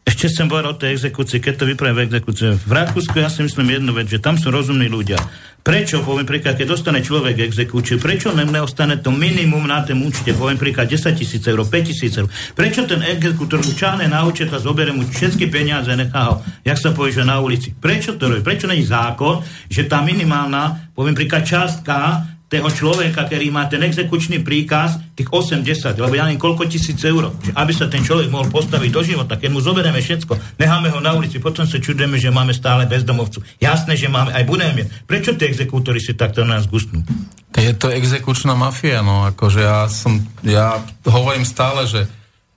Ešte som povedal o tej exekúcii, keď to vypravím v exekúcii. V Rakúsku ja si myslím jednu vec, že tam sú rozumní ľudia. Prečo, poviem príklad, keď dostane človek exekúciu, prečo nem neostane to minimum na tom účte, poviem príklad 10 tisíc eur, 5 tisíc eur. Prečo ten exekútor mu čáne na účet a zoberie mu všetky peniaze, nechá ho, jak sa povie, že na ulici. Prečo to robí? Prečo je zákon, že tá minimálna, poviem príklad, částka toho človeka, ktorý má ten exekučný príkaz, tých 80, lebo ja neviem koľko tisíc eur, aby sa ten človek mohol postaviť do života, keď mu zoberieme všetko, necháme ho na ulici, potom sa čudujeme, že máme stále bezdomovcu. Jasné, že máme, aj budeme. Prečo tie exekútory si takto nás gustnú? Je to exekučná mafia, no, akože ja som, ja hovorím stále, že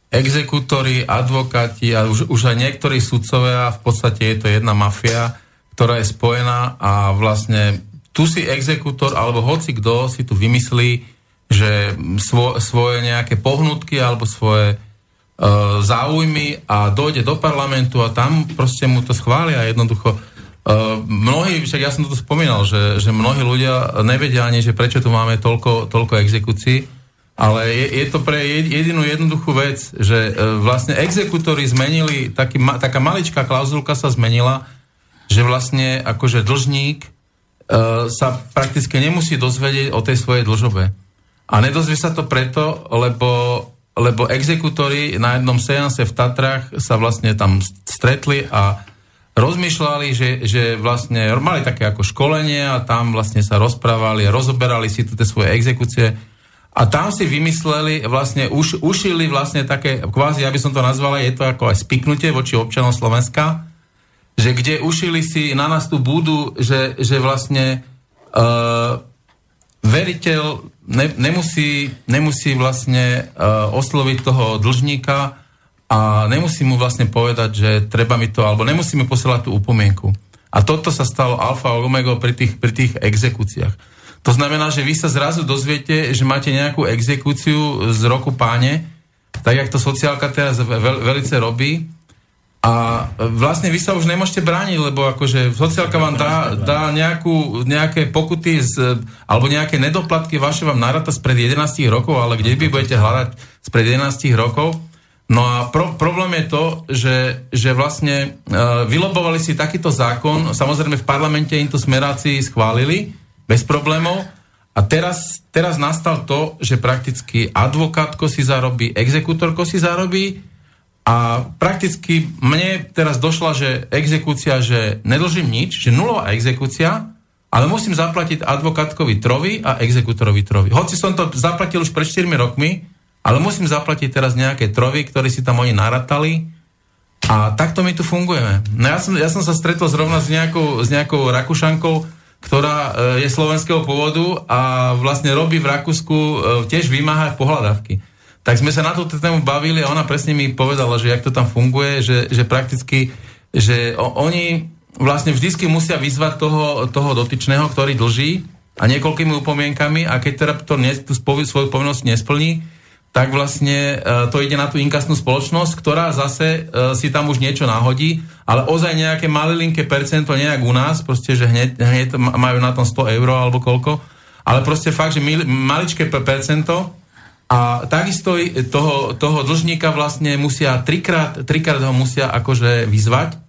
exekútory, advokáti a už, už aj niektorí sudcovia, v podstate je to jedna mafia, ktorá je spojená a vlastne tu si exekútor alebo hoci kto si tu vymyslí, že svo, svoje nejaké pohnutky alebo svoje uh, záujmy a dojde do parlamentu a tam proste mu to schvália jednoducho. Uh, mnohí, však ja som to spomínal, že, že mnohí ľudia nevedia ani, že prečo tu máme toľko, toľko exekúcií Ale je, je to pre jedinú jednoduchú vec, že e, vlastne exekutory zmenili, taký, ma, taká maličká klauzulka sa zmenila, že vlastne akože dlžník e, sa prakticky nemusí dozvedieť o tej svojej dlžobe. A nedozvie sa to preto, lebo, lebo exekutory na jednom seanse v Tatrách sa vlastne tam stretli a rozmýšľali, že, že vlastne mali také ako školenie a tam vlastne sa rozprávali, rozoberali si tie svoje exekúcie a tam si vymysleli, vlastne už, ušili vlastne také, kvázi, aby som to nazvala, je to ako aj spiknutie voči občanom Slovenska, že kde ušili si na nás tú budu, že, že vlastne uh, veriteľ ne, nemusí, nemusí vlastne uh, osloviť toho dlžníka a nemusí mu vlastne povedať, že treba mi to, alebo nemusí mu posielať tú upomienku. A toto sa stalo alfa a omega pri tých, pri tých exekúciách. To znamená, že vy sa zrazu dozviete, že máte nejakú exekúciu z roku páne, tak jak to sociálka teraz veľ, veľce robí. A vlastne vy sa už nemôžete brániť, lebo akože sociálka vám dá, dá nejakú, nejaké pokuty z, alebo nejaké nedoplatky vaše vám naráta spred 11 rokov, ale kde by budete hľadať spred 11 rokov? No a pro, problém je to, že, že vlastne uh, vylobovali si takýto zákon, samozrejme v parlamente im to smeráci schválili, bez problémov. A teraz, teraz nastal to, že prakticky advokátko si zarobí, exekútorko si zarobí a prakticky mne teraz došla, že exekúcia, že nedlžím nič, že nulová exekúcia, ale musím zaplatiť advokátkovi trovi a exekútorovi trovi. Hoci som to zaplatil už pred 4 rokmi, ale musím zaplatiť teraz nejaké trovy, ktoré si tam oni naratali a takto my tu fungujeme. No ja som, ja som sa stretol zrovna s nejakou, s nejakou Rakušankou, ktorá e, je slovenského pôvodu a vlastne robí v Rakúsku, e, tiež vymáha pohľadavky. Tak sme sa na túto tému bavili a ona presne mi povedala, že jak to tam funguje, že, že prakticky, že oni vlastne vždycky musia vyzvať toho, toho dotyčného, ktorý dlží a niekoľkými upomienkami a keď teda to ne, tú svoju povinnosť nesplní, tak vlastne uh, to ide na tú inkasnú spoločnosť, ktorá zase uh, si tam už niečo nahodí, ale ozaj nejaké malilinké percento, nejak u nás, proste, že hneď, hneď majú na tom 100 eur alebo koľko, ale proste fakt, že mil, maličké percento a takisto toho, toho dlžníka vlastne musia trikrát, trikrát ho musia akože vyzvať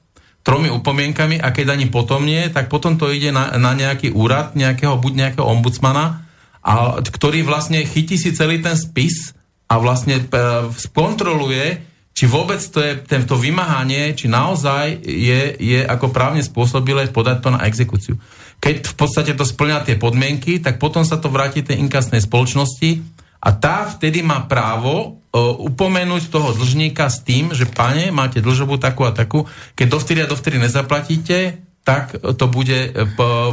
tromi upomienkami a keď ani potom nie, tak potom to ide na, na nejaký úrad, nejakého, buď nejakého ombudsmana, a, ktorý vlastne chytí si celý ten spis a vlastne e, kontroluje, či vôbec to je tento vymáhanie, či naozaj je, je ako právne spôsobilé podať to na exekúciu. Keď v podstate to splňa tie podmienky, tak potom sa to vráti tej inkasnej spoločnosti a tá vtedy má právo uh, upomenúť toho dlžníka s tým, že pane, máte dlžobu takú a takú, keď dovtedy a dovtedy nezaplatíte, tak to bude uh,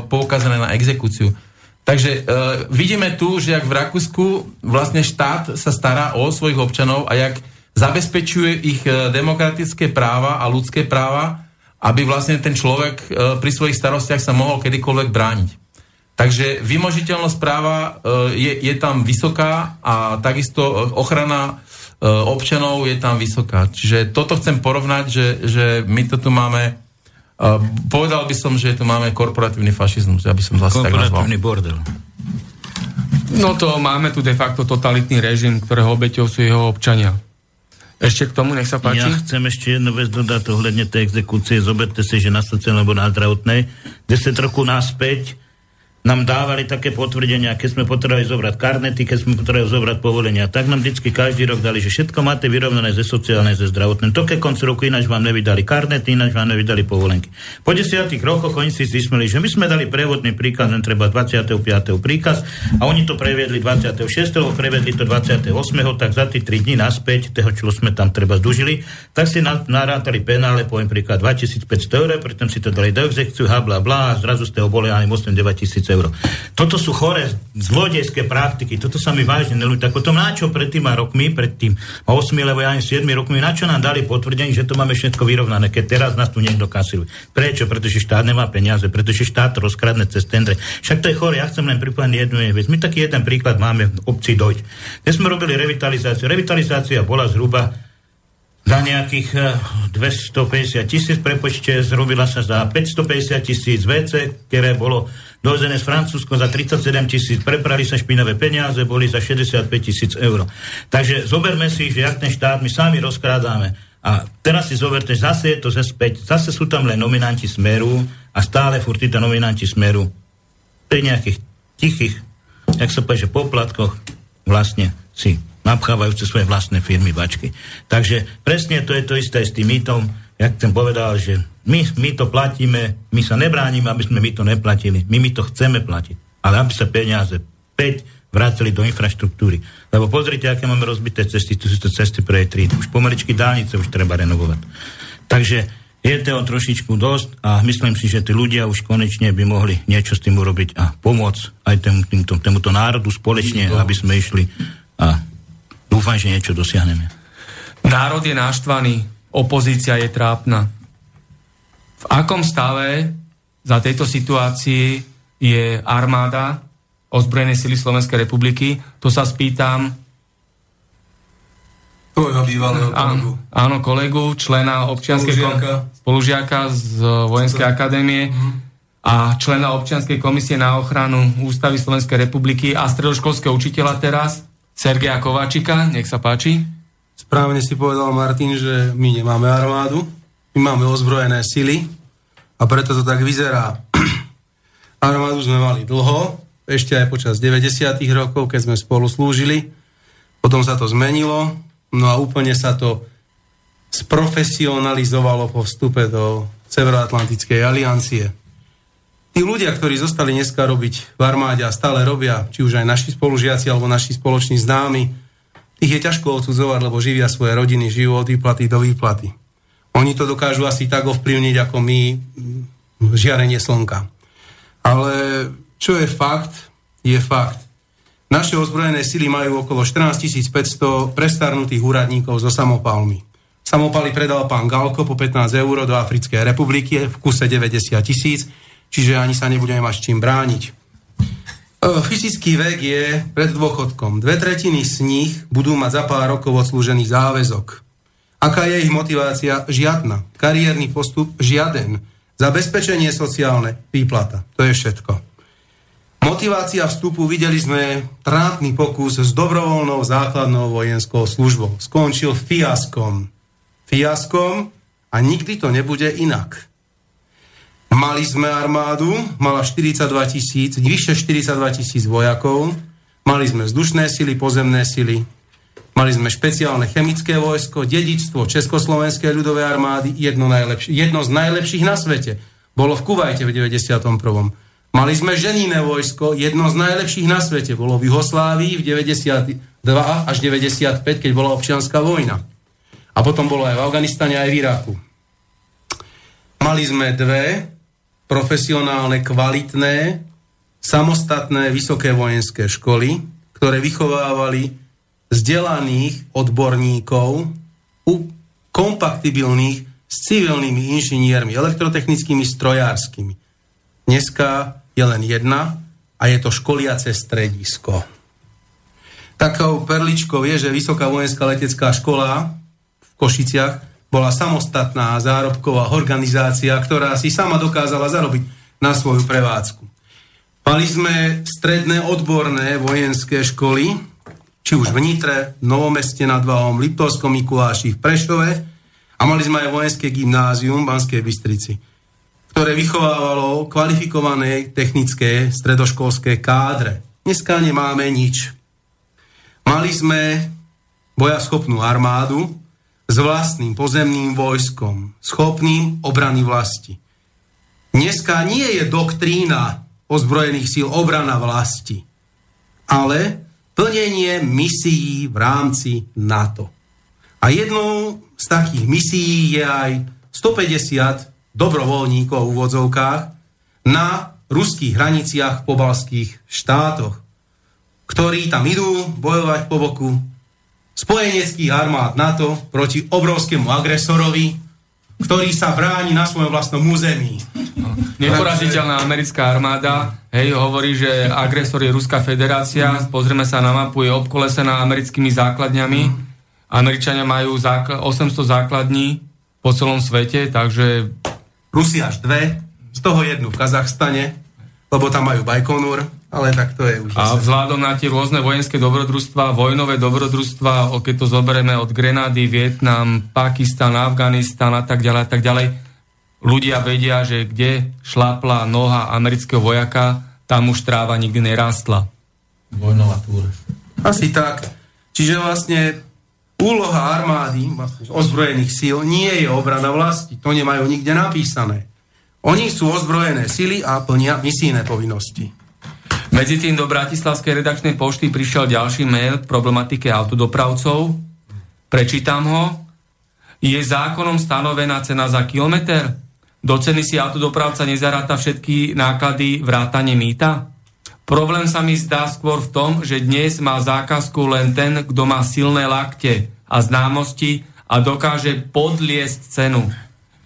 poukázané na exekúciu. Takže uh, vidíme tu, že jak v Rakúsku vlastne štát sa stará o svojich občanov a jak zabezpečuje ich uh, demokratické práva a ľudské práva, aby vlastne ten človek uh, pri svojich starostiach sa mohol kedykoľvek brániť. Takže vymožiteľnosť práva uh, je, je tam vysoká a takisto ochrana uh, občanov je tam vysoká. Čiže toto chcem porovnať, že, že my to tu máme povedal by som, že tu máme korporatívny fašizmus, ja by som to asi tak nazval. bordel. No to máme tu de facto totalitný režim, ktorého obeťou sú jeho občania. Ešte k tomu, nech sa páči. Ja chcem ešte jednu vec dodať ohľadne tej exekúcie. Zoberte si, že na sociálnej alebo na zdravotnej 10 rokov naspäť nám dávali také potvrdenia, keď sme potrebovali zobrať karnety, keď sme potrebovali zobrať povolenia. Tak nám vždy každý rok dali, že všetko máte vyrovnané ze sociálnej, ze zdravotnej. To keď konci roku ináč vám nevydali karnety, ináč vám nevydali povolenky. Po desiatých rokoch oni si zismeli, že my sme dali prevodný príkaz, len treba 25. príkaz a oni to previedli 26. previedli to 28. tak za tie 3 dní naspäť, toho, čo sme tam treba zdužili, tak si narátali penále, poviem príklad 2500 eur, pritom si to dali do exekciu, ha, bla, bla, a zrazu ste oboleli ani 8 9000 eur. Toto sú chore zlodejské praktiky, toto sa mi vážne nelúbi. Tak potom na čo pred tým rokmi, pred tým 8 alebo aj 7 rokmi, na čo nám dali potvrdenie, že to máme všetko vyrovnané, keď teraz nás tu niekto kasiluje. Prečo? Pretože štát nemá peniaze, pretože štát rozkradne cez tendre. Však to je chore, ja chcem len pripomenúť jednu vec. My taký jeden príklad máme v obci Dojď. Dnes sme robili revitalizáciu. Revitalizácia bola zhruba za nejakých eh, 250 tisíc prepočte, zrobila sa za 550 tisíc WC, ktoré bolo dovezené z Francúzsko za 37 tisíc, preprali sa špinavé peniaze, boli za 65 tisíc eur. Takže zoberme si, že jak ten štát my sami rozkrádame. A teraz si zoberte, zase je to zespäť, zase sú tam len nominanti Smeru a stále furt títo nominanti Smeru pri nejakých tichých, jak sa že poplatkoch vlastne si napchávajúce svoje vlastné firmy bačky. Takže presne to je to isté s tým mýtom, jak som povedal, že my, my to platíme, my sa nebránime, aby sme my to neplatili. My my to chceme platiť. Ale aby sa peniaze 5 vrátili do infraštruktúry. Lebo pozrite, aké máme rozbité cesty, tu sú to cesty pre E3. Už pomaličky dálnice už treba renovovať. Takže je toho trošičku dosť a myslím si, že tí ľudia už konečne by mohli niečo s tým urobiť a pomôcť aj tém, týmto, tomuto národu spoločne, aby sme išli a dúfam, že niečo dosiahneme. Národ je náštvaný, opozícia je trápna. V akom stave za tejto situácii je armáda ozbrojenej sily Slovenskej republiky? To sa spýtam Tvojho bývalého kolegu. Áno, kolegu, člena občianskej Spolužiaka. kom- spolužiaka z Vojenskej akadémie a člena občianskej komisie na ochranu Ústavy Slovenskej republiky a stredoškolského učiteľa teraz, Sergeja Kováčika. Nech sa páči. Správne si povedal Martin, že my nemáme armádu, my máme ozbrojené sily a preto to tak vyzerá. Armádu sme mali dlho, ešte aj počas 90. rokov, keď sme spolu slúžili. Potom sa to zmenilo, no a úplne sa to sprofesionalizovalo po vstupe do Severoatlantickej aliancie. Tí ľudia, ktorí zostali dneska robiť v armáde a stále robia, či už aj naši spolužiaci alebo naši spoloční známi, ich je ťažko odsudzovať, lebo živia svoje rodiny, žijú od výplaty do výplaty. Oni to dokážu asi tak ovplyvniť, ako my žiarenie slnka. Ale čo je fakt, je fakt. Naše ozbrojené sily majú okolo 14 500 prestarnutých úradníkov so samopalmi. Samopaly predal pán Galko po 15 eur do Africkej republiky v kuse 90 tisíc, čiže ani sa nebudeme mať čím brániť. Fyzický vek je pred dôchodkom. Dve tretiny z nich budú mať za pár rokov odslúžený záväzok. Aká je ich motivácia? Žiadna. Kariérny postup? Žiaden. Zabezpečenie sociálne? Výplata. To je všetko. Motivácia vstupu, videli sme trápny pokus s dobrovoľnou základnou vojenskou službou. Skončil fiaskom. Fiaskom a nikdy to nebude inak. Mali sme armádu, mala 42 tisíc, vyše 42 tisíc vojakov, mali sme vzdušné sily, pozemné sily, mali sme špeciálne chemické vojsko, dedičstvo Československej ľudovej armády, jedno, jedno z najlepších na svete. Bolo v Kuvajte v 91. Mali sme ženíne vojsko, jedno z najlepších na svete. Bolo v Juhoslávii v 92 až 95, keď bola občianská vojna. A potom bolo aj v Afganistane, aj v Iraku. Mali sme dve profesionálne, kvalitné, samostatné vysoké vojenské školy, ktoré vychovávali vzdelaných odborníkov, kompatibilných s civilnými inžiniermi, elektrotechnickými, strojárskymi. Dneska je len jedna a je to školiace stredisko. Takou perličkou je, že Vysoká vojenská letecká škola v Košiciach bola samostatná zárobková organizácia, ktorá si sama dokázala zarobiť na svoju prevádzku. Mali sme stredné odborné vojenské školy, či už v Nitre, Novomeste nad Váhom, Liptovskom Mikuláši, v Prešove a mali sme aj vojenské gymnázium v Banskej Bystrici, ktoré vychovávalo kvalifikované technické stredoškolské kádre. Dneska nemáme nič. Mali sme bojaschopnú armádu, s vlastným pozemným vojskom, schopným obrany vlasti. Dneska nie je doktrína ozbrojených síl obrana vlasti, ale plnenie misií v rámci NATO. A jednou z takých misií je aj 150 dobrovoľníkov v úvodzovkách na ruských hraniciach v pobalských štátoch, ktorí tam idú bojovať po boku spojeneckých armád NATO proti obrovskému agresorovi, ktorý sa bráni na svojom vlastnom území. Neporaziteľná americká armáda, hej, hovorí, že agresor je Ruská federácia, pozrieme sa na mapu, je obkolesená americkými základňami. Američania majú zákl- 800 základní po celom svete, takže... Rusi až dve, z toho jednu v Kazachstane, lebo tam majú Bajkonur, ale tak to je už... A vzhľadom na tie rôzne vojenské dobrodružstva, vojnové dobrodružstva, keď to zoberieme od Grenady, Vietnam, Pakistan, Afganistan a tak ďalej a tak ďalej, ľudia vedia, že kde šlapla noha amerického vojaka, tam už tráva nikdy nerástla. Vojnová túra. Asi tak. Čiže vlastne úloha armády, vlastne ozbrojených síl, nie je obrana vlasti. To nemajú nikde napísané. Oni sú ozbrojené sily a plnia misijné povinnosti. Medzi tým do Bratislavskej redakčnej pošty prišiel ďalší mail k problematike autodopravcov. Prečítam ho. Je zákonom stanovená cena za kilometr? Do ceny si autodopravca nezaráta všetky náklady vrátane mýta? Problém sa mi zdá skôr v tom, že dnes má zákazku len ten, kto má silné lakte a známosti a dokáže podliesť cenu.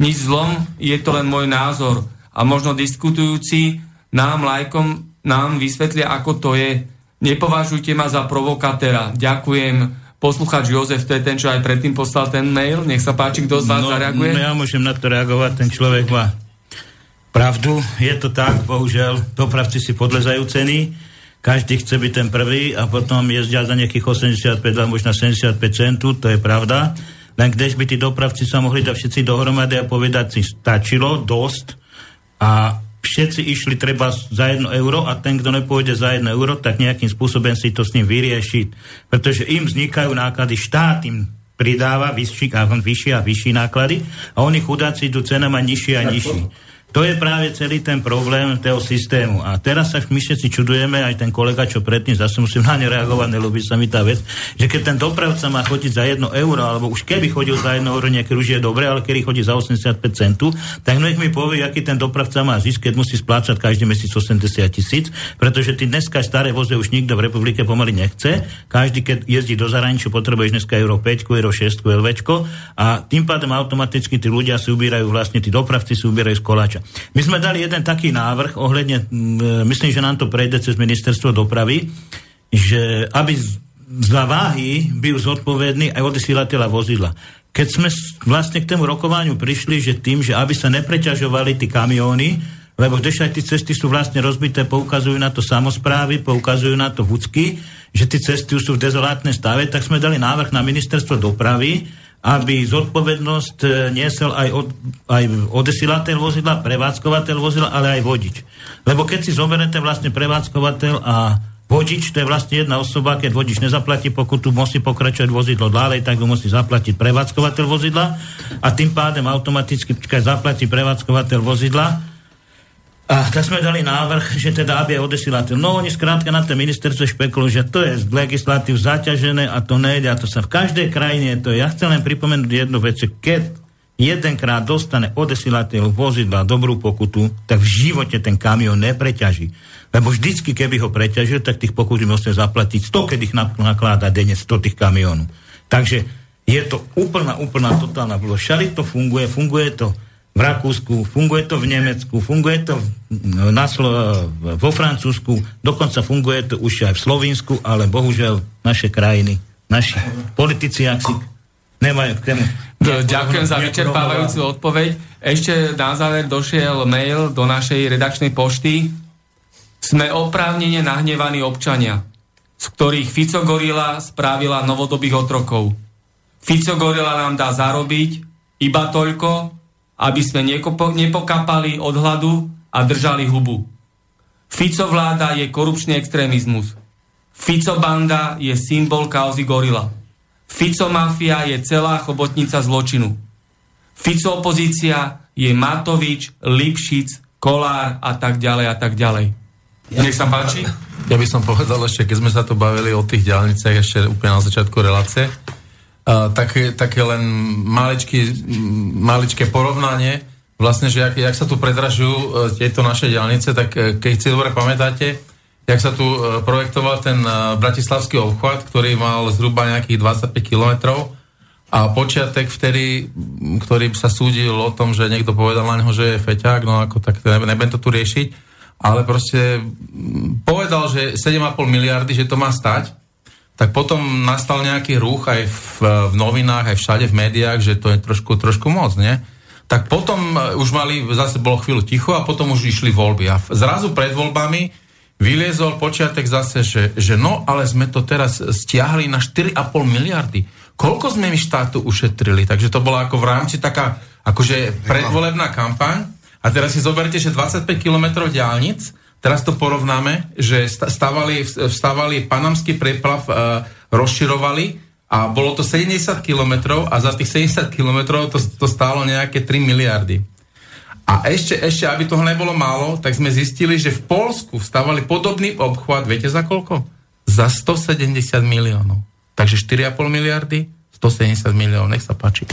Nič zlom, je to len môj názor a možno diskutujúci nám, lajkom, nám vysvetlia, ako to je. Nepovažujte ma za provokatéra. Ďakujem. Posluchač Jozef, to je ten, čo aj predtým poslal ten mail. Nech sa páči, kto z vás no, zareaguje. No ja môžem na to reagovať. Ten človek má pravdu, je to tak, bohužiaľ, dopravci si podlezajú ceny, každý chce byť ten prvý a potom jezdia za nejakých 85 alebo možno 75 centu, to je pravda. Len kdež by tí dopravci sa mohli dať všetci dohromady a povedať si, stačilo dosť a všetci išli treba za jedno euro a ten, kto nepôjde za jedno euro, tak nejakým spôsobom si to s ním vyriešiť. Pretože im vznikajú náklady, štát im pridáva vyšší a vyššie a vyšší náklady a oni chudáci idú cenama nižšie a nižšie. To je práve celý ten problém toho systému. A teraz sa my všetci čudujeme, aj ten kolega, čo predtým, zase musím na ne reagovať, nelúbi sa mi tá vec, že keď ten dopravca má chodiť za 1 euro, alebo už keby chodil za 1 euro, nejaký už je dobre, ale keď chodí za 85 centu, tak nech mi povie, aký ten dopravca má zisk, keď musí splácať každý mesiac 80 tisíc, pretože ty dneska staré voze už nikto v republike pomaly nechce. Každý, keď jezdí do zahraničia, potrebuješ dneska euro 5, euro 6, LV, a tým pádom automaticky tí ľudia si ubírajú vlastne, tí dopravci si ubírajú z koláča. My sme dali jeden taký návrh ohľadne, myslím, že nám to prejde cez ministerstvo dopravy, že aby za váhy byl zodpovedný aj odesielateľa vozidla. Keď sme vlastne k tomu rokovaniu prišli, že tým, že aby sa nepreťažovali tí kamióny, lebo kdež aj tie cesty sú vlastne rozbité, poukazujú na to samozprávy, poukazujú na to vúcky, že tie cesty sú v dezolátnej stave, tak sme dali návrh na ministerstvo dopravy, aby zodpovednosť e, niesel aj, od, aj odesilateľ vozidla, prevádzkovateľ vozidla, ale aj vodič. Lebo keď si zoberete vlastne prevádzkovateľ a vodič, to je vlastne jedna osoba, keď vodič nezaplatí pokutu, musí pokračovať vozidlo ďalej, tak ho musí zaplatiť prevádzkovateľ vozidla a tým pádem automaticky zaplatí prevádzkovateľ vozidla a tak sme dali návrh, že teda aby je odesilateľ. No oni skrátka na to ministerstvo špekulujú, že to je z legislatív zaťažené a to nejde a to sa v každej krajine to je. Ja chcem len pripomenúť jednu vec, keď jedenkrát dostane odesilateľ vozidla dobrú pokutu, tak v živote ten kamión nepreťaží. Lebo vždycky, keby ho preťažil, tak tých pokut musí zaplatiť 100, keď ich nakláda denne 100 tých kamiónov. Takže je to úplná, úplná totálna blbosť. Všade to funguje, funguje to v Rakúsku, funguje to v Nemecku, funguje to na Slo- vo Francúzsku, dokonca funguje to už aj v Slovensku, ale bohužiaľ naše krajiny, naši politici, ak si nemajú k tému. Ďakujem za vyčerpávajúcu odpoveď. Ešte na záver došiel mail do našej redakčnej pošty. Sme oprávnene nahnevaní občania, z ktorých Fico Gorila spravila novodobých otrokov. Fico Gorila nám dá zarobiť iba toľko, aby sme nepokapali od hladu a držali hubu. Fico vláda je korupčný extrémizmus. Fico banda je symbol kauzy gorila. Fico mafia je celá chobotnica zločinu. Fico opozícia je Matovič, Lipšic, Kolár a tak ďalej a tak ďalej. Nech sa páči. Ja by som povedal ešte, keď sme sa tu bavili o tých diálniciach ešte úplne na začiatku relácie, také, také len maličky, maličké porovnanie, vlastne, že jak, jak sa tu predražujú uh, tieto naše diálnice, tak uh, keď si dobre pamätáte, jak sa tu uh, projektoval ten bratislavský obchvat, ktorý mal zhruba nejakých 25 kilometrov. A počiatek vtedy, ktorý sa súdil o tom, že niekto povedal na neho, že je feťák, no ako tak nebudem to tu riešiť, ale proste povedal, že 7,5 miliardy, že to má stať tak potom nastal nejaký ruch aj v, v novinách, aj všade v médiách, že to je trošku, trošku moc, nie? Tak potom e, už mali, zase bolo chvíľu ticho a potom už išli voľby. A zrazu pred voľbami vyliezol počiatek zase, že, že no, ale sme to teraz stiahli na 4,5 miliardy. Koľko sme mi štátu ušetrili? Takže to bola ako v rámci taká akože predvolebná kampaň. A teraz si zoberte, že 25 kilometrov diálnic, Teraz to porovnáme, že stávali, stávali panamský preplav, e, rozširovali a bolo to 70 kilometrov a za tých 70 kilometrov to, to stálo nejaké 3 miliardy. A ešte, ešte, aby toho nebolo málo, tak sme zistili, že v Polsku stávali podobný obchvat, viete za koľko? Za 170 miliónov. Takže 4,5 miliardy, 170 miliónov, nech sa páči.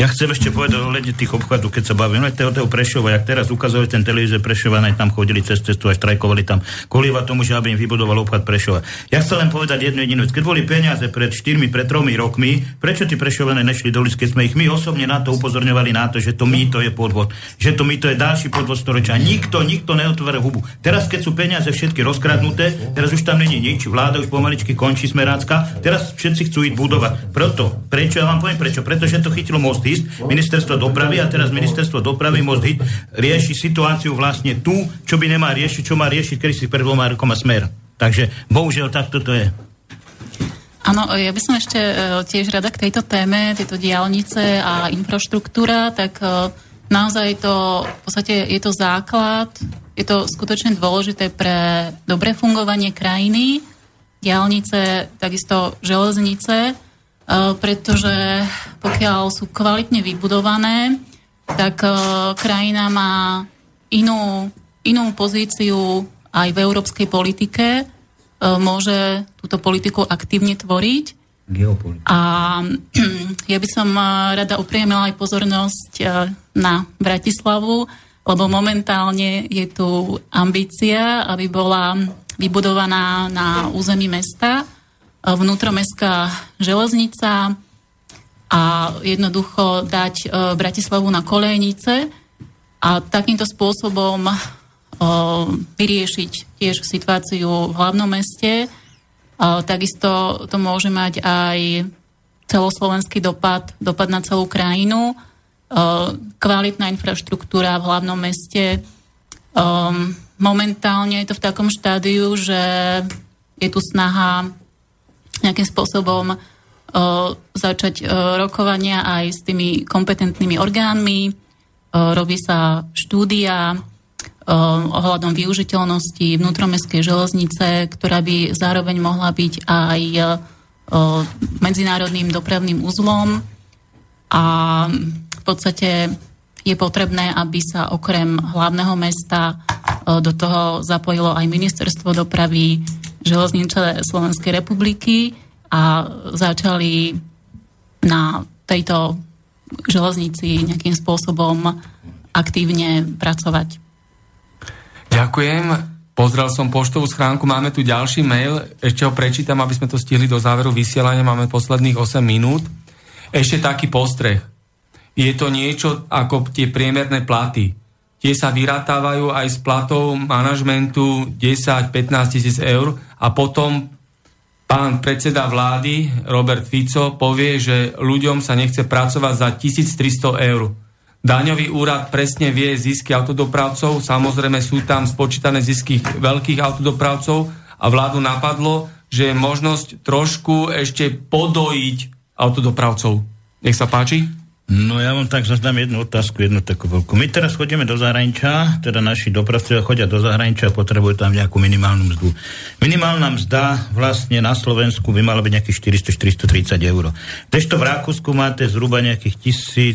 Ja chcem ešte povedať ohľadne tých obchodov, keď sa bavíme o toho Prešova, jak teraz ukazuje ten televízor Prešova, aj tam chodili cez cestu a štrajkovali tam kvôli tomu, že aby im vybudoval obchod Prešova. Ja chcem len povedať jednu jedinú vec. Keď boli peniaze pred 4, pred 3 rokmi, prečo tí Prešované nešli do keď sme ich my osobne na to upozorňovali na to, že to mýto je podvod, že to mýto je ďalší podvod storočia. Nikto, nikto neotvára hubu. Teraz, keď sú peniaze všetky rozkradnuté, teraz už tam není nič, vláda už pomaličky končí smerácka, teraz všetci chcú ísť budovať. Proto, prečo ja vám poviem prečo? Pretože to chytilo most ísť, ministerstvo dopravy a teraz ministerstvo dopravy Most Hit rieši situáciu vlastne tu, čo by nemá riešiť, čo má riešiť, kedy si pred dvoma rokoma smer. Takže bohužiaľ takto to je. Áno, ja by som ešte e, tiež rada k tejto téme, tieto diálnice a infraštruktúra, tak e, naozaj to, v podstate je to základ, je to skutočne dôležité pre dobré fungovanie krajiny, diálnice, takisto železnice, pretože pokiaľ sú kvalitne vybudované, tak eh, krajina má inú, inú pozíciu aj v európskej politike, eh, môže túto politiku aktívne tvoriť. A ja by som rada upriemila aj pozornosť na Bratislavu, lebo momentálne je tu ambícia, aby bola vybudovaná na území mesta vnútromestská železnica a jednoducho dať e, Bratislavu na kolejnice a takýmto spôsobom e, vyriešiť tiež situáciu v hlavnom meste. Takisto to môže mať aj celoslovenský dopad, dopad na celú krajinu. E, kvalitná infraštruktúra v hlavnom meste. Momentálne je to v takom štádiu, že je tu snaha nejakým spôsobom začať rokovania aj s tými kompetentnými orgánmi. Robí sa štúdia ohľadom využiteľnosti vnútromestskej železnice, ktorá by zároveň mohla byť aj medzinárodným dopravným uzlom a v podstate je potrebné, aby sa okrem hlavného mesta do toho zapojilo aj ministerstvo dopravy, železnice Slovenskej republiky a začali na tejto železnici nejakým spôsobom aktívne pracovať. Ďakujem. Pozrel som poštovú schránku, máme tu ďalší mail, ešte ho prečítam, aby sme to stihli do záveru vysielania, máme posledných 8 minút. Ešte taký postreh. Je to niečo ako tie priemerné platy. Tie sa vyratávajú aj z platov manažmentu 10-15 tisíc eur a potom pán predseda vlády Robert Fico povie, že ľuďom sa nechce pracovať za 1300 eur. Daňový úrad presne vie zisky autodopravcov, samozrejme sú tam spočítané zisky veľkých autodopravcov a vládu napadlo, že je možnosť trošku ešte podojiť autodopravcov. Nech sa páči. No ja vám tak zaznám jednu otázku, jednu takú veľkú. My teraz chodíme do zahraničia, teda naši dopravcovia chodia do zahraničia a potrebujú tam nejakú minimálnu mzdu. Minimálna mzda vlastne na Slovensku by mala byť nejakých 400-430 eur. Težto v Rakúsku máte zhruba nejakých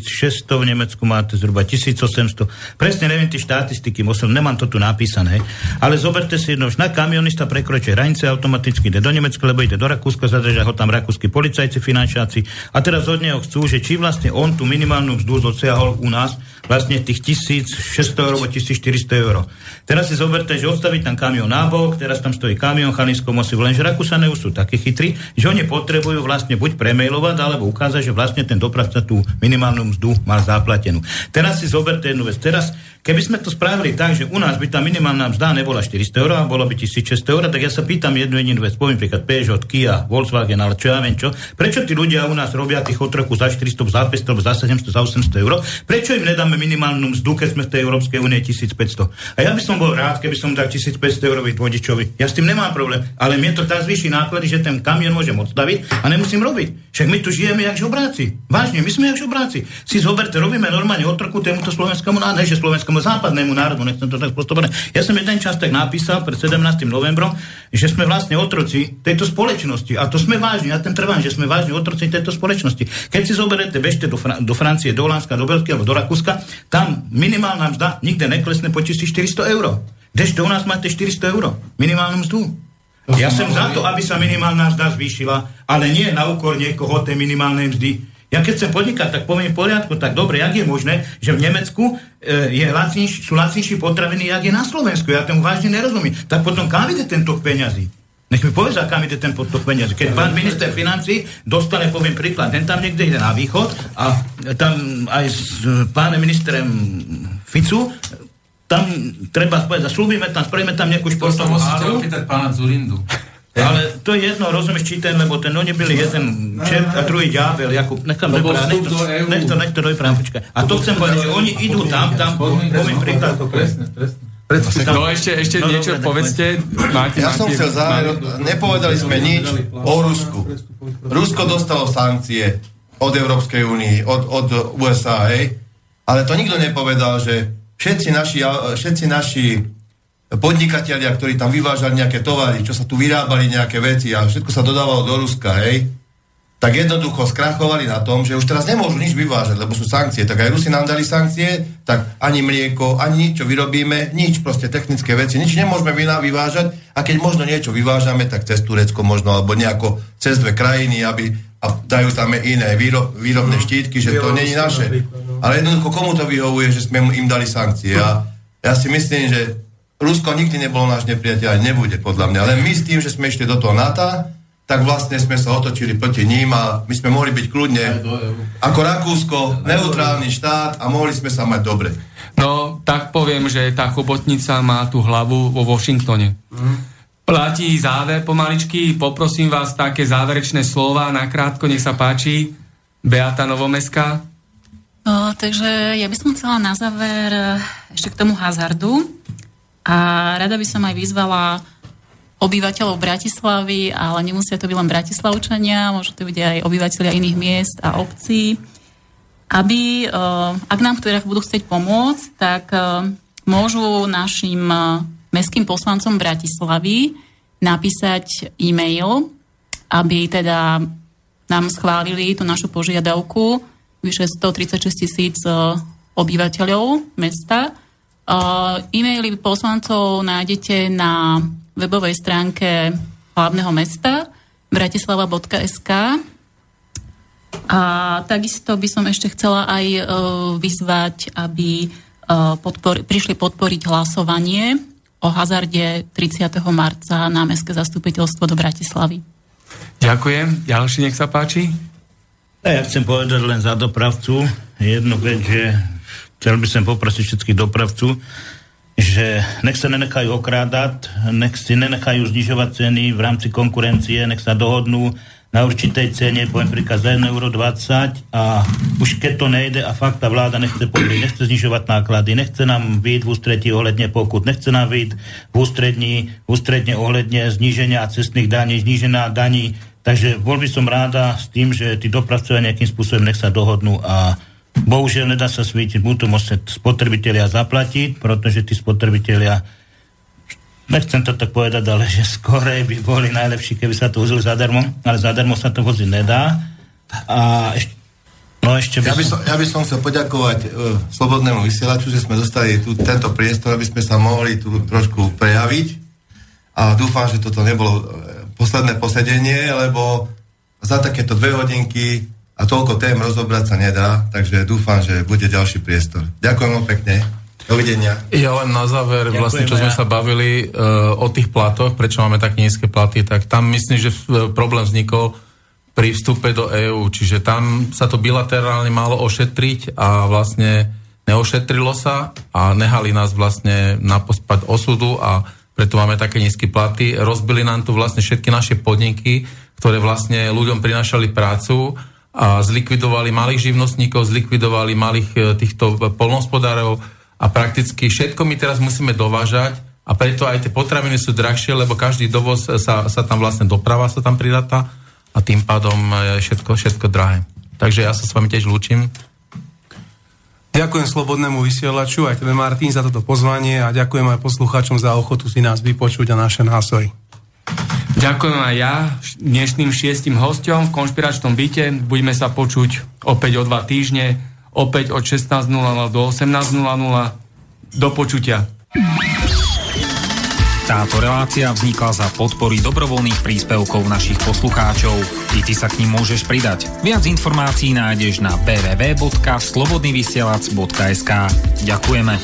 1600, v Nemecku máte zhruba 1800. Presne neviem tie štatistiky, musel, nemám to tu napísané, ale zoberte si jedno, na kamionista prekročí hranice automaticky ide do Nemecka, lebo ide do Rakúska, zadržia ho tam rakúsky policajci, finančáci a teraz od neho chcú, že či vlastne on tu minimálnu mzdu dosiahol u nás, vlastne tých 1600 eur alebo 1400 eur. Teraz si zoberte, že odstaviť tam kamión nábok, teraz tam stojí kamión, Chalinsko musí, lenže Rakúsanev sú také chytrí, že oni potrebujú vlastne buď premailovať, alebo ukázať, že vlastne ten dopravca tú minimálnu mzdu mal zaplatenú. Teraz si zoberte jednu vec. Teraz Keby sme to spravili tak, že u nás by tá minimálna mzda nebola 400 eur, a bolo by 1600 eur, tak ja sa pýtam jednu jedinú vec, poviem príklad Peugeot, Kia, Volkswagen, ale čo ja viem čo, prečo tí ľudia u nás robia tých otroku za 400, za 500, za 700, za 800 eur, prečo im nedáme minimálnu mzdu, keď sme v tej Európskej únie 1500. A ja by som bol rád, keby som dal 1500 eurový vodičovi. Ja s tým nemám problém, ale mne to tak zvýši náklady, že ten kamion môžem odstaviť a nemusím robiť. Však my tu žijeme jak žobráci. Vážne, my sme jak žobráci. Si zoberte, robíme normálne otroku tomuto slovenskému, ne, že slovenskému západnému národu, nechcem to tak postupovať. Ja som jeden čas tak napísal pred 17. novembrom, že sme vlastne otroci tejto spoločnosti. A to sme vážni, ja ten trvám, že sme vážni otroci tejto spoločnosti. Keď si zoberete, bežte do, Fran- do Francie, do Holandska, do Belgie alebo do Rakúska, tam minimálna mzda nikde neklesne po 1400 eur. Kdežto u nás máte 400 eur, minimálnu mzdu. Ja som za to, aby sa minimálna mzda zvýšila, ale nie na úkor niekoho tej minimálnej mzdy. Ja keď chcem podnikať, tak poviem v poriadku, tak dobre, jak je možné, že v Nemecku e, je lacnejší, sú lacnejšie potraviny, jak je na Slovensku. Ja tomu vážne nerozumiem. Tak potom kam ide tento peňazí? Nech mi povedz, kam ide ten potok peniazy. Keď pán minister financí dostane, poviem príklad, ten tam niekde ide na východ a tam aj s pánem ministrem Ficu tam treba povedať, zaslúbime tam, spravíme tam nejakú športovú háru. opýtať pána Zurindu. Ale to je jedno, rozumieš, či ten, lebo ten, oni byli jeden čert a druhý ďábel, Jakub, nechám doprávať, nech to, nech to, nech to doprávať, počkaj. A to chcem povedať, že oni idú tam, tam, poviem príklad. Presne, presne. No ešte, ešte no, niečo dobre, povedzte. Máte, ja máte, som chcel záver, nepovedali sme nič o Rusku. Rusko dostalo sankcie od Európskej únie, od, od USA, hej? ale to nikto nepovedal, že všetci naši, všetci naši podnikatelia, ktorí tam vyvážali nejaké tovary, čo sa tu vyrábali nejaké veci a všetko sa dodávalo do Ruska, hej, tak jednoducho skrachovali na tom, že už teraz nemôžu nič vyvážať, lebo sú sankcie. Tak aj Rusi nám dali sankcie, tak ani mlieko, ani nič, čo vyrobíme, nič, proste technické veci, nič nemôžeme vyvážať a keď možno niečo vyvážame, tak cez Turecko možno, alebo nejako cez dve krajiny, aby a dajú tam iné výrob, výrobné štítky, že to není naše. Ale jednoducho, komu to vyhovuje, že sme im dali sankcie? A ja si myslím, že Rusko nikdy nebolo náš nepriateľ nebude podľa mňa. Len my s tým, že sme išli do toho NATO, tak vlastne sme sa otočili proti ním a my sme mohli byť kľudne ako Rakúsko, neutrálny štát a mohli sme sa mať dobre. No, tak poviem, že tá chobotnica má tú hlavu vo Washingtone. Mm. Platí záver pomaličky, poprosím vás také záverečné slova, nakrátko, nech sa páči. Beata Novomeska. O, takže ja by som chcela na záver eh, ešte k tomu hazardu. A rada by som aj vyzvala obyvateľov Bratislavy, ale nemusia to byť len Bratislavčania, môžu to byť aj obyvateľia iných miest a obcí, aby, eh, ak nám ktorých budú chcieť pomôcť, tak eh, môžu našim eh, mestským poslancom Bratislavy napísať e-mail, aby teda nám schválili tú našu požiadavku vyše 136 tisíc obyvateľov mesta, e-maily poslancov nájdete na webovej stránke hlavného mesta bratislava.sk a takisto by som ešte chcela aj uh, vyzvať, aby uh, podpor- prišli podporiť hlasovanie o hazarde 30. marca na Mestské zastupiteľstvo do Bratislavy. Ďakujem. Ďalší, nech sa páči. Ja chcem povedať len za dopravcu jednu vec, že chcel by som poprosiť všetkých dopravcu, že nech sa nenechajú okrádať, nech si nenechajú znižovať ceny v rámci konkurencie, nech sa dohodnú na určitej cene, poviem príklad za 1,20 euro a už keď to nejde a fakt tá vláda nechce podriť, nechce znižovať náklady, nechce nám vyjť v ústretí ohľadne pokut, nechce nám vyjť v ústrední, ústredne ohľadne zníženia cestných daní, zníženia daní, takže bol by som ráda s tým, že tí dopravcovia nejakým spôsobom nech sa dohodnú a Bohužiaľ nedá sa svítiť, budú musieť spotrebitelia zaplatiť, pretože tí spotrebitelia nechcem to tak povedať, ale že skorej by boli najlepší, keby sa to vozili zadarmo, ale zadarmo sa to voziť nedá. A ešte, no ešte by ja, by som, ja by som chcel poďakovať uh, Slobodnému vysielaču, že sme dostali tu, tento priestor, aby sme sa mohli tu trošku prejaviť. A dúfam, že toto nebolo uh, posledné posedenie, lebo za takéto dve hodinky a toľko tém rozobrať sa nedá, takže dúfam, že bude ďalší priestor. Ďakujem vám pekne. Dovidenia. Ja len na záver, Ďakujem vlastne, čo sme ja. sa bavili uh, o tých platoch, prečo máme tak nízke platy, tak tam myslím, že problém vznikol pri vstupe do EÚ, čiže tam sa to bilaterálne malo ošetriť a vlastne neošetrilo sa a nehali nás vlastne na pospať osudu a preto máme také nízke platy. Rozbili nám tu vlastne všetky naše podniky, ktoré vlastne ľuďom prinášali prácu a zlikvidovali malých živnostníkov, zlikvidovali malých e, týchto polnohospodárov, a prakticky všetko my teraz musíme dovážať a preto aj tie potraviny sú drahšie, lebo každý dovoz sa, sa tam vlastne doprava sa tam pridáta a tým pádom je všetko, všetko drahé. Takže ja sa s vami tiež lúčim. Ďakujem Slobodnému vysielaču, aj tebe Martin za toto pozvanie a ďakujem aj poslucháčom za ochotu si nás vypočuť a naše názory. Ďakujem aj ja dnešným šiestim hostom v konšpiračnom byte. Budeme sa počuť opäť o dva týždne opäť od 16.00 do 18.00. Do počutia. Táto relácia vznikla za podpory dobrovoľných príspevkov našich poslucháčov. I ty sa k ním môžeš pridať. Viac informácií nájdeš na www.slobodnyvysielac.sk Ďakujeme.